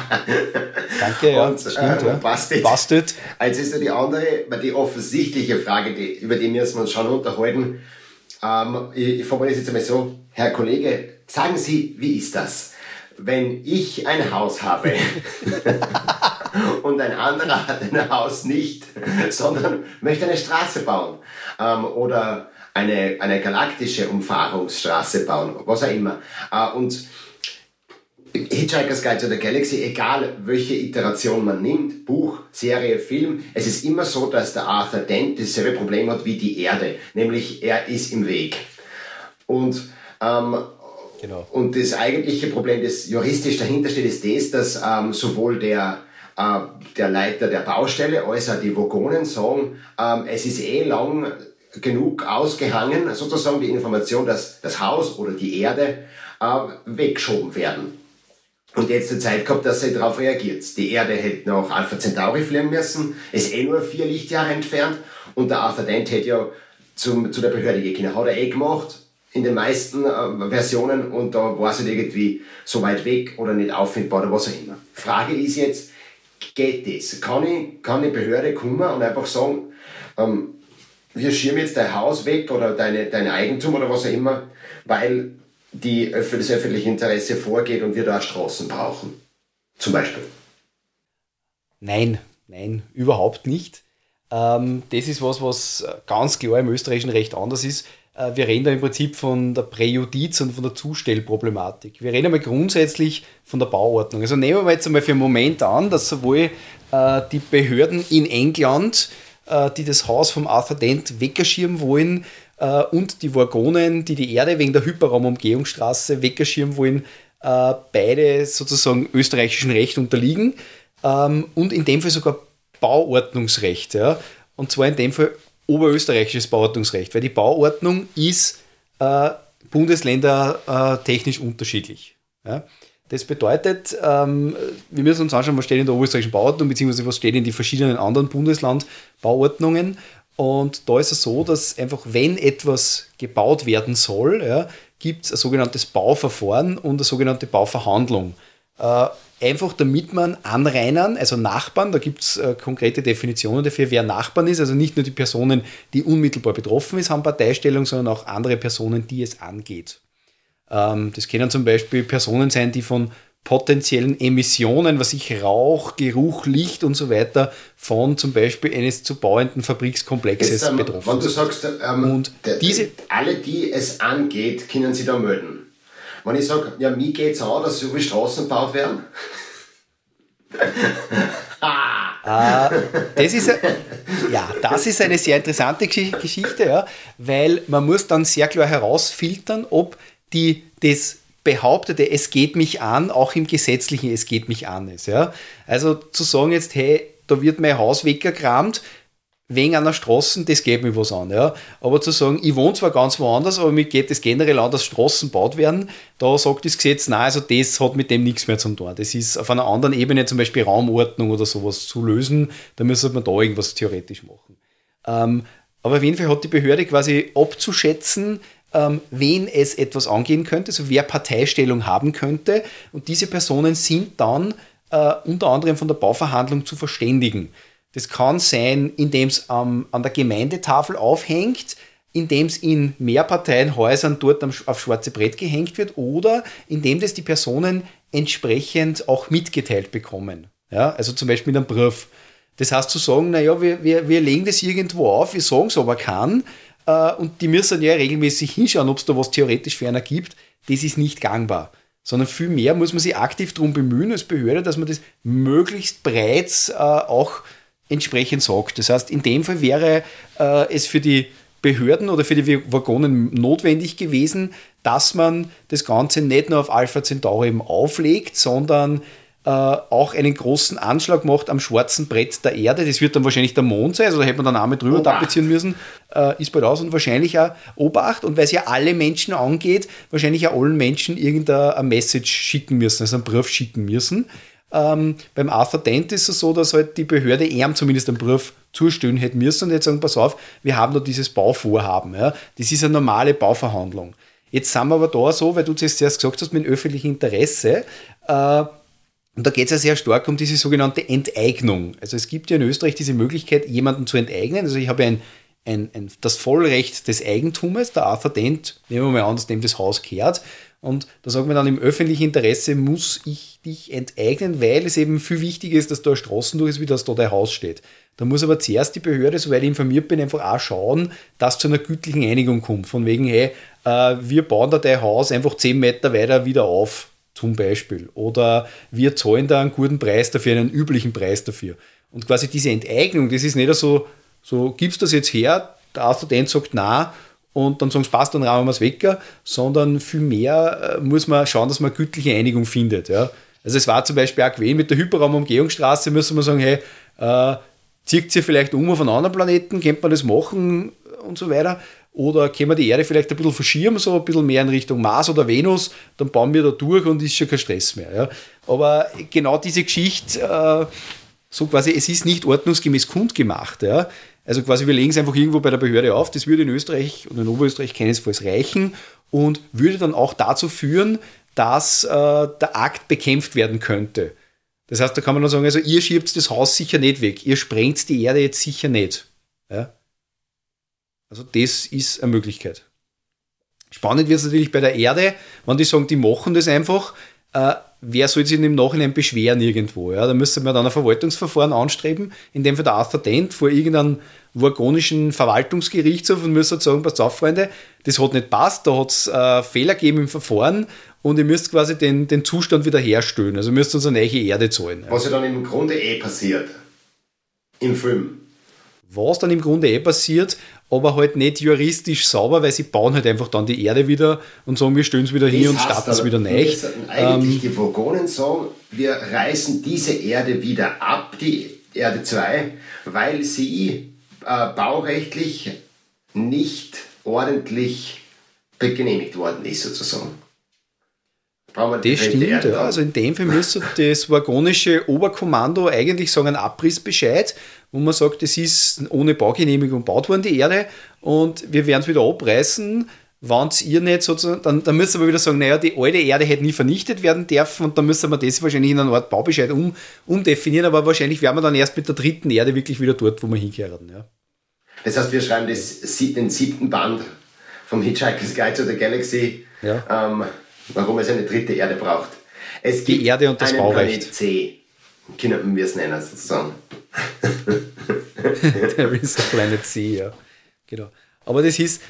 Danke, ja. Und, stimmt, äh, ja. Bastet. bastet. Als ist ja die andere, die offensichtliche Frage, die, über die müssen wir uns schon unterhalten. Ähm, ich, ich formuliere es jetzt einmal so, Herr Kollege, sagen Sie, wie ist das? Wenn ich ein Haus habe und ein anderer hat ein Haus nicht, sondern möchte eine Straße bauen ähm, oder eine, eine galaktische Umfahrungsstraße bauen, was auch immer. Äh, und Hitchhiker's Guide to the Galaxy, egal welche Iteration man nimmt, Buch, Serie, Film, es ist immer so, dass der Arthur Dent dasselbe Problem hat wie die Erde, nämlich er ist im Weg. Und, ähm, genau. und das eigentliche Problem, das juristisch dahinter steht, ist das, dass ähm, sowohl der, äh, der Leiter der Baustelle als auch die Vogonen sagen, ähm, es ist eh lang genug ausgehangen, sozusagen die Information, dass das Haus oder die Erde äh, weggeschoben werden. Und jetzt die Zeit gehabt, dass sie darauf reagiert. Die Erde hätte nach Alpha Centauri fliegen müssen, ist eh nur vier Lichtjahre entfernt und der Arthur Dent hätte ja zum, zu der Behörde gehen können. Hat er eh gemacht, in den meisten äh, Versionen und da war es halt irgendwie so weit weg oder nicht auffindbar oder was auch immer. Frage ist jetzt, geht das? Kann ich, kann die Behörde kommen und einfach sagen, ähm, wir schirmen jetzt dein Haus weg oder deine, dein Eigentum oder was auch immer, weil die das öffentliche Interesse vorgeht und wir da Straßen brauchen. Zum Beispiel. Nein, nein, überhaupt nicht. Ähm, das ist was, was ganz klar im österreichischen Recht anders ist. Äh, wir reden da im Prinzip von der Präjudiz und von der Zustellproblematik. Wir reden einmal grundsätzlich von der Bauordnung. Also nehmen wir jetzt einmal für einen Moment an, dass sowohl äh, die Behörden in England äh, die das Haus vom Arthur Dent weggeschirmen wollen und die Wagonen, die die Erde wegen der Hyperraumumgehungsstraße weggeschirmen wollen, beide sozusagen österreichischen Recht unterliegen ähm, und in dem Fall sogar Bauordnungsrecht. Und zwar in dem Fall oberösterreichisches Bauordnungsrecht, weil die Bauordnung ist äh, Bundesländer äh, unterschiedlich. Ja? Das bedeutet, ähm, wir müssen uns anschauen, was steht in der oberösterreichischen Bauordnung, beziehungsweise was steht in den verschiedenen anderen Bundesland-Bauordnungen. Und da ist es so, dass einfach, wenn etwas gebaut werden soll, ja, gibt es ein sogenanntes Bauverfahren und eine sogenannte Bauverhandlung. Äh, einfach damit man Anrainern, also Nachbarn, da gibt es äh, konkrete Definitionen dafür, wer Nachbarn ist, also nicht nur die Personen, die unmittelbar betroffen ist, haben Parteistellung, sondern auch andere Personen, die es angeht. Ähm, das können zum Beispiel Personen sein, die von potenziellen Emissionen, was ich Rauch, Geruch, Licht und so weiter von zum Beispiel eines zu bauenden Fabrikskomplexes Jetzt, ähm, betroffen sind. Wenn du sagst, ähm, und diese, alle, die es angeht, können sie da melden. Wenn ich sage, ja, mir geht es an, dass so viele Straßen gebaut werden. ah, das ist, ja, das ist eine sehr interessante Geschichte, ja, weil man muss dann sehr klar herausfiltern, ob die das behauptete, es geht mich an, auch im gesetzlichen es geht mich an ist. Ja? Also zu sagen jetzt, hey, da wird mein Haus weggekramt, wegen einer Straße, das geht mir was an. Ja? Aber zu sagen, ich wohne zwar ganz woanders, aber mir geht es generell an, dass Straßen gebaut werden, da sagt das Gesetz, nein, also das hat mit dem nichts mehr zu tun. Das ist auf einer anderen Ebene, zum Beispiel Raumordnung oder sowas zu lösen, da müsste man da irgendwas theoretisch machen. Ähm, aber auf jeden Fall hat die Behörde quasi abzuschätzen, ähm, wen es etwas angehen könnte, also wer Parteistellung haben könnte. Und diese Personen sind dann äh, unter anderem von der Bauverhandlung zu verständigen. Das kann sein, indem es ähm, an der Gemeindetafel aufhängt, indem es in Mehrparteienhäusern dort auf schwarze Brett gehängt wird oder indem das die Personen entsprechend auch mitgeteilt bekommen. Ja, also zum Beispiel mit einem Brief. Das heißt zu sagen, naja, wir, wir, wir legen das irgendwo auf, wir sagen es aber kann äh, und die müssen ja regelmäßig hinschauen, ob es da was theoretisch für einer gibt, das ist nicht gangbar. Sondern vielmehr muss man sich aktiv darum bemühen als Behörde, dass man das möglichst breit äh, auch entsprechend sagt. Das heißt, in dem Fall wäre äh, es für die Behörden oder für die Waggonen notwendig gewesen, dass man das Ganze nicht nur auf Alpha Centauri eben auflegt, sondern äh, auch einen großen Anschlag macht am schwarzen Brett der Erde. Das wird dann wahrscheinlich der Mond sein, also da hätte man dann einmal drüber Obacht. tapezieren müssen. Äh, ist bald aus und wahrscheinlich auch Obacht. Und weil es ja alle Menschen angeht, wahrscheinlich auch allen Menschen irgendeine Message schicken müssen, also einen Brief schicken müssen. Ähm, beim Arthur Dent ist es so, dass halt die Behörde ihm zumindest einen Brief zustellen hätte müssen und jetzt sagen, pass auf, wir haben da dieses Bauvorhaben. Ja. Das ist eine normale Bauverhandlung. Jetzt sind wir aber da so, weil du zuerst gesagt hast, mit öffentlichem Interesse. Äh, und da geht es ja sehr stark um diese sogenannte Enteignung. Also es gibt ja in Österreich diese Möglichkeit, jemanden zu enteignen. Also ich habe ein, ein, ein, das Vollrecht des Eigentums. Der Arthur Dent, nehmen wir mal an, dass dem das Haus kehrt. Und da sagt man dann, im öffentlichen Interesse muss ich dich enteignen, weil es eben viel wichtiger ist, dass da Straßen durch ist, wie dass da dein Haus steht. Da muss aber zuerst die Behörde, soweit ich informiert bin, einfach auch schauen, dass zu einer gütlichen Einigung kommt. Von wegen, hey, äh, wir bauen da dein Haus einfach 10 Meter weiter wieder auf zum Beispiel. Oder wir zahlen da einen guten Preis dafür, einen üblichen Preis dafür. Und quasi diese Enteignung, das ist nicht so, so gibst das jetzt her, der Assistent sagt na und dann sagen sie, passt, dann rahmen wir es weg, sondern vielmehr äh, muss man schauen, dass man eine gütliche Einigung findet. Ja. Also es war zum Beispiel auch gewesen, mit der Hyperraumumgehungsstraße müssen wir sagen, hey, äh, zieht sie vielleicht um auf einen anderen Planeten, könnte man das machen und so weiter. Oder können wir die Erde vielleicht ein bisschen verschieben, so ein bisschen mehr in Richtung Mars oder Venus, dann bauen wir da durch und ist schon kein Stress mehr. Ja. Aber genau diese Geschichte, äh, so quasi, es ist nicht ordnungsgemäß kundgemacht. Ja. Also quasi, wir legen es einfach irgendwo bei der Behörde auf, das würde in Österreich und in Oberösterreich keinesfalls reichen und würde dann auch dazu führen, dass äh, der Akt bekämpft werden könnte. Das heißt, da kann man dann sagen, also ihr schiebt das Haus sicher nicht weg, ihr sprengt die Erde jetzt sicher nicht. Ja. Also das ist eine Möglichkeit. Spannend wird es natürlich bei der Erde, wenn die sagen, die machen das einfach, äh, wer soll sich im Nachhinein beschweren irgendwo? Ja? Da müsste man dann ein Verwaltungsverfahren anstreben, in dem für der Arthur Dent vor irgendeinem vorgonischen Verwaltungsgerichtshof und müsste sagen, pass auf, Freunde, das hat nicht passt, da hat es äh, Fehler gegeben im Verfahren und ihr müsst quasi den, den Zustand wieder herstellen. Also ihr müsst uns eine neue Erde zahlen. Was ja dann im Grunde eh passiert. Im Film. Was dann im Grunde eh passiert, aber halt nicht juristisch sauber, weil sie bauen halt einfach dann die Erde wieder und sagen, wir stellen es wieder hin und starten es wieder neu. Eigentlich ähm, die Vogonen sagen, wir reißen diese Erde wieder ab, die Erde 2, weil sie äh, baurechtlich nicht ordentlich genehmigt worden ist, sozusagen. Das stimmt, ja. Also in dem Fall müsste das vagonische Oberkommando eigentlich sagen, ein Abrissbescheid wo man sagt, es ist ohne Baugenehmigung gebaut worden, die Erde, und wir werden es wieder abreißen. Wenn ihr nicht sozusagen, dann, dann müssen wir wieder sagen, naja, die alte Erde hätte nie vernichtet werden dürfen und dann müssen wir das wahrscheinlich in einer Art Baubescheid um, umdefinieren, aber wahrscheinlich wären wir dann erst mit der dritten Erde wirklich wieder dort, wo wir hinkehren. Ja. Das heißt, wir schreiben das, den siebten Band vom Hitchhiker's Guide to the Galaxy, ja. ähm, warum es eine dritte Erde braucht. Es die Erde und das einen Baurecht. Planet C, können wir es nennen sozusagen. Der ist Planet C, ja. Genau. Aber das ist,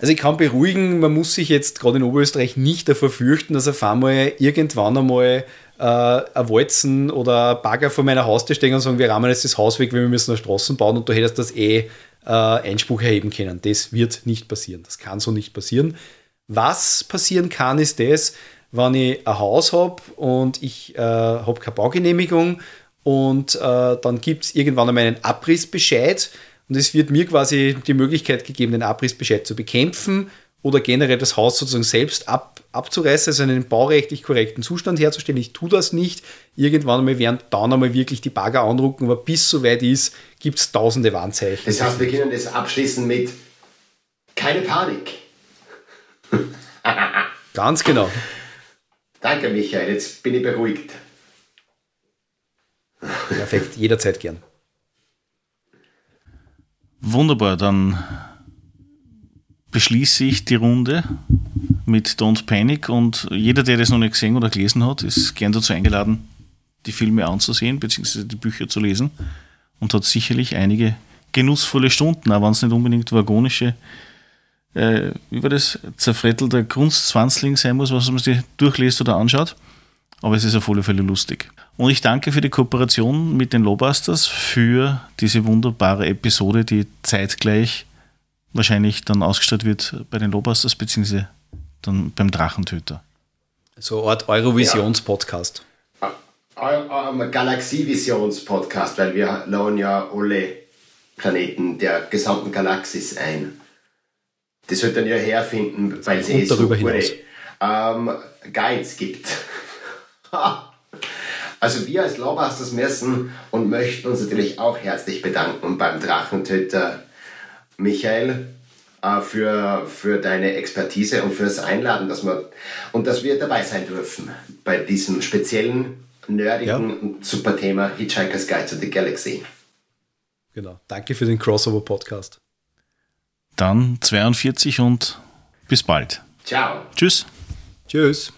also ich kann beruhigen, man muss sich jetzt gerade in Oberösterreich nicht davor fürchten, dass auf einmal irgendwann einmal äh, ein Walzen oder ein Bagger vor meiner Haustür stehen und sagen, wir rahmen jetzt das Haus weg, weil wir müssen eine Straßen bauen und du hättest das eh äh, Einspruch erheben können. Das wird nicht passieren. Das kann so nicht passieren. Was passieren kann, ist das, wenn ich ein Haus habe und ich äh, habe keine Baugenehmigung und äh, dann gibt es irgendwann einmal einen Abrissbescheid und es wird mir quasi die Möglichkeit gegeben, den Abrissbescheid zu bekämpfen oder generell das Haus sozusagen selbst ab, abzureißen, also einen baurechtlich korrekten Zustand herzustellen. Ich tue das nicht. Irgendwann einmal werden dann einmal wirklich die Bagger anrucken, aber bis so weit ist, gibt es tausende Warnzeichen. Das heißt, wir können das abschließen mit keine Panik. Ganz genau. Danke, Michael. Jetzt bin ich beruhigt. Perfekt, jederzeit gern. Wunderbar, dann beschließe ich die Runde mit Don't Panic und jeder, der das noch nicht gesehen oder gelesen hat, ist gern dazu eingeladen, die Filme anzusehen bzw. die Bücher zu lesen und hat sicherlich einige genussvolle Stunden, auch wenn es nicht unbedingt vagonische, äh, wie war das, zerfrettelter Kunstzwanzling sein muss, was man sich durchliest oder anschaut. Aber es ist auf alle Fälle lustig. Und ich danke für die Kooperation mit den Lowbusters für diese wunderbare Episode, die zeitgleich wahrscheinlich dann ausgestrahlt wird bei den Lowbusters beziehungsweise dann beim Drachentöter. So eine Art Eurovisions-Podcast. Ein Galaxievisions-Podcast, weil wir lauen ja alle Planeten der gesamten Galaxis ein. Das wird dann ja herfinden, weil es eh so darüber gute hinaus. ähm, Guides gibt. also wir als Lawbusters messen und möchten uns natürlich auch herzlich bedanken beim Drachentöter Michael äh, für, für deine Expertise und fürs Einladen, dass wir, und dass wir dabei sein dürfen bei diesem speziellen, nerdigen Ja. und super Thema Hitchhiker's Guide to the Galaxy. Genau. Danke für den Crossover-Podcast. Dann 42 und bis bald. Ciao. Tschüss. Tschüss.